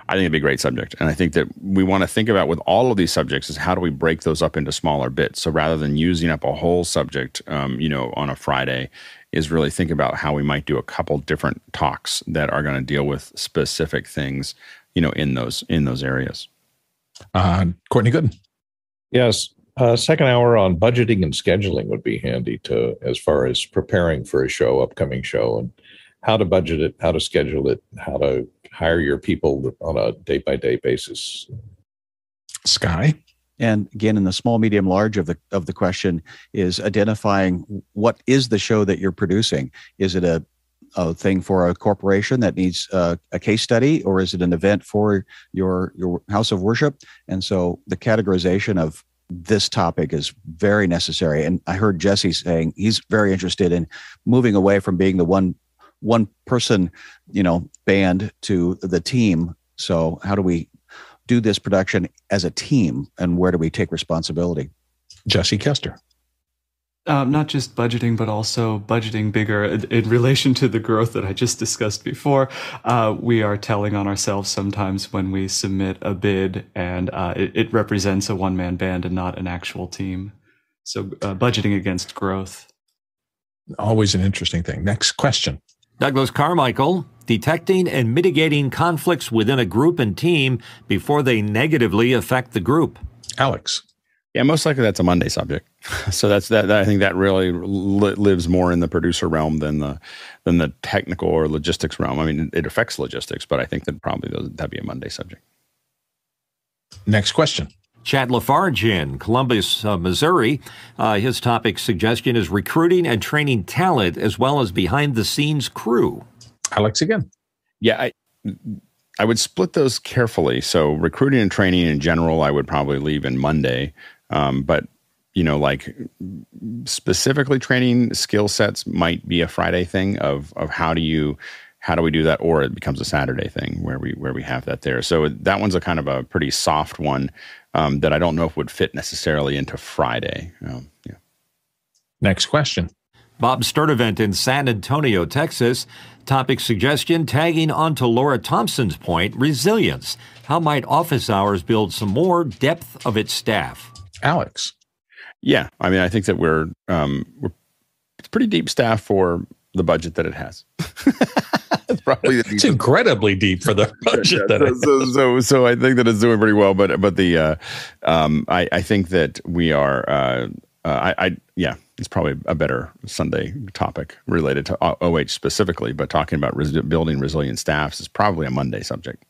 I think it'd be a great subject. And I think that we want to think about with all of these subjects is how do we break those up into smaller bits? So rather than using up a whole subject, um, you know, on a Friday, is really think about how we might do a couple different talks that are going to deal with specific things, you know, in those in those areas. Uh, Courtney Gooden. Yes, uh, second hour on budgeting and scheduling would be handy to as far as preparing for a show, upcoming show, and how to budget it, how to schedule it, how to hire your people on a day by day basis. Sky. And again, in the small, medium, large of the of the question is identifying what is the show that you're producing. Is it a a thing for a corporation that needs a case study, or is it an event for your your house of worship? And so the categorization of this topic is very necessary. And I heard Jesse saying he's very interested in moving away from being the one one person, you know, band to the team. So how do we do this production as a team, and where do we take responsibility? Jesse Kester. Um, not just budgeting, but also budgeting bigger in, in, relation to the growth that I just discussed before. Uh, we are telling on ourselves sometimes when we submit a bid, and uh, it, it, represents a one man band and not an actual team. So, uh, budgeting against growth. Always an interesting thing. Next question. Douglas Carmichael, detecting and mitigating conflicts within a group and team before they negatively affect the group. Alex. Yeah, most likely that's a Monday subject. so that's that, that, I think that really li- lives more in the producer realm than the than the technical or logistics realm. I mean, it affects logistics, but I think that probably that'd be a Monday subject. Next question. Chad Lafarge in Columbus, uh, Missouri. Uh, his topic suggestion is recruiting and training talent as well as behind the scenes crew. Alex again. Yeah, I, I would split those carefully. So recruiting and training in general, I would probably leave in Monday. Um, but you know, like specifically training skill sets might be a Friday thing of of how do you how do we do that or it becomes a saturday thing where we where we have that there so that one's a kind of a pretty soft one um, that I don't know if would fit necessarily into Friday. Um, yeah. Next question. Bob Sturdivant in San Antonio, Texas. Topic suggestion tagging onto Laura Thompson's point resilience. How might office hours build some more depth of its staff? Alex. Yeah. I mean, I think that we're, um, we're it's pretty deep staff for the budget that it has. it's probably it's incredibly deep for the budget. yeah, so, so, so, so, I think that it's doing pretty well. But but the uh, um, I, I think that we are. Uh, uh, I, I yeah, it's probably a better Sunday topic related to OH specifically. But talking about res- building resilient staffs is probably a Monday subject.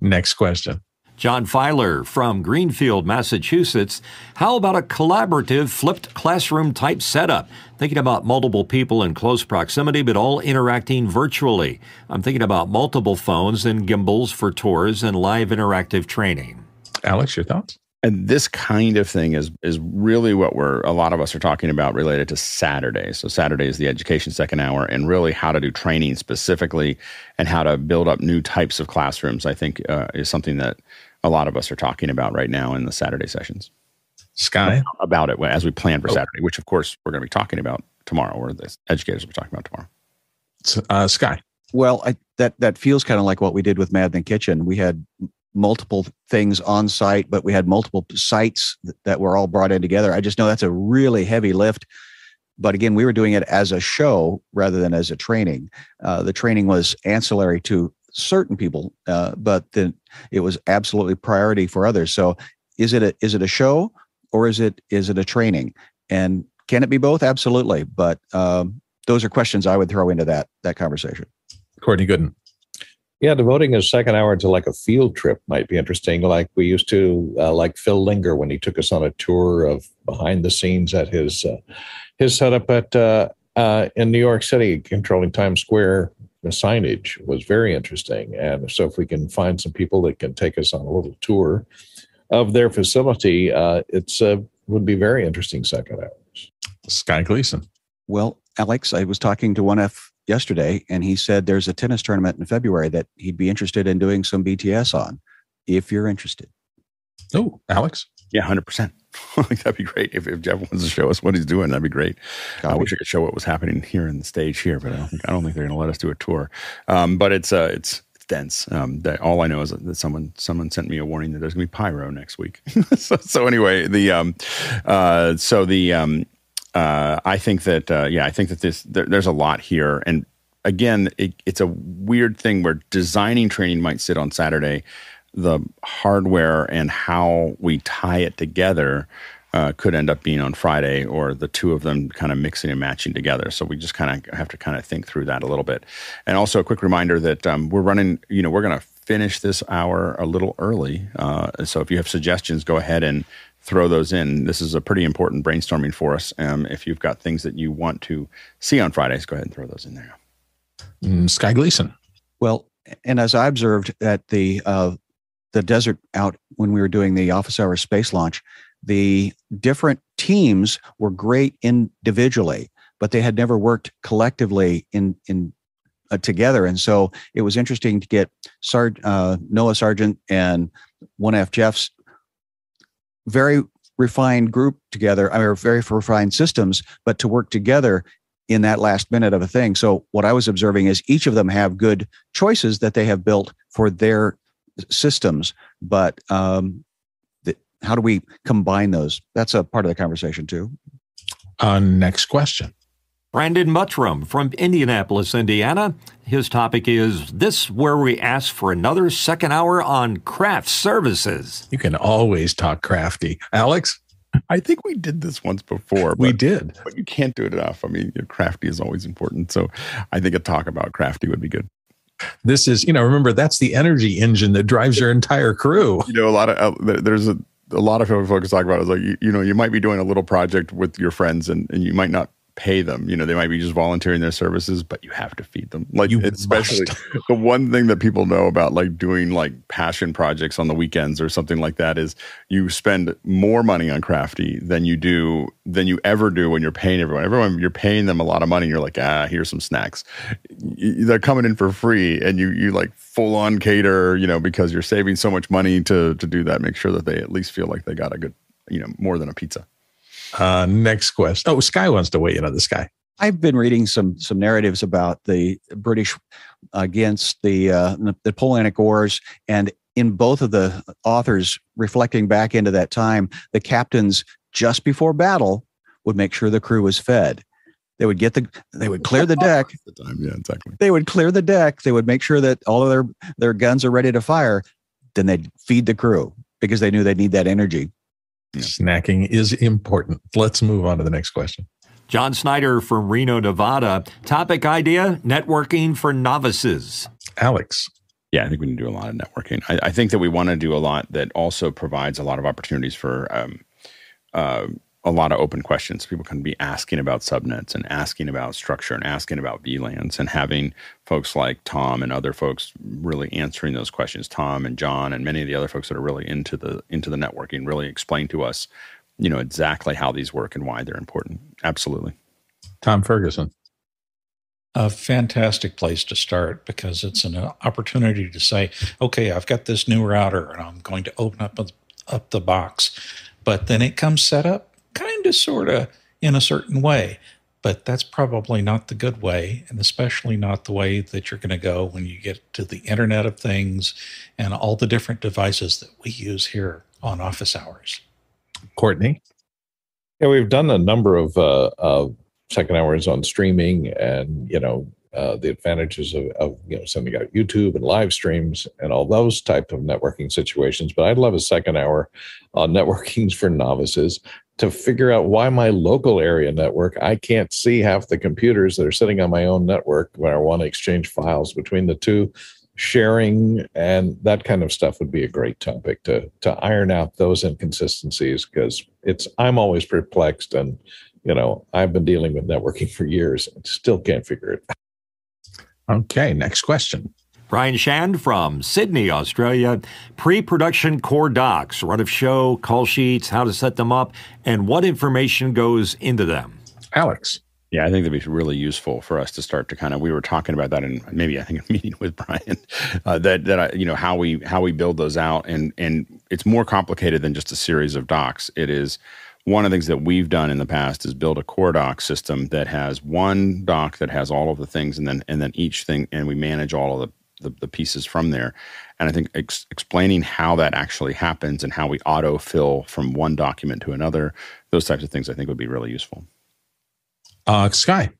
Next question. John Filer from Greenfield, Massachusetts. How about a collaborative flipped classroom type setup? Thinking about multiple people in close proximity, but all interacting virtually. I'm thinking about multiple phones and gimbals for tours and live interactive training. Alex, your thoughts? And this kind of thing is is really what we're a lot of us are talking about related to Saturday. So Saturday is the education second hour, and really how to do training specifically and how to build up new types of classrooms. I think uh, is something that a lot of us are talking about right now in the Saturday sessions. Sky about it as we plan for oh. Saturday, which of course we're going to be talking about tomorrow, or the educators will be talking about tomorrow. Uh, Sky. Well, I, that that feels kind of like what we did with Mad in the Kitchen. We had multiple things on site, but we had multiple sites that were all brought in together. I just know that's a really heavy lift. But again, we were doing it as a show rather than as a training. Uh, the training was ancillary to certain people, uh, but then it was absolutely priority for others. So, is it a is it a show or is it is it a training? And can it be both? Absolutely. But um, those are questions I would throw into that that conversation. Courtney Gooden. Yeah, devoting a second hour to like a field trip might be interesting. Like we used to, uh, like Phil Linger when he took us on a tour of behind the scenes at his uh, his setup at uh, uh in New York City, controlling Times Square the signage was very interesting. And so, if we can find some people that can take us on a little tour of their facility, uh, it's uh, would be very interesting second hour. Sky Gleason. Well, Alex, I was talking to 1F yesterday, and he said there's a tennis tournament in February that he'd be interested in doing some BTS on, if you're interested. Oh, Alex? Yeah, 100%. that'd be great. If, if, Jeff wants to show us what he's doing, that'd be great. I wish I could show what was happening here in the stage here, but I don't think, I don't think they're going to let us do a tour. Um, but it's, uh, it's, it's dense. Um, that, all I know is that someone someone sent me a warning that there's going to be pyro next week. so, so, anyway, the um, uh, so the um, uh, I think that uh, yeah, I think that this there, there's a lot here, and again, it, it's a weird thing where designing training might sit on Saturday, the hardware and how we tie it together. Uh, could end up being on Friday, or the two of them kind of mixing and matching together. So we just kind of have to kind of think through that a little bit. And also a quick reminder that um, we're running. You know, we're going to finish this hour a little early. Uh, so if you have suggestions, go ahead and throw those in. This is a pretty important brainstorming for us. Um, if you've got things that you want to see on Fridays, go ahead and throw those in there. Mm, Sky Gleason. Well, and as I observed at the uh, the desert out when we were doing the office hour space launch, the different teams were great individually, but they had never worked collectively in in uh, together. And so it was interesting to get Sar- uh, Noah Sargent and 1F Jeff's very refined group together, I mean, very refined systems, but to work together in that last minute of a thing. So what I was observing is each of them have good choices that they have built for their systems, but um, the, how do we combine those? That's a part of the conversation too. Uh, next question. Brandon Muttram from Indianapolis, Indiana. His topic is this where we ask for another second hour on craft services. You can always talk crafty. Alex? I think we did this once before. we did. But you can't do it enough. I mean, crafty is always important. So I think a talk about crafty would be good. This is, you know, remember that's the energy engine that drives your entire crew. You know, a lot of, uh, there's a, a lot of folks talk about it is like, you, you know, you might be doing a little project with your friends and, and you might not pay them. You know, they might be just volunteering their services, but you have to feed them. Like you especially the one thing that people know about like doing like passion projects on the weekends or something like that is you spend more money on crafty than you do than you ever do when you're paying everyone. Everyone you're paying them a lot of money. you're like, ah, here's some snacks. They're coming in for free, and you you like full on cater. You know, because you're saving so much money to to do that. Make sure that they at least feel like they got a good, you know, more than a pizza. Uh, next question. Oh, Sky wants to weigh in on the Sky. I've been reading some some narratives about the British against the uh, Napoleonic Wars, and in both of the authors reflecting back into that time, the captains just before battle would make sure the crew was fed. They would get the they would clear the deck. The time, yeah, exactly. They would clear the deck. They would make sure that all of their their guns are ready to fire. Then they'd feed the crew because they knew they'd need that energy. Yeah. Snacking is important. Let's move on to the next question. John Snyder from Reno, Nevada. Topic idea networking for novices. Alex. Yeah, I think we can do a lot of networking. I, I think that we want to do a lot that also provides a lot of opportunities for um, uh, a lot of open questions. People can be asking about subnets and asking about structure and asking about VLANs and having folks like Tom and other folks really answering those questions. Tom and John and many of the other folks that are really into the into the networking really explain to us, you know, exactly how these work and why they're important. Absolutely. Tom Ferguson. A fantastic place to start because it's an opportunity to say, okay, I've got this new router and I'm going to open up up the box, but then it comes set up kind of sort of in a certain way. But that's probably not the good way, and especially not the way that you're going to go when you get to the Internet of Things and all the different devices that we use here on office hours. Courtney? Yeah, we've done a number of uh, uh, second hours on streaming and, you know, uh, the advantages of, of, you know sending out YouTube and live streams and all those type of networking situations. But I'd love a second hour on networkings for novices to figure out why my local area network I can't see half the computers that are sitting on my own network when I want to exchange files between the two. Sharing and that kind of stuff would be a great topic to to iron out those inconsistencies because it's I'm always perplexed and you know I've been dealing with networking for years and still can't figure it out. Okay, next question. Brian Shand from Sydney, Australia. Pre production core docs, run of show, call sheets, how to set them up, and what information goes into them. Alex. Yeah, I think that'd be really useful for us to start to kind of. We were talking about that in maybe I think a meeting with Brian. Uh, that that I, you know how we how we build those out, and and it's more complicated than just a series of docs. It is one of the things that we've done in the past is build a core doc system that has one doc that has all of the things, and then and then each thing, and we manage all of the the, the pieces from there. And I think ex- explaining how that actually happens and how we auto fill from one document to another, those types of things, I think would be really useful. Uh, Sky.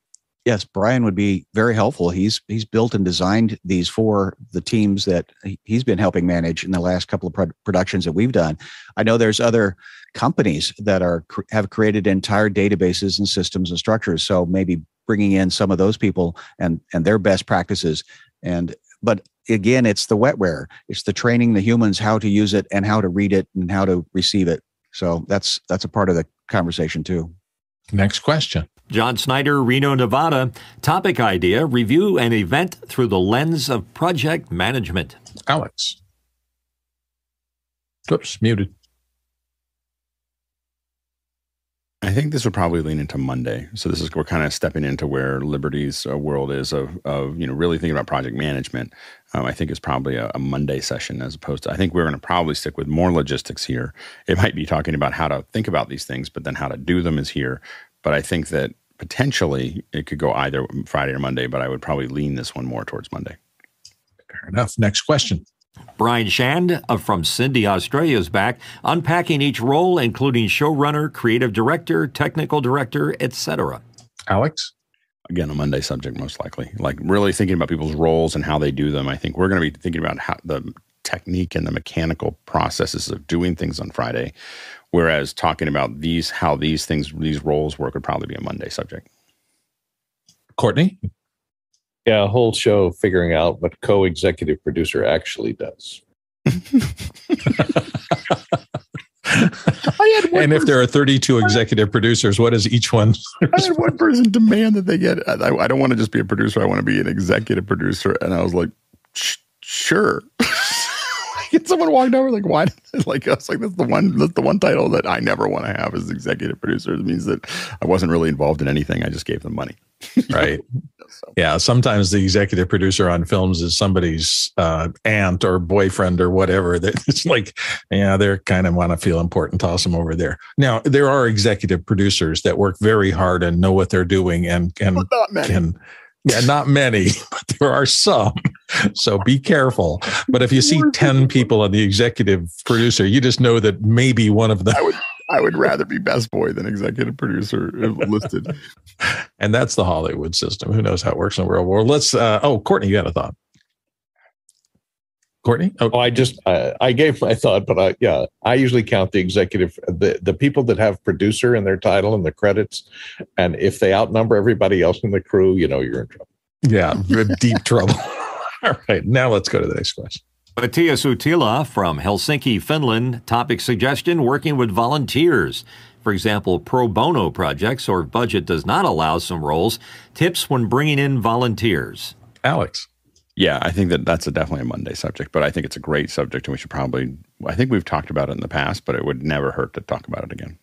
Yes, Brian would be very helpful. He's he's built and designed these for the teams that he's been helping manage in the last couple of pro- productions that we've done. I know there's other companies that are have created entire databases and systems and structures. So maybe bringing in some of those people and and their best practices. And but again, it's the wetware. It's the training the humans how to use it and how to read it and how to receive it. So that's that's a part of the conversation too. Next question. John Snyder, Reno, Nevada. Topic idea review an event through the lens of project management. Alex. Oops, muted. I think this would probably lean into Monday. So this is we're kind of stepping into where Liberty's uh, world is of of you know really thinking about project management. Um, I think it's probably a, a, Monday session as opposed to. I think we're going to probably stick with more logistics here. It might be talking about how to think about these things, but then how to do them is here. But I think that potentially it could go either Friday or Monday. But I would probably lean this one more towards Monday. Fair enough. Next question. Brian Shand uh, from Sydney, Australia is back, unpacking each role, including showrunner, creative director, technical director, etc. Alex? Again, a Monday subject, most likely. Like really thinking about people's roles and how they do them. I think we're going to be thinking about how the technique and the mechanical processes of doing things on Friday, whereas talking about these, how these things, these roles work would probably be a Monday subject. Courtney? Yeah, a whole show figuring out what co-executive producer actually does. and if there are 32 executive producers, what is each one? I had one person demand that they get. I, I don't want to just be a producer. I want to be an executive producer. And I was like, sure. and someone walked over like, why? Like I was like, that's the one. That's the one title that I never want to have as executive producer. It means that I wasn't really involved in anything. I just gave them money. right. So. Yeah. Sometimes the executive producer on films is somebody's uh, aunt or boyfriend or whatever. That it's like, yeah, they're kind of want to feel important. Toss them over there. Now there are executive producers that work very hard and know what they're doing and and can yeah, not many, but there are some. So be careful. But if you see 10 people on the executive producer, you just know that maybe one of them. I would, I would rather be best boy than executive producer listed. and that's the Hollywood system. Who knows how it works in the real world? Let's, uh, oh, Courtney, you had a thought. Courtney? Oh, oh I just uh, I gave my thought, but I yeah, I usually count the executive the the people that have producer in their title and the credits, and if they outnumber everybody else in the crew, you know you're in trouble. Yeah, deep trouble. All right, now let's go to the next question. Matthias Utila from Helsinki, Finland. Topic suggestion: working with volunteers. For example, pro bono projects or budget does not allow some roles. Tips when bringing in volunteers. Alex. Yeah, I think that that's a definitely a Monday subject, but I think it's a great subject, and we should probably. I think we've talked about it in the past, but it would never hurt to talk about it again.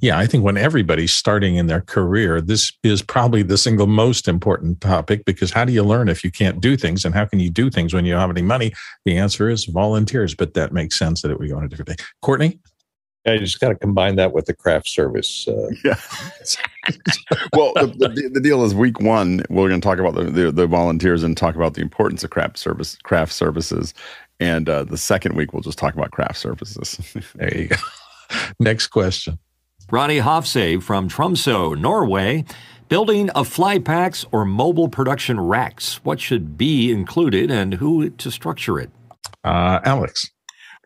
Yeah, I think when everybody's starting in their career, this is probably the single most important topic because how do you learn if you can't do things? And how can you do things when you don't have any money? The answer is volunteers, but that makes sense that it would go on a different day. Courtney? Yeah, you just got to combine that with the craft service. Uh. Yeah. well, the, the, the, deal is week one, we're going to talk about the, the, the, volunteers and talk about the importance of craft service, craft services. And uh, the second week, we'll just talk about craft services. there you go. Next question. Ronnie Hofsave from Tromsø, Norway. Building of fly packs or mobile production racks. What should be included and who to structure it? Uh, Alex.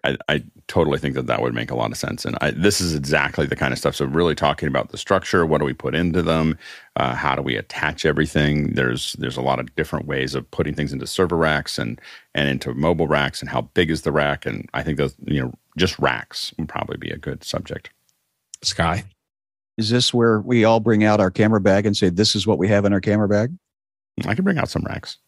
I, I, totally think that that would make a lot of sense. And I, this is exactly the kind of stuff. So, really talking about the structure, what do we put into them, uh, how do we attach everything? There's there's a lot of different ways of putting things into server racks and and into mobile racks, and how big is the rack? And I think those you know just racks would probably be a good subject. Sky, is this where we all bring out our camera bag and say, "This is what we have in our camera bag"? I can bring out some racks.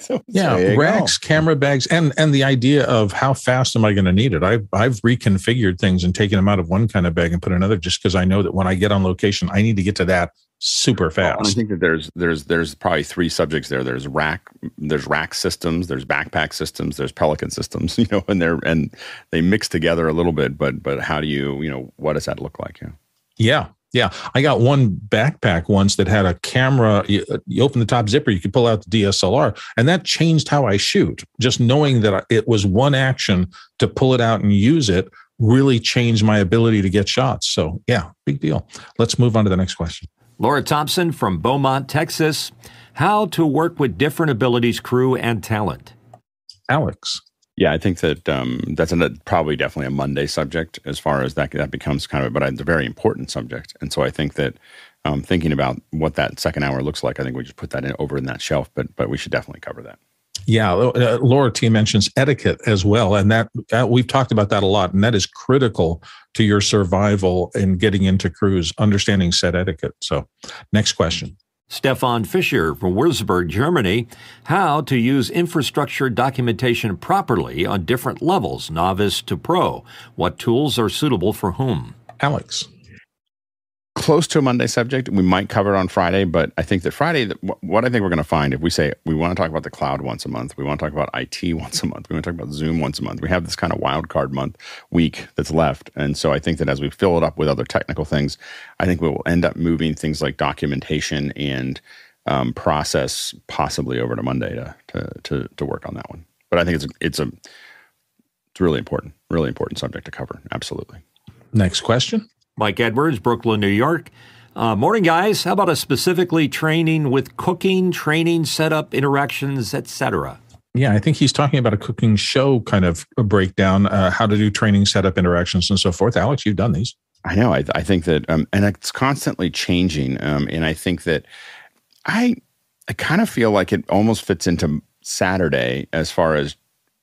So, yeah, racks, go. camera bags, and and the idea of how fast am I going to need it? I've I've reconfigured things and taken them out of one kind of bag and put another, just because I know that when I get on location, I need to get to that super fast. Well, I think that there's there's there's probably three subjects there. There's rack there's rack systems, there's backpack systems, there's Pelican systems. You know, and they're and they mix together a little bit. But but how do you you know what does that look like? Yeah. Yeah, yeah, I got one backpack once that had a camera. You, uh, you, open the top zipper, you could pull out the DSLR, and that changed how I shoot. Just knowing that it was one action to pull it out and use it really changed my ability to get shots. So, yeah, big deal. Let's move on to the next question. Laura Thompson from Beaumont, Texas. How to work with different abilities, crew, and talent. Alex. Yeah, I think that um, that's a, probably definitely a Monday subject as far as that that becomes kind of, but it's a very important subject, and so I think that um, thinking about what that second hour looks like, I think we just put that in, over in that shelf, but but we should definitely cover that. Yeah, uh, Laura T mentions etiquette as well, and that, that we've talked about that a lot, and that is critical to your survival in getting into crews, understanding set etiquette. So, next question. Stefan Fischer from Würzburg, Germany, how to use infrastructure documentation properly on different levels, novice to pro. What tools are suitable for whom? Alex close to a Monday subject. We might cover it on Friday, but I think that Friday, what I think we're going to find, if we say we want to talk about the cloud once a month, we want to talk about IT once a month, we want to talk about Zoom once a month, we have this kind of wild card month week that's left. And so I think that as we fill it up with other technical things, I think we will end up moving things like documentation and um, process possibly over to Monday to, to, to, to work on that one. But I think it's a, it's a, it's really important, really important subject to cover. Absolutely. Next question. Mike Edwards, Brooklyn, New York. Uh, morning, guys. How about a specifically training with cooking, training, setup, interactions, etc.? Yeah, I think he's talking about a cooking show kind of a breakdown, uh, how to do training, setup, interactions, and so forth. Alex, you've done these. I know. I, I think that, um, and it's constantly changing. Um, and I think that I, I kind of feel like it almost fits into Saturday as far as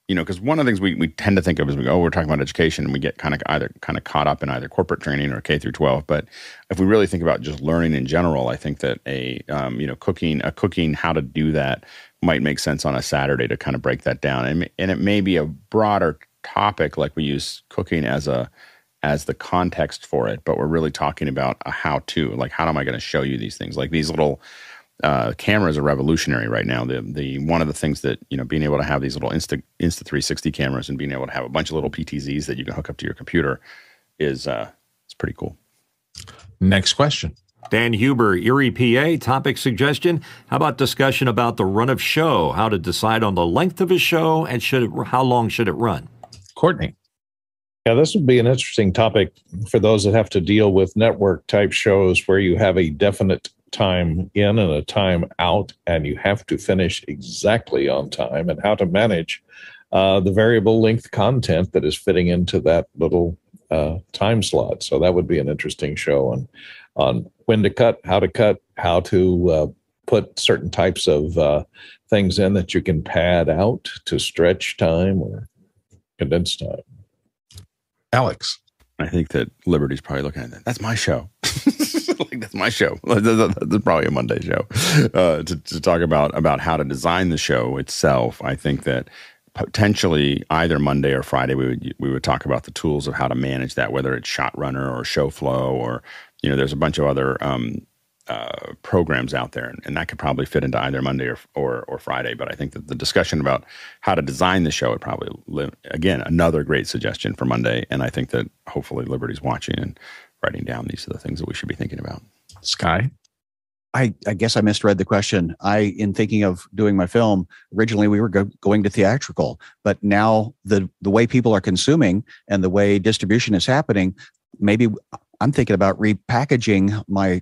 you know, because one of the things we, we tend to think of is we go, oh, we're talking about education and we get kind of either kind of caught up in either corporate training or K through 12. But if we really think about just learning in general, I think that a, um, you know, cooking, a cooking, how to do that might make sense on a Saturday to kind of break that down. And, and it may be a broader topic, like we use cooking as a, as the context for it, but we're really talking about a how to, like, how am I going to show you these things? Like these little, uh, cameras are revolutionary right now. The the one of the things that you know being able to have these little Insta Insta 360 cameras and being able to have a bunch of little PTZs that you can hook up to your computer is uh, it's pretty cool. Next question. Dan Huber, Erie, PA. Topic suggestion: How about discussion about the run of show? How to decide on the length of a show and should it, how long should it run? Courtney. Yeah, this would be an interesting topic for those that have to deal with network type shows where you have a definite time in and a time out, and you have to finish exactly on time, and how to manage uh, the variable length content that is fitting into that little uh, time slot. So that would be an interesting show on on when to cut, how to cut, how to uh, put certain types of uh, things in that you can pad out to stretch time or condense time. Alex. I think that Liberty's probably looking at that. That's my show. like that's my show. That's probably a Monday show uh, to, to talk about about how to design the show itself. I think that potentially either Monday or Friday we would we would talk about the tools of how to manage that, whether it's Shot Runner or Shoflo or you know there's a bunch of other um, uh, programs out there, and, and, that could probably fit into either Monday or, or, or Friday. But I think that the discussion about how to design the show would probably live, again another great suggestion for Monday. And I think that hopefully Liberty's watching and writing down these are the things that we should be thinking about. Sky. I, I guess I misread the question. I, in thinking of doing my film, originally we were go, going to theatrical, but now the the way people are consuming and the way distribution is happening, maybe I'm thinking about repackaging my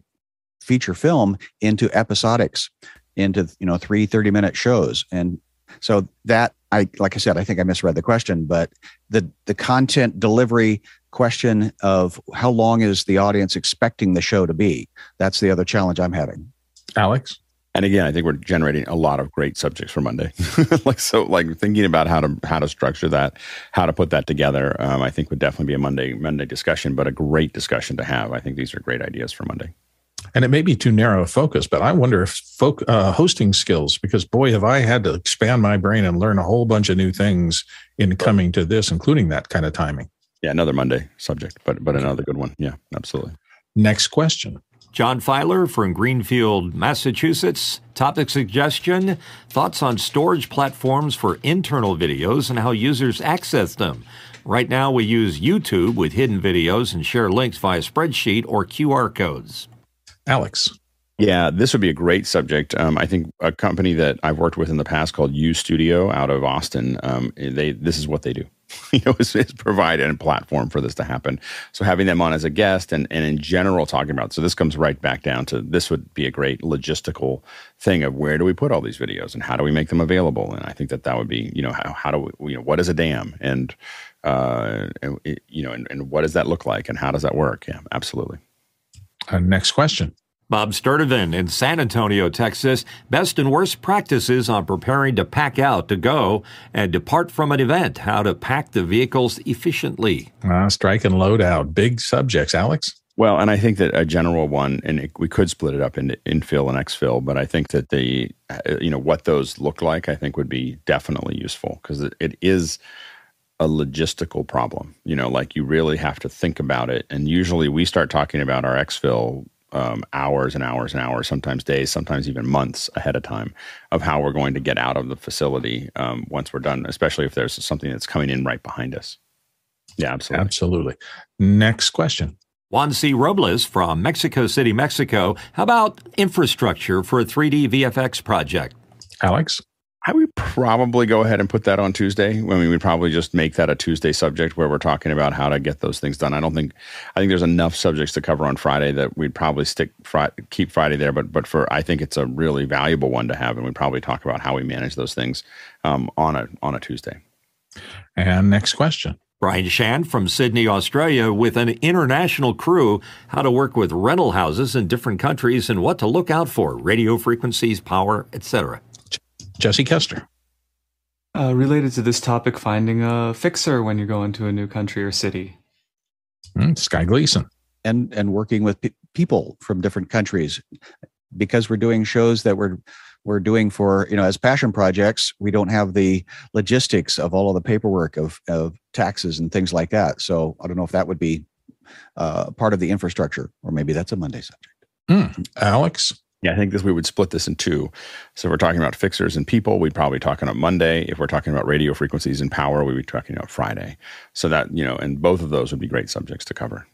feature film into episodics, into you know three 30 minute shows, and so that I like I said, I think I misread the question, but the the content delivery question of how long is the audience expecting the show to be? That's the other challenge I'm having. Alex? And again, I think we're generating a lot of great subjects for Monday. like so, like thinking about how to how to structure that, how to put that together. Um, I think would definitely be a Monday Monday discussion, but a great discussion to have. I think these are great ideas for Monday. And it may be too narrow a focus, but I wonder if folk, uh, hosting skills, because boy, have I had to expand my brain and learn a whole bunch of new things in coming to this, including that kind of timing. Yeah, another Monday subject, but but another good one. Yeah, absolutely. Next question. John Filer from Greenfield, Massachusetts. Topic suggestion Thoughts on storage platforms for internal videos and how users access them. Right now, we use YouTube with hidden videos and share links via spreadsheet or QR codes. Alex. Yeah, this would be a great subject. Um, I think a company that I've worked with in the past called uStudio out of Austin. Um, they this is what they do. you know, is, is provide a platform for this to happen. So having them on as a guest and and in general talking about. So this comes right back down to this would be a great logistical thing of where do we put all these videos and how do we make them available. And I think that that would be you know how how do we you know what is a DAM and uh and, you know and, and what does that look like and how does that work? Yeah, absolutely. Uh, next question. Bob Sturdivant in San Antonio, Texas. Best and worst practices on preparing to pack out to go and depart from an event. How to pack the vehicles efficiently. Uh, strike and load out. Big subjects. Alex? Well, and I think that a general one, and it, we could split it up into infill and exfill, but I think that the, you know, what those look like, I think would be definitely useful because it, it is a logistical problem. You know, like you really have to think about it. And usually we start talking about our exfill um, hours and hours and hours, sometimes days, sometimes even months ahead of time of how we're going to get out of the facility um, once we're done, especially if there's something that's coming in right behind us. Yeah, absolutely. Absolutely. Next question. Juan C. Robles from Mexico City, Mexico. How about infrastructure for a 3D VFX project? Alex? I would probably go ahead and put that on Tuesday. I mean, we'd probably just make that a Tuesday subject where we're talking about how to get those things done. I don't think, I think there's enough subjects to cover on Friday that we'd probably stick, keep Friday there. But, but for, I think it's a really valuable one to have, and we'd probably talk about how we manage those things um, on a on a Tuesday. And next question. Brian Shand from Sydney, Australia, with an international crew, how to work with rental houses in different countries and what to look out for, radio frequencies, power, etc. Jesse Kester. Uh, related to this topic, finding a fixer when you go into a new country or city. Mm, Sky Gleason. And, and working with pe- people from different countries because we're doing shows that we're we're doing for you know as passion projects we don't have the logistics of all of the paperwork of, of taxes and things like that so i don't know if that would be uh, part of the infrastructure or maybe that's a monday subject mm. alex yeah, I think this we would split this in two. So if we're talking about fixers and people, we'd probably talking about Monday. If we're talking about radio frequencies and power, we'd be talking about Friday. So that, you know, and both of those would be great subjects to cover.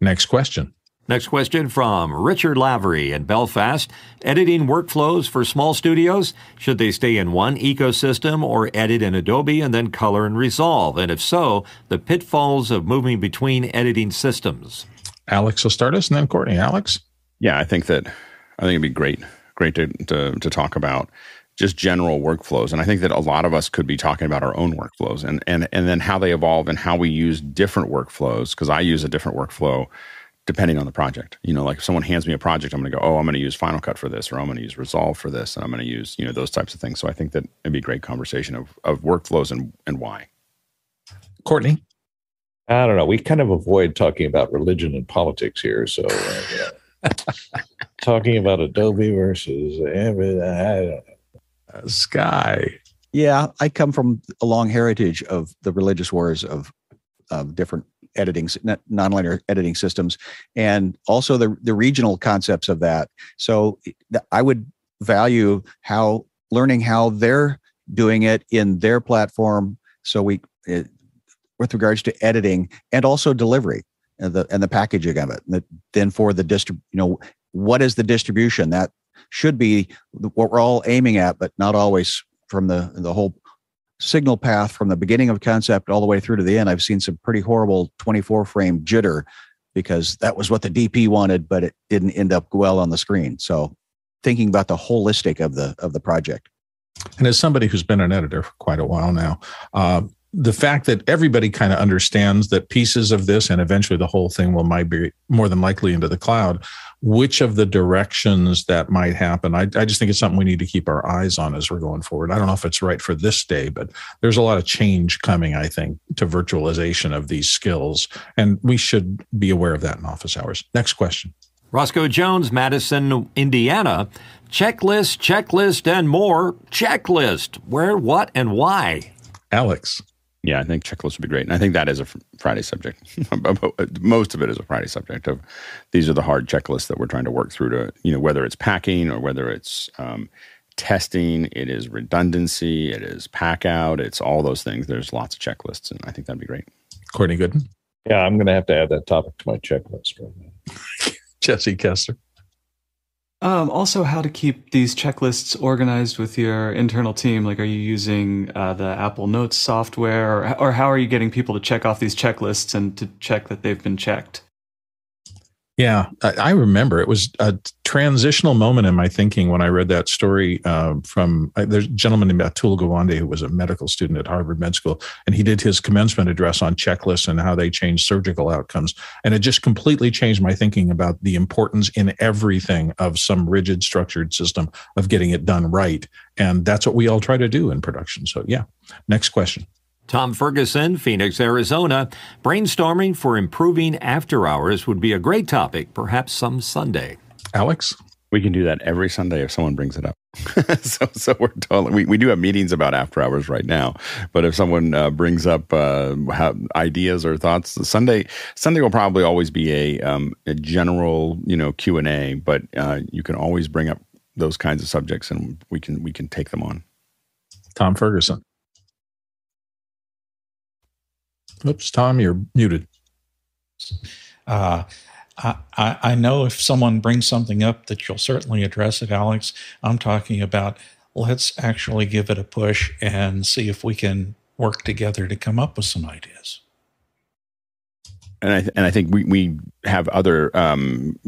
Next question. Next question from Richard Lavery in Belfast. Editing workflows for small studios? Should they stay in one ecosystem or edit in Adobe and then color and resolve? And if so, the pitfalls of moving between editing systems? Alex will start us and then Courtney. Alex? Yeah, I think that I think it'd be great, great to, to, to talk about just general workflows. And I think that a lot of us could be talking about our own workflows and and and then how they evolve and how we use different workflows. Because I use a different workflow depending on the project. You know, like if someone hands me a project, I'm going to go, oh, I'm going to use Final Cut for this, or I'm going to use Resolve for this, and I'm going to use you know those types of things. So I think that it'd be a great conversation of of workflows and and why. Courtney. I don't know. We kind of avoid talking about religion and politics here, so uh, yeah talking about Adobe versus everything. I don't know. Uh, Sky. Yeah, I come from a long heritage of the religious wars of of different editing nonlinear editing systems and also the the regional concepts of that so i would value how learning how they're doing it in their platform so we it, with regards to editing and also delivery and the and the packaging of it. And then for the distrib, you know, what is the distribution? That should be what we're all aiming at, but not always from the the whole signal path from the beginning of concept all the way through to the end. I've seen some pretty horrible 24 frame jitter because that was what the DP wanted, but it didn't end up well on the screen. So thinking about the holistic of the of the project. And as somebody who's been an editor for quite a while now, uh, the fact that everybody kind of understands that pieces of this and eventually the whole thing will migrate more than likely into the cloud which of the directions that might happen I, I just think it's something we need to keep our eyes on as we're going forward i don't know if it's right for this day but there's a lot of change coming i think to virtualization of these skills and we should be aware of that in office hours next question Roscoe Jones, Madison, Indiana. Checklist, checklist, and more. Checklist. Where, what, and why? Alex. Yeah, I think checklists would be great. And I think that is a Friday subject. Most of it is a Friday subject of these are the hard checklists that we're trying to work through to, you know, whether it's packing or whether it's um, testing, it is redundancy, it is pack out, it's all those things. There's lots of checklists, and I think that'd be great. Courtney Gooden. Yeah, I'm going to have to add that topic to my checklist right now. Jesse Kessler. Um, also, how to keep these checklists organized with your internal team. Like, are you using uh, the Apple Notes software, or, or how are you getting people to check off these checklists and to check that they've been checked? Yeah, I, remember it was a transitional moment in my thinking when I read that story uh, from uh, there's a gentleman named Atul Gawande who was a medical student at Harvard Med School, and he did his commencement address on checklists and how they change surgical outcomes, and it just completely changed my thinking about the importance in everything of some rigid, structured system of getting it done right, and that's what we all try to do in production. So, yeah, next question. Tom Ferguson, Phoenix, Arizona. Brainstorming for improving after hours would be a great topic, perhaps some Sunday. Alex? We can do that every Sunday if someone brings it up. so, so we're totally, we, we do have meetings about after hours right now. But if someone uh, brings up uh, ideas or thoughts, Sunday Sunday will probably always be a, um, a general, you know, Q and A. But uh, you can always bring up those kinds of subjects, and we can we can take them on. Tom Ferguson. Oops, Tom, you're muted. Uh, I, I know if someone brings something up that you'll certainly address it, Alex. I'm talking about let's actually give it a push and see if we can work together to come up with some ideas. And I th- and I think we we have other um,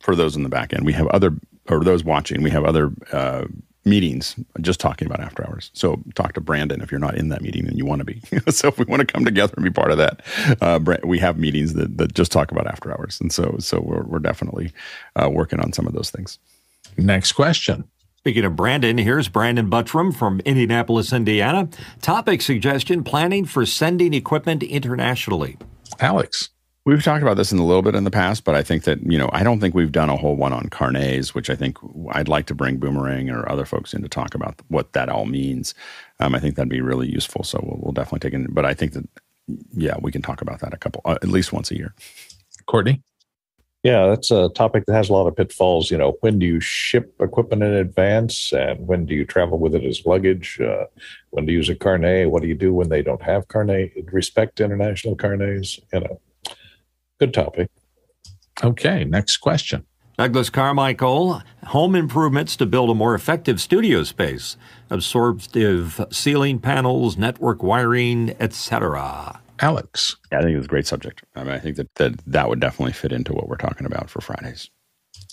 for those in the back end, we have other or those watching, we have other uh, meetings just talking about after hours. So talk to Brandon if you're not in that meeting and you want to be. so if we want to come together and be part of that, uh, we have meetings that, that just talk about after hours. And so so we're, we're definitely uh, working on some of those things. Next question. Speaking of Brandon, here's Brandon Buttram from Indianapolis, Indiana. Topic suggestion planning for sending equipment internationally. Alex. We've talked about this in a little bit in the past, but I think that, you know, I don't think we've done a whole one on carnets, which I think I'd like to bring Boomerang or other folks in to talk about what that all means. Um, I think that'd be really useful. So we'll, we'll definitely take it. But I think that, yeah, we can talk about that a couple, uh, at least once a year. Courtney? Yeah, that's a topic that has a lot of pitfalls. You know, when do you ship equipment in advance, and when do you travel with it as luggage? Uh, when to use a carnet? What do you do when they don't have carnet? Respect international carnets. You know, Good topic. Okay, next question. Douglas Carmichael, home improvements to build a more effective studio space, absorptive ceiling panels, network wiring, etc. Alex. Yeah, I think it's a great subject. I mean, I think that, that that would definitely fit into what we're talking about for Fridays.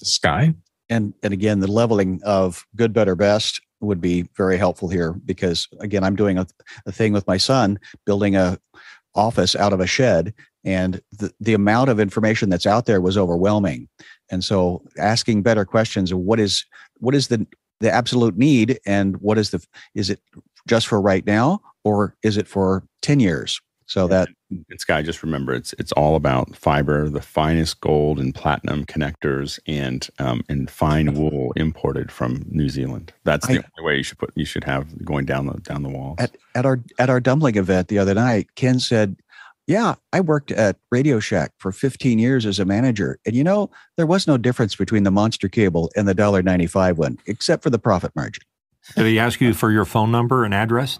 Sky. And and again, the leveling of good, better, best would be very helpful here because again, I'm doing a, a thing with my son, building a office out of a shed and the, the amount of information that's out there was overwhelming. And so asking better questions of what is what is the the absolute need and what is the is it just for right now or is it for 10 years? So that it's guy just remember it's it's all about fiber the finest gold and platinum connectors and um, and fine wool imported from new zealand. That's the I, only way you should put you should have going down the down the walls. At, at our at our dumpling event the other night ken said yeah, I worked at Radio Shack for 15 years as a manager. And you know, there was no difference between the monster cable and the $1.95 one, except for the profit margin. Did he ask you for your phone number and address?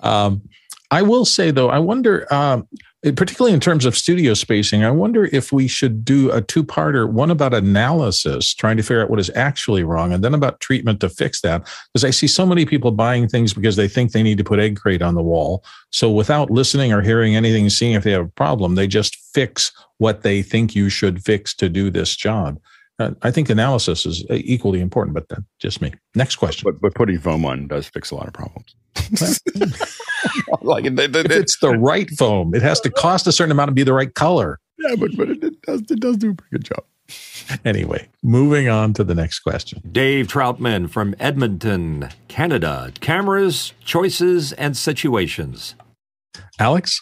Um, I will say, though, I wonder, um, particularly in terms of studio spacing, I wonder if we should do a two parter one about analysis, trying to figure out what is actually wrong, and then about treatment to fix that. Because I see so many people buying things because they think they need to put egg crate on the wall. So without listening or hearing anything, seeing if they have a problem, they just fix what they think you should fix to do this job. Uh, I think analysis is equally important, but that's just me. Next question. But, but putting foam on does fix a lot of problems. like it, it, if it's the right foam, it has to cost a certain amount and be the right color. Yeah, but but it, it does it does do a pretty good job. Anyway, moving on to the next question. Dave Troutman from Edmonton, Canada. Cameras, choices, and situations. Alex?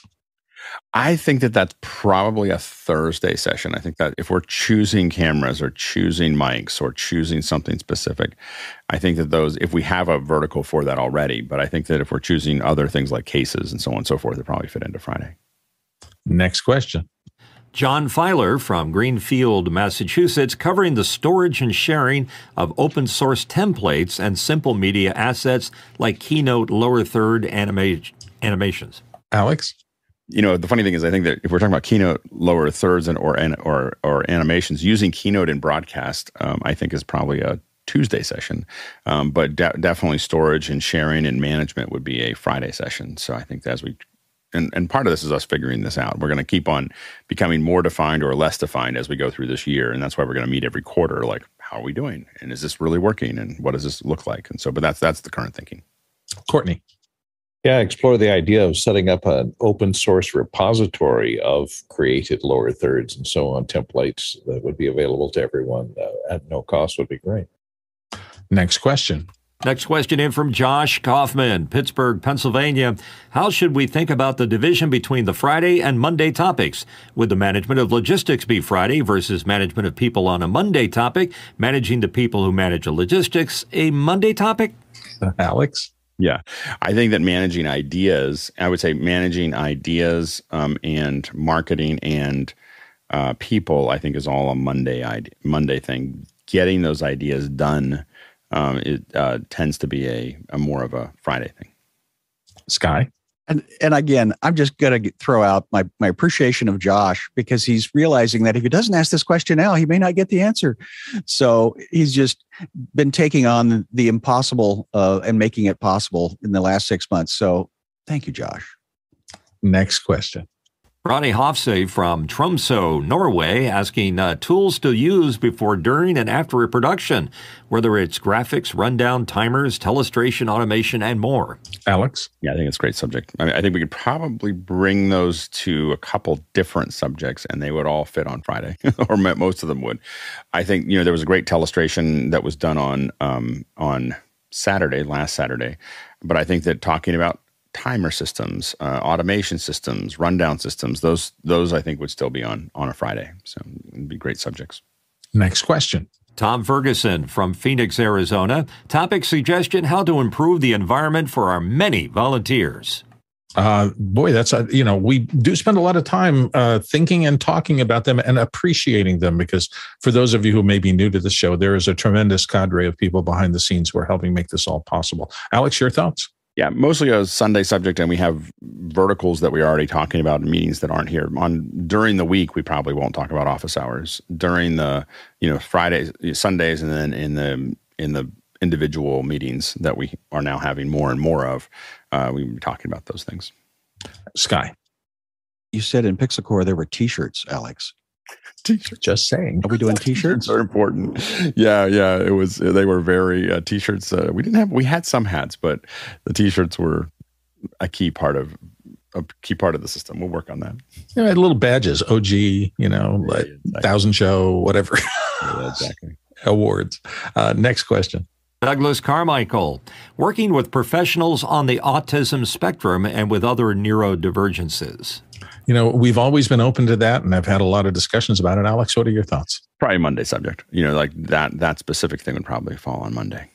I think that that's probably a Thursday session. I think that if we're choosing cameras or choosing mics or choosing something specific, I think that those, if we have a vertical for that already, but I think that if we're choosing other things like cases and so on and so forth, it probably fit into Friday. Next question. John Filer from Greenfield, Massachusetts, covering the storage and sharing of open source templates and simple media assets like Keynote lower third anima- animations. Alex? You know the funny thing is i think that if we're talking about keynote lower thirds and or or or animations using keynote in broadcast um, i think is probably a tuesday session. Um, but de- definitely storage and sharing and management would be a friday session. So i think as we and, and part of this is us figuring this out. We're going to keep on becoming more defined or less defined as we go through this year. And that's why we're going to meet every quarter like how are we doing? And is this really working? And what does this look like? And so but that's that's the current thinking. Courtney yeah, explore the idea of setting up an open source repository of created lower thirds and so on templates that would be available to everyone uh, at no cost would be great. Next question. Next question in from Josh Kaufman, Pittsburgh, Pennsylvania. How should we think about the division between the Friday and Monday topics? Would the management of logistics be Friday versus management of people on a Monday topic? Managing the people who manage the logistics a Monday topic? Alex? Yeah, I think that managing ideas, I would say managing ideas um, and marketing and uh, people, I think is all a Monday idea, Monday thing. Getting those ideas done, um, it uh, tends to be a, a more of a Friday thing. Sky. And and again, I'm just going to throw out my my appreciation of Josh because he's realizing that if he doesn't ask this question now, he may not get the answer. So he's just been taking on the impossible uh, and making it possible in the last six months. So thank you, Josh. Next question. Ronnie Hofse from Tromsø, Norway, asking uh, tools to use before, during, and after a production, whether it's graphics, rundown, timers, telestration, automation, and more. Alex? Yeah, I think it's a great subject. I, mean, I think we could probably bring those to a couple different subjects and they would all fit on Friday, or most of them would. I think, you know, there was a great telestration that was done on, um, on Saturday, last Saturday. But I think that talking about timer systems, uh, automation systems, rundown systems. Those those I think would still be on on a Friday. So it'd be great subjects. Next question. Tom Ferguson from Phoenix, Arizona. Topic suggestion How to improve the environment for our many volunteers. Uh, boy, that's a, you know we do spend a lot of time uh, thinking and talking about them and appreciating them because for those of you who may be new to the show, there is a tremendous cadre of people behind the scenes who are helping make this all possible. Alex, your thoughts? Yeah, mostly a Sunday subject, and we have verticals that we're already talking about in meetings that aren't here. On during the week, we probably won't talk about office hours. During the you know Fridays, Sundays, and then in the in the individual meetings that we are now having more and more of, uh, we be talking about those things. Sky, you said in PixelCorps there were T-shirts, Alex t-shirts. Just saying. Are we doing t-shirts? are important. Yeah, yeah. It was. They were very uh, t-shirts. Uh, we didn't have. We had some hats, but the t-shirts were a key part of a key part of the system. We'll work on that. Yeah, little badges, OG, you know, yeah, like exactly. thousand show, whatever. yeah, exactly. Awards. Uh, next question. Douglas Carmichael, working with professionals on the autism spectrum and with other neurodivergences you know, we've always been open to that, and I've had a lot of discussions about it. Alex, what are your thoughts? Probably Monday subject. You know, like that that specific thing would probably fall on Monday.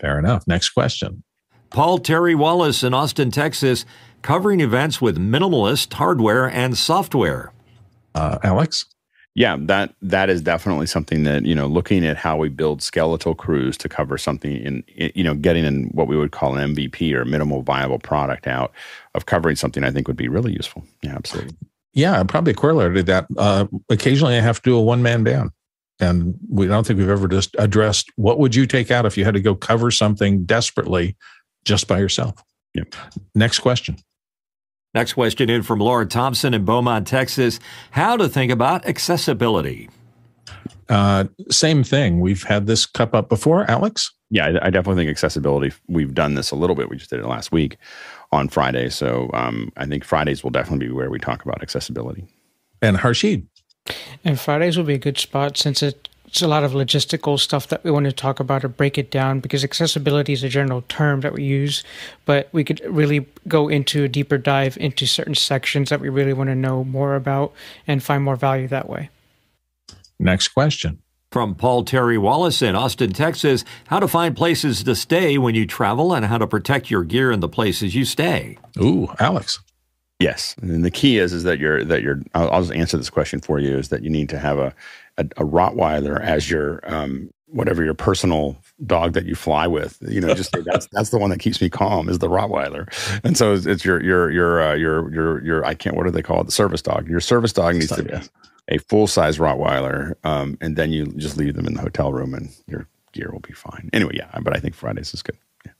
Fair enough. Next question. Paul Terry Wallace in Austin, Texas, covering events with minimalist hardware and software. Uh, Alex? Yeah, that that is definitely something that you know, looking at how we build skeletal crews to cover something in, you know, getting in what we would call an MVP or minimal viable product out of covering something, I think would be really useful. Yeah, absolutely. Yeah, probably a corollary to that. Uh, occasionally, I have to do a one man band, and we don't think we've ever just addressed what would you take out if you had to go cover something desperately just by yourself. Yep. Next question. Next question in from Laura Thompson in Beaumont, Texas. How to think about accessibility? Uh, same thing. We've had this cup up before, Alex. Yeah, I, I, definitely think accessibility. We've done this a little bit. We just did it last week on Friday, so um, I think Fridays will definitely be where we talk about accessibility. And Harshid. And Fridays will be a good spot since it it's a lot of logistical stuff that we want to talk about or break it down because accessibility is a general term that we use, but we could really go into a deeper dive into certain sections that we really want to know more about and find more value that way. Next question. From Paul Terry Wallace in Austin, Texas, how to find places to stay when you travel and how to protect your gear in the places you stay. Ooh, Alex. Yes, and the key is is that you're that you're. I'll, I'll just answer this question for you. Is that you need to have a a, a Rottweiler as your um, whatever your personal dog that you fly with. You know, just that's that's the one that keeps me calm is the Rottweiler. And so it's, it's your your your uh, your your your I can't what do they call it the service dog. Your service dog needs to be a full size Rottweiler, um, and then you just leave them in the hotel room and your gear will be fine. Anyway, yeah, but I think Fridays is good. Yeah.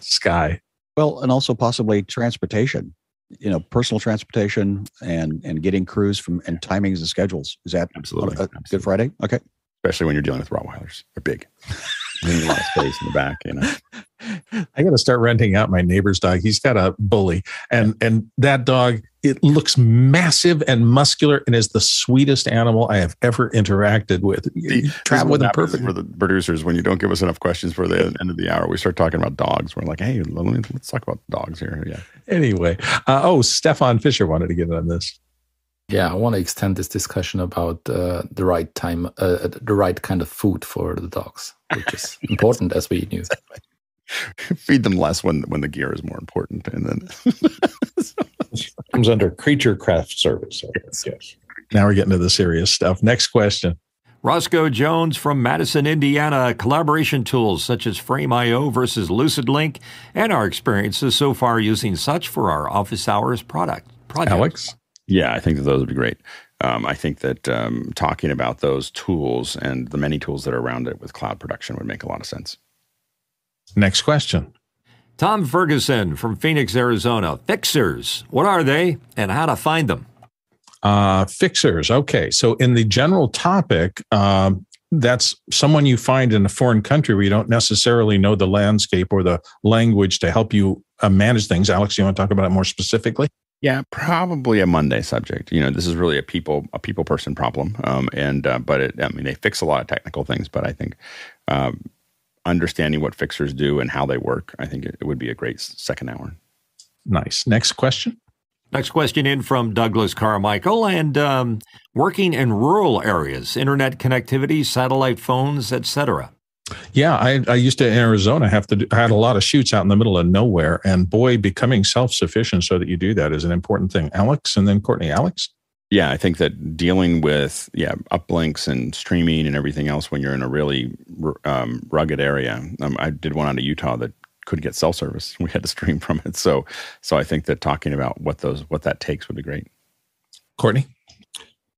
Sky. Well, and also possibly transportation you know personal transportation and and getting crews from and timings and schedules. Is that absolutely, a, a absolutely. good friday? Okay. Especially when you're dealing with rottweilers. They're big need a lot of space in the back you know I got to start renting out my neighbor's dog. He's got a bully, and and that dog it looks massive and muscular, and is the sweetest animal I have ever interacted with. You travel with him perfect for the producers. When you don't give us enough questions for the end of the hour, we start talking about dogs. We're like, hey, let me, let's talk about dogs here. Yeah. Anyway, uh, oh, Stefan Fischer wanted to get in on this. Yeah, I want to extend this discussion about uh, the right time, uh, the right kind of food for the dogs, which is important as we knew. Exactly. feed them less when when the gear is more important and then comes under creature craft service yes. yes now we're getting to the serious stuff next question Roscoe Jones from Madison, Indiana, collaboration tools such as Frame.io versus LucidLink, and our experiences so far using such for our office hours product. Project. Alex? Yeah, I think that those would be great. Um, I think that um, talking about those tools and the many tools that are around it with cloud production would make a lot of sense. Next question. Tom Ferguson from Phoenix, Arizona. Fixers, what are they and how to find them? Uh, fixers. Okay. So, in the general topic, um, that's someone you find in a foreign country where you don't necessarily know the landscape or the language to help you uh, manage things. Alex, you want to talk about it more specifically? Yeah, probably a Monday subject. You know, this is really a people a people person problem, um, and uh, but it, I mean they fix a lot of technical things, but I think um, understanding what fixers do and how they work, I think it, it would be a great second hour. Nice. Next question. Next question in from Douglas Carmichael and um, working in rural areas, internet connectivity, satellite phones, etc. Yeah, I, I used to in Arizona have to do, I had a lot of shoots out in the middle of nowhere, and boy, becoming self sufficient so that you do that is an important thing. Alex, and then Courtney. Alex. Yeah, I think that dealing with yeah uplinks and streaming and everything else when you're in a really um, rugged area. Um, I did one out of Utah that couldn't get cell service. We had to stream from it. So so I think that talking about what those what that takes would be great. Courtney.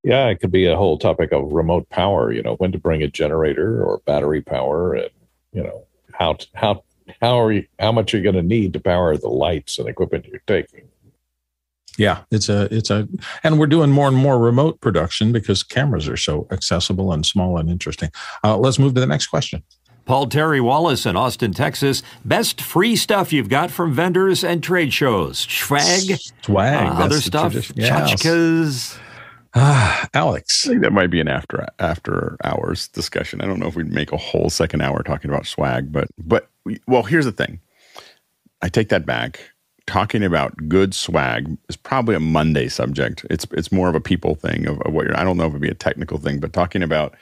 Yeah, it could be a whole topic of remote power. You know, when to bring a generator or battery power, and you know how to, how how are you how much you're going to need to power the lights and equipment you're taking. Yeah, it's a it's a and we're doing more and more remote production because cameras are so accessible and small and interesting. Uh, let's move to the next question. Paul Terry Wallace in Austin, Texas. Best free stuff you've got from vendors and trade shows. Schwag. swag, uh, other stuff, yes. Ah, Alex. I think that might be an after after hours discussion. I don't know if we'd make a whole second hour talking about swag, but but well, here's the thing. I take that back talking about good swag is probably a Monday subject. It's it's more of a people thing of, of what you're. I don't know if it'd be a technical thing, but talking about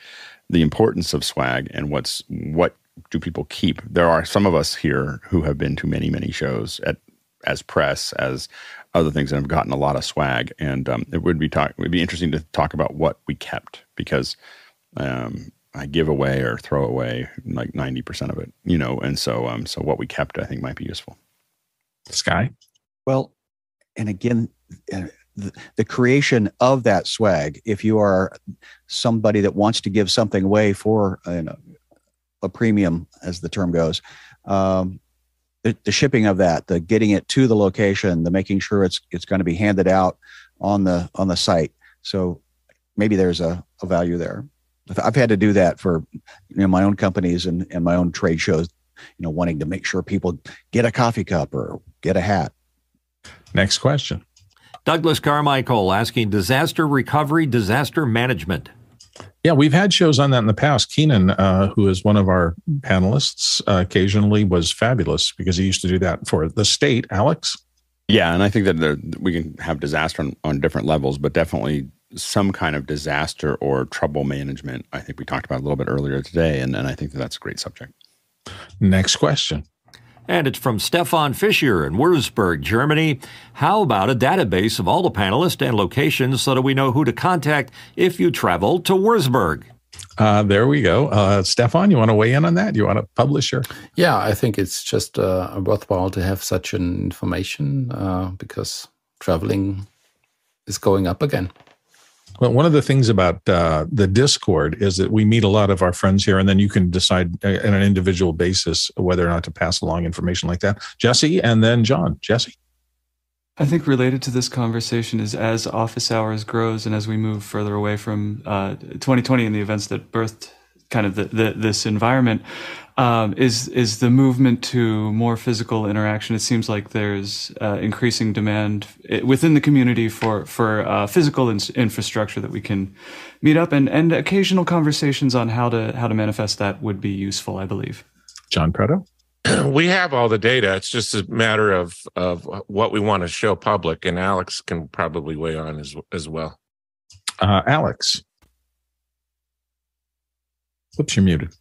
the importance of swag and what's what do people keep. There are some of us here who have been to many many shows at as press as other things and have gotten a lot of swag. And um, it would be talk. It would be interesting to talk about what we kept because. Um, I give away or throw away like ninety percent of it, you know, and so um, so what we kept, I think, might be useful. Sky? Well, and again, uh, the, the, creation of that swag, if you are somebody that wants to give something away for a, a premium, as the term goes, um, the, the, shipping of that, the getting it to the location, the making sure it's it's going to be handed out on the on the site. So maybe there's a, a value there. I've had to do that for you know my own companies and, and my own trade shows you know, wanting to make sure people get a coffee cup or get a hat. Next question. Douglas Carmichael asking disaster recovery, disaster management. Yeah, we've had shows on that in the past. Keenan, uh, who is one of our panelists, uh, occasionally was fabulous because he used to do that for the state. Alex? Yeah, and I think that there, we can have disaster on, on different levels, but definitely some kind of disaster or trouble management. I think we talked about a little bit earlier today, and, and I think that that's a great subject. Next question. And it's from Stefan Fischer in Würzburg, Germany. How about a database of all the panelists and locations so that we know who to contact if you travel to Würzburg? Uh, there we go. Uh, Stefan, you want to weigh in on that? You want to publish your? Yeah, I think it's just uh, worthwhile to have such an information uh, because traveling is going up again. Well, one of the things about uh, the Discord is that we meet a lot of our friends here, and then you can decide uh, on an individual basis whether or not to pass along information like that. Jesse, and then John. Jesse. I think related to this conversation is as office hours grows and as we move further away from uh, 2020 and the events that birthed kind of the, the, this environment, um, is is the movement to more physical interaction. It seems like there's uh, increasing demand within the community for for uh, physical in- infrastructure that we can meet up and and occasional conversations on how to how to manifest that would be useful. I believe. John Preto. We have all the data. It's just a matter of of what we want to show public, and Alex can probably weigh on as as well. Uh, Alex. Whoops, you're muted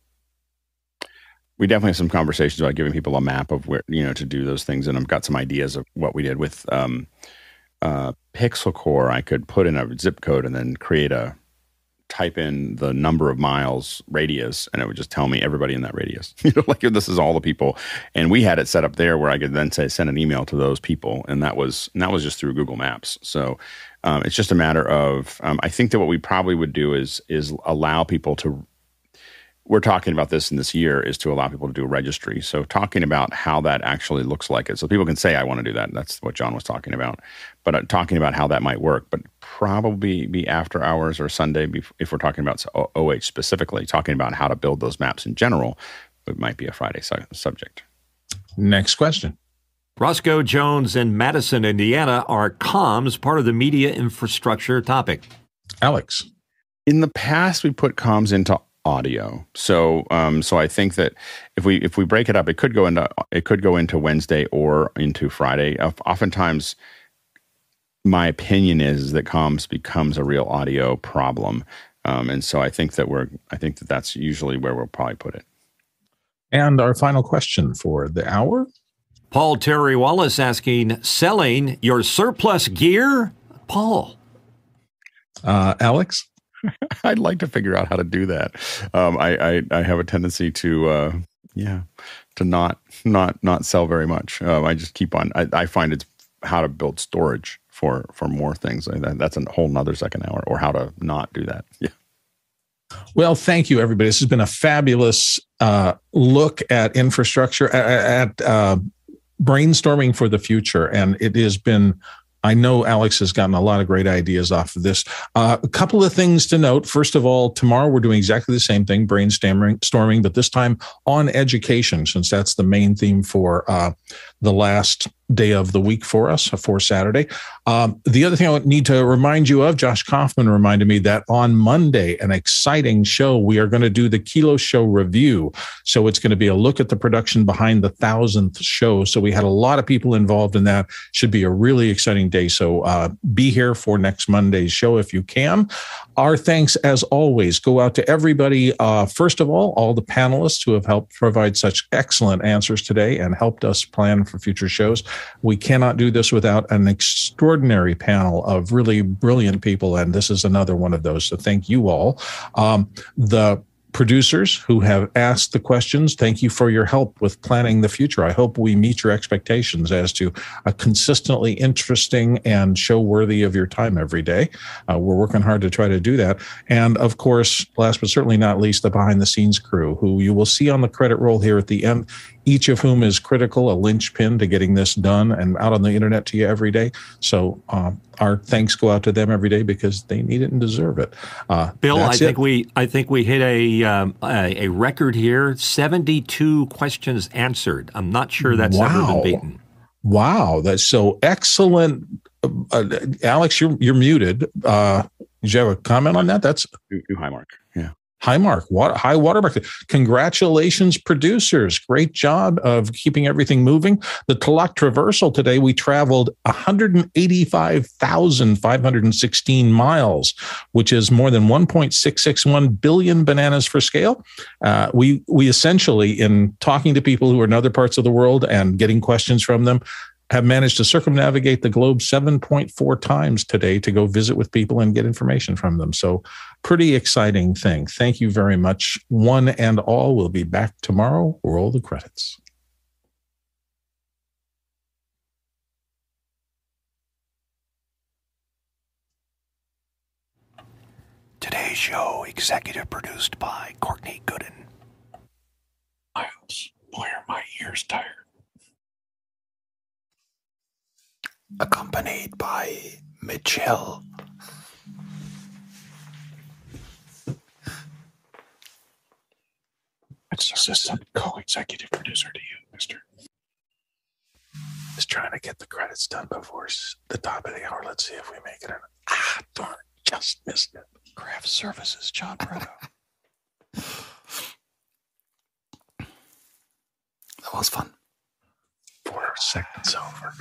we definitely have some conversations about giving people a map of where you know to do those things, and I've got some ideas of what we did with um, uh, PixelCorps. I could put in a zip code and then create a type in the number of miles radius, and it would just tell me everybody in that radius. you know, like this is all the people, and we had it set up there where I could then say send an email to those people, and that was and that was just through Google Maps. So. Um, it's just a matter of um, I think that what we probably would do is is allow people to we're talking about this in this year is to allow people to do a registry. So talking about how that actually looks like it. So people can say, I want to do that. That's what John was talking about. But uh, talking about how that might work, but probably be after hours or Sunday if we're talking about OH specifically, talking about how to build those maps in general, it might be a Friday su- subject. Next question. Roscoe Jones in Madison, Indiana are comms part of the media infrastructure topic? Alex. In the past, we put comms into audio. So um, so I think that if we if we break it up, it could go into it could go into Wednesday or into Friday. Oftentimes, my opinion is that comms becomes a real audio problem, um, and so I think that we're I think that that's usually where we'll probably put it. And our final question for the hour. Paul Terry Wallace asking, selling your surplus gear? Paul. Uh, Alex? I'd like to figure out how to do that. Um, I, I, I have a tendency to uh, yeah to not not not sell very much. Um, I just keep on. I, I, find it's how to build storage for for more things. That's a whole nother second hour, or how to not do that. Yeah. Well, thank you, everybody. This has been a fabulous uh, look at infrastructure, at, at uh, brainstorming for the future, and it has been I know Alex has gotten a lot of great ideas off of this. Uh, a couple of things to note. First of all, tomorrow we're doing exactly the same thing, brainstorming, storming, but this time on education, since that's the main theme for uh, the last day of the week for us for Saturday. Um, the other thing I need to remind you of, Josh Kaufman reminded me that on Monday, an exciting show, we are going to do the Kilo Show review. So it's going to be a look at the production behind the thousandth show. So we had a lot of people involved in that. Should be a really exciting day. So uh, be here for next Monday's show if you can. Our thanks, as always, go out to everybody. Uh, first of all, all the panelists who have helped provide such excellent answers today and helped us plan for future shows. We cannot do this without an extraordinary panel of really brilliant people, and this is another one of those. So thank you all. Um, the producers who have asked the questions, thank you for your help with planning the future. I hope we meet your expectations as to a consistently interesting and show worthy of your time every day. Uh, we're working hard to try to do that. And of course, last but certainly not least, the behind the scenes crew who you will see on the credit roll here at the end each of whom is critical, a linchpin to getting this done and out on the internet to you every day. So um, our thanks go out to them every day because they need it and deserve it. Uh, Bill, I think we I think we hit a, um, a, a record here: seventy-two questions answered. I'm not sure that's wow. ever been beaten. Wow, that's so excellent. Uh, Alex, you're you're muted. Uh, Did you have a comment on that? That's New, new high mark. Yeah. High mark, high watermark. Congratulations, producers. Great job of keeping everything moving. The Tuluk Traversal today, we traveled 185,516 miles, which is more than 1.661 billion bananas for scale. Uh, we, we essentially, in talking to people who are in other parts of the world and getting questions from them, have managed to circumnavigate the globe 7.4 times today to go visit with people and get information from them. So, pretty exciting thing. Thank you very much, one and all. We'll be back tomorrow. Roll the credits. Today's show executive produced by Courtney Gooden. Miles, boy, are my ears tired. accompanied by Michelle. It's assistant co-executive producer to you, Mister. Just trying to get the credits done before the top of the hour. Let's see if we make it. In. Ah, darn, just missed it. Craft Services, John Brito. that was fun. Four seconds over.